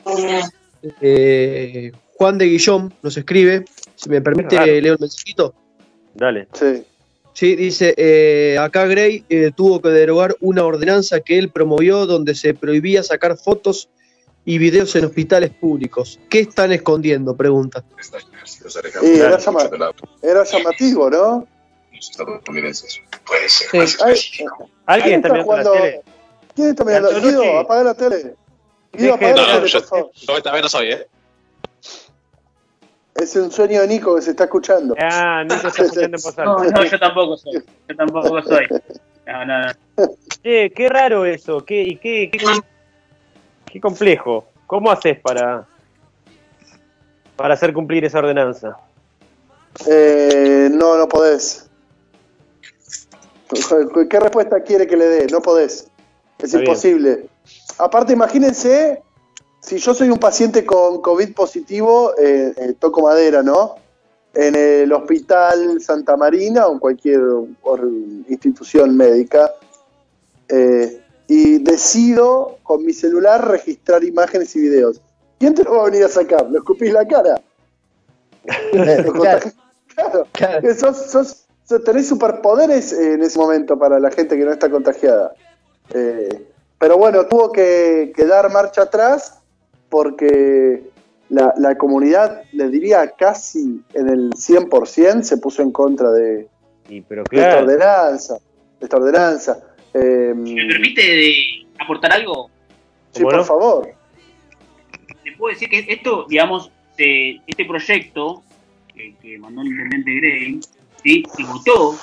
Eh, Juan de Guillón nos escribe, si me permite, Claro. leo el mensajito. Dale. Sí. Sí, dice, eh, acá Gray eh, tuvo que derogar una ordenanza que él promovió donde se prohibía sacar fotos y videos en hospitales públicos. ¿Qué están escondiendo? Pregunta. Era, llama- era llamativo, ¿no? Puede ser. Sí. ¿Alguien está mirando la tele? ¿Quién está mirando? Guido, apaga la tele. No, no, yo, yo esta vez no soy, ¿eh? Es un sueño de Nico que se está escuchando. Ah, Nico está escuchando en voz No, yo tampoco soy. Yo tampoco soy. No, no, no. Che, qué raro eso. Qué, y qué, qué, qué complejo. ¿Cómo haces para, para hacer cumplir esa ordenanza? Eh, no, no podés. ¿Qué respuesta quiere que le dé? No podés. Es Está bien. Aparte, imagínense si yo soy un paciente con COVID positivo, eh, eh, toco madera, ¿no? En el hospital Santa Marina o en cualquier institución médica, eh, y decido con mi celular registrar imágenes y videos. ¿Quién te lo va a venir a sacar? ¿Lo escupís la cara? <laughs> Lo claro, que sos- sos- sos- tenés superpoderes en ese momento para la gente que no está contagiada. Eh, pero bueno, tuvo que, que dar marcha atrás porque la, la comunidad, les diría casi en el 100%, se puso en contra de, pero de esta ordenanza. de esta ordenanza. Eh, ¿Me permite de aportar algo? sí, por favor. Te puedo decir que esto, digamos, se- este proyecto que, que mandó el intendente Grey, ¿sí? se votó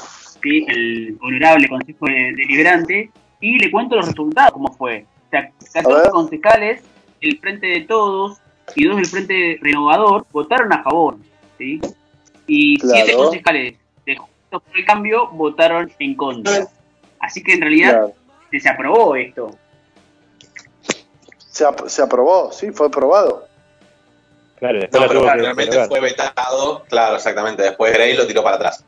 ¿sí? el honorable Consejo de- Deliberante y le cuento los resultados, cómo fue. O sea, 14 concejales, el Frente de Todos y dos del Frente Renovador votaron a favor. ¿sí? Y Claro. siete concejales de Juntos por el Cambio votaron en contra. Así que en realidad Claro. se, se aprobó esto. Se, ap- se aprobó, sí, fue aprobado. claro, después No, pero que realmente fue vetado. Claro, exactamente. Después Grey lo tiró para atrás.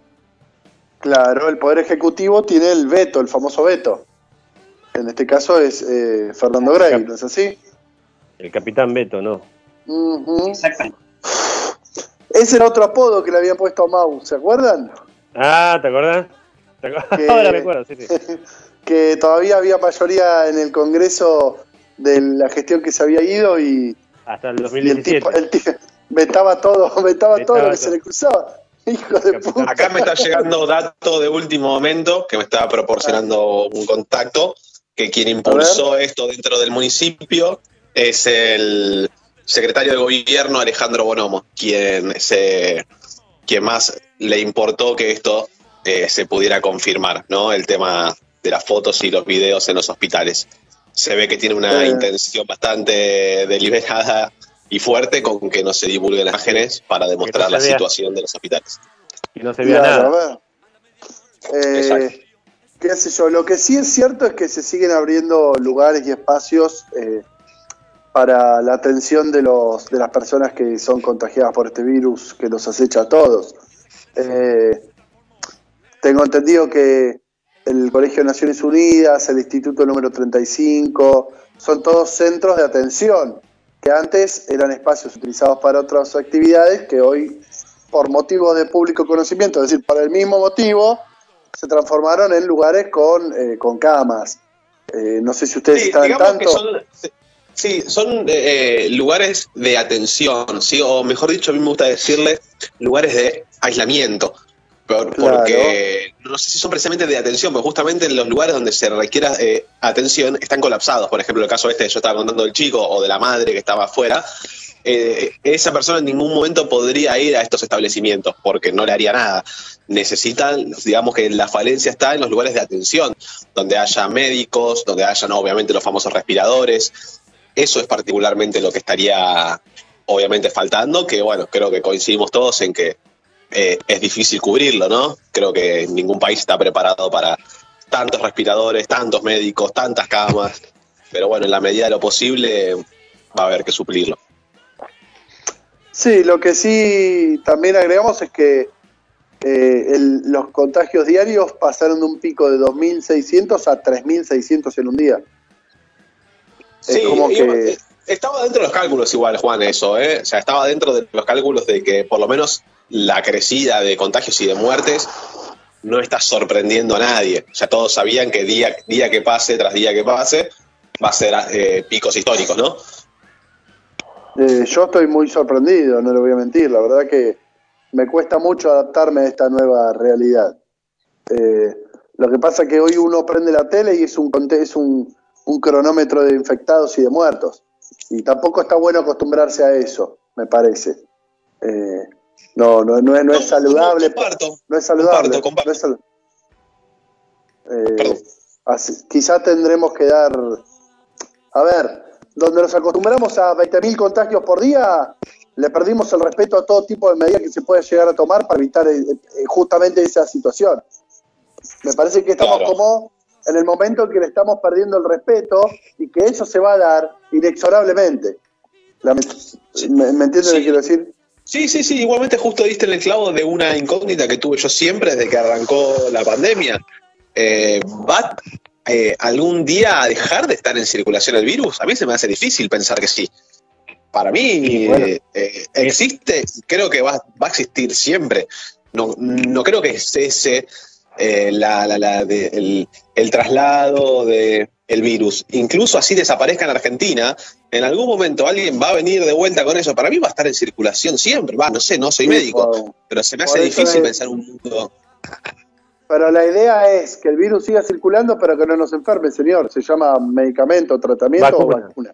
Claro, el Poder Ejecutivo tiene el veto, el famoso veto. En este caso es eh, Fernando Grey, ¿no es así? El capitán Beto, no. Ujú. Exactamente. Ese era otro apodo que le habían puesto a Mau, ¿se acuerdan? Ah, ¿te acordás? ¿Te acordás? Que- <laughs> Ahora me acuerdo, sí, sí. <laughs> que todavía había mayoría en el Congreso de la gestión que se había ido y, Hasta el y el 2017. tipo, el tipo vetaba todo, <laughs> vetaba todo lo se le cruzaba. Hijo de puta. Acá me está llegando dato de último momento que me está proporcionando un contacto que quien impulsó esto dentro del municipio es el secretario de gobierno Alejandro Bonomo, quien se quien más le importó que esto eh, se pudiera confirmar, ¿no? El tema de las fotos y los videos en los hospitales. Se ve que tiene una Eh. intención bastante deliberada y fuerte con que no se divulguen imágenes para demostrar la vea. situación de los hospitales. Y no se Claro, nada. a ver. Eh, qué sé yo, lo que sí es cierto es que se siguen abriendo lugares y espacios eh, para la atención de los de las personas que son contagiadas por este virus que nos acecha a todos. Eh, tengo entendido que el Colegio de Naciones Unidas, el Instituto número 35, son todos centros de atención, que antes eran espacios utilizados para otras actividades que hoy, por motivos de público conocimiento, es decir, para el mismo motivo, se transformaron en lugares con, eh, con camas. Eh, no sé si ustedes Sí, están tanto. que son, sí, son eh, lugares de atención, ¿sí? o mejor dicho, a mí me gusta decirle lugares de aislamiento. Por- Claro. Porque no sé si son precisamente de atención, porque justamente en los lugares donde se requiera eh, atención están colapsados. Por ejemplo, el caso este que yo estaba contando del chico o de la madre que estaba afuera. Eh, esa persona en ningún momento podría ir a estos establecimientos porque no le haría nada. Necesitan, digamos que la falencia está en los lugares de atención, donde haya médicos, donde hayan obviamente los famosos respiradores. Eso es particularmente lo que estaría obviamente faltando, que bueno, creo que coincidimos todos en que eh, es difícil cubrirlo, ¿no? Creo que ningún país está preparado para tantos respiradores, tantos médicos, tantas camas, pero bueno, en la medida de lo posible va a haber que suplirlo. Sí, lo que sí también agregamos es que eh, el- los contagios diarios pasaron de un pico de 2.600 a 3.600 en un día. Sí, es como que... estaba dentro de los cálculos igual, Juan, eso, ¿eh? O sea, estaba dentro de los cálculos de que por lo menos la crecida de contagios y de muertes no está sorprendiendo a nadie. O sea, todos sabían que día, día que pase tras día que pase va a ser eh, picos históricos, ¿no? Eh, yo estoy muy sorprendido, no le voy a mentir. La verdad que me cuesta mucho adaptarme a esta nueva realidad. Eh, lo que pasa es que hoy uno prende la tele y es un, es un, un cronómetro de infectados y de muertos. Y tampoco está bueno acostumbrarse a eso, me parece. Eh, no, no, no, es, no es saludable. no es saludable. no es salu- Eh, así- quizá tendremos que dar. A ver, donde nos acostumbramos a 20.000 contagios por día, le perdimos el respeto a todo tipo de medidas que se puede llegar a tomar para evitar eh, eh, justamente esa situación. Me parece que estamos como en el momento en que le estamos perdiendo el respeto y que eso se va a dar inexorablemente. La- ¿Me, me entiendes lo que quiero decir? Sí, sí, sí, igualmente justo diste en el clavo de una incógnita que tuve yo siempre desde que arrancó la pandemia. Eh, ¿Va eh, algún día a dejar de estar en circulación el virus? A mí se me hace difícil pensar que sí. Para mí eh, eh, existe, creo que va, va a existir siempre. No, no creo que cese eh, la, la- la de- el, el traslado de el virus. Incluso así desaparezca en Argentina, en algún momento alguien va a venir de vuelta con eso. Para mí va a estar en circulación siempre. Va, no sé, no soy médico, pero se me hace difícil pensar un mundo. Pero la idea es que el virus siga circulando, pero que no nos enferme, señor. Se llama medicamento, tratamiento o Vacuna.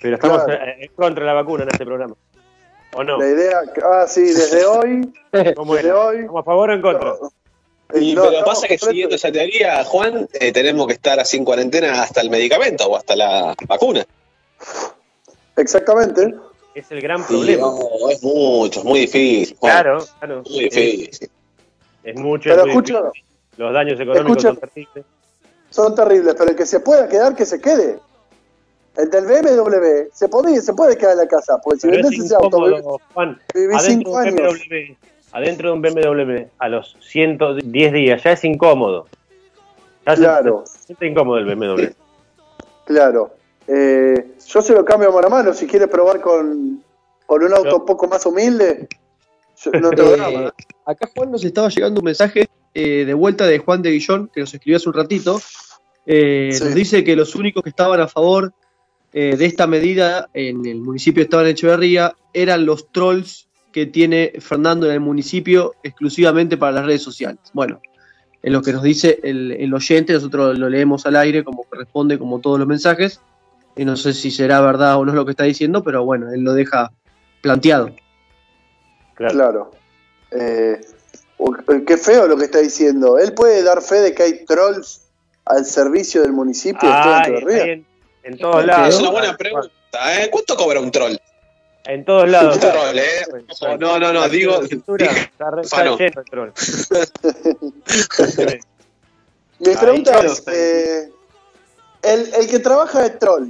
Pero estamos Claro. en contra de la vacuna en este programa. ¿O no? La idea, ah, sí, desde <laughs> hoy, ¿Cómo desde era? hoy, ¿Estamos a favor o en contra? Y, no, pero pasa que siguiendo esa teoría, Juan, eh, tenemos que estar así en cuarentena hasta el medicamento o hasta la vacuna. exactamente. Es el gran problema. no, es mucho, es muy difícil. Juan. Claro, claro. Muy difícil. Es mucho. Pero es muy escucha- difícil. Los daños económicos escucha- son terribles. Son terribles, pero el que se pueda quedar, que se quede. El del BMW se puede, se puede quedar en la casa, porque si Pero es vendés ese auto, Juan. viví Adentro de, cinco un años. BMW, adentro de un BMW a los 110 días ya es incómodo. Ya Claro. se siente incómodo el BMW. <clears throat> Claro. Eh, yo se lo cambio mano a mano. Si quiere probar con, con un auto un poco más humilde, yo- no tengo Eh, acá Juan nos estaba llegando un mensaje eh, de vuelta de Juan de Guillón, que nos escribió hace un ratito. Eh, Sí. Nos dice que los únicos que estaban a favor eh, de esta medida en el municipio de Esteban Echeverría eran los trolls que tiene Fernando en el municipio exclusivamente para las redes sociales. Bueno, en lo que nos dice el, el oyente, nosotros lo leemos al aire como corresponde, como todos los mensajes. Y no sé si será verdad o no es lo que está diciendo, pero bueno, él lo deja planteado. Claro. Eh, qué feo lo que está diciendo. Él puede dar fe de que hay trolls al servicio del municipio de Echeverría. ahí en, en todos lados. Es una buena pregunta, ¿eh? ¿Cuánto cobra un troll? En todos lados. Un troll, ¿eh? No, no, no, digo. De troll. <laughs> Mi pregunta es, eh, el, el que trabaja de troll,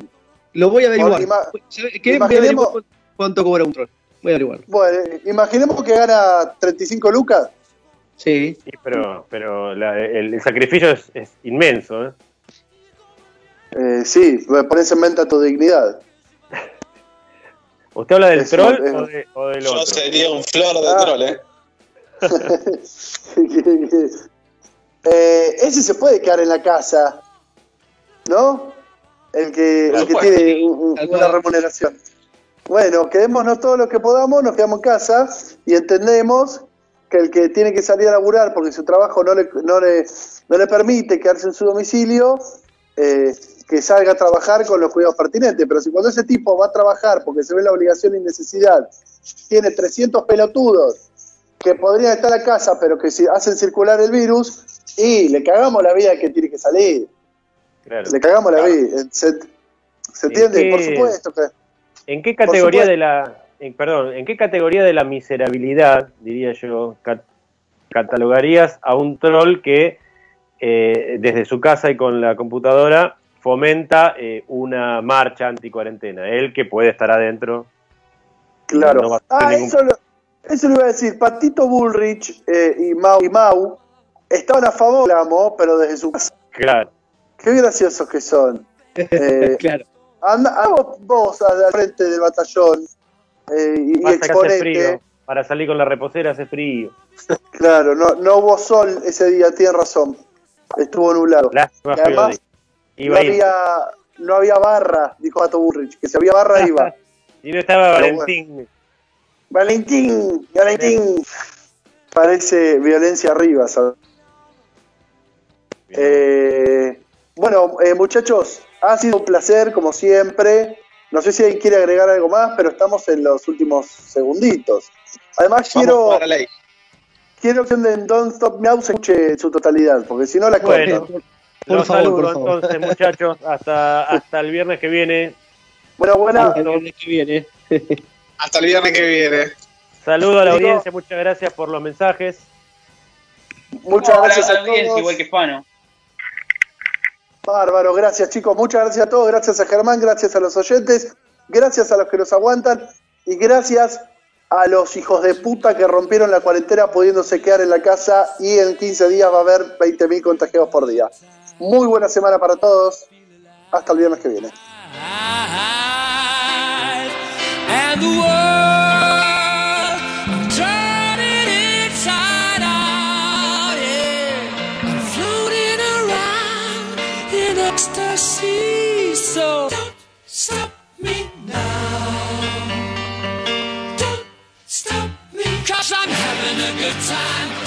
Lo voy a averiguar. Por ima- ¿Sabe qué? Voy a imaginemos- averiguar cuánto cobra un troll. Voy a averiguar. bueno, imaginemos que gana 35 lucas. Sí. Sí, pero, pero la- el, el sacrificio es, es inmenso. ¿eh? Eh, sí, pones en mente tu dignidad. ¿Usted habla del Eso, troll eh. o, de- o del Yo otro? sería un flor de Ah. troll, ¿eh? <laughs> Eh, ese se puede quedar en la casa, ¿no? El que, el que tiene un- un- una remuneración. Bueno, quedémonos todo lo que podamos, nos quedamos en casa y entendemos que el que tiene que salir a laburar porque su trabajo no le, no le, no le permite quedarse en su domicilio, eh, que salga a trabajar con los cuidados pertinentes. Pero si cuando ese tipo va a trabajar porque se ve la obligación y necesidad, tiene 300 pelotudos que podrían estar a casa, pero que hacen circular el virus, y le cagamos la vida al que tiene que salir. Claro. Le cagamos la vida. ¿Se, se ¿En entiende? qué- Por supuesto que. ¿En qué categoría de la, en- perdón, en qué categoría de la miserabilidad, diría yo, cat- catalogarías a un troll que eh, desde su casa y con la computadora fomenta eh, una marcha anti-cuarentena? Él que puede estar adentro. Claro. no ah, ningún- eso, lo, eso lo iba a decir. Patito Bullrich eh, y, Mau, y Mau estaban a favor del amo, pero desde su casa. Claro. Qué graciosos que son. <laughs> Eh, claro. anda, ah, vos, vos al frente del batallón eh, y, exponente. frío. Para salir con la reposera hace frío. <laughs> Claro, no, no hubo sol ese día, tienes razón. Estuvo nublado. Lástima, Y además, no había, no había barra, dijo Gato Burrich, que si había barra iba. <laughs> Y no estaba Valentín. Valentín, Valentín. Parece violencia arriba, ¿sabes? Eh, bueno, eh, muchachos, ha sido un placer, como siempre. No sé si alguien quiere agregar algo más, pero estamos en los últimos segunditos. Además, Vamos quiero, quiero que en Don't Stop se escuche en su totalidad, porque si no la Bueno, los favor, saludo por favor. entonces, muchachos. Hasta, hasta el viernes que viene. Bueno, buena. El viernes que viene. <laughs> Hasta el viernes que viene. Saludo a la audiencia, muchas gracias por los mensajes. Muchas gracias a la audiencia, todos. igual que Fano. Bárbaro, gracias chicos, muchas gracias a todos, gracias a Germán, gracias a los oyentes, gracias a los que nos aguantan y gracias a los hijos de puta que rompieron la cuarentena pudiéndose quedar en la casa y en 15 días va a haber 20.000 contagiados por día. Muy buena semana para todos, hasta el viernes que viene. ecstasy. So don't stop me now. Don't stop me, cause I'm having a good time.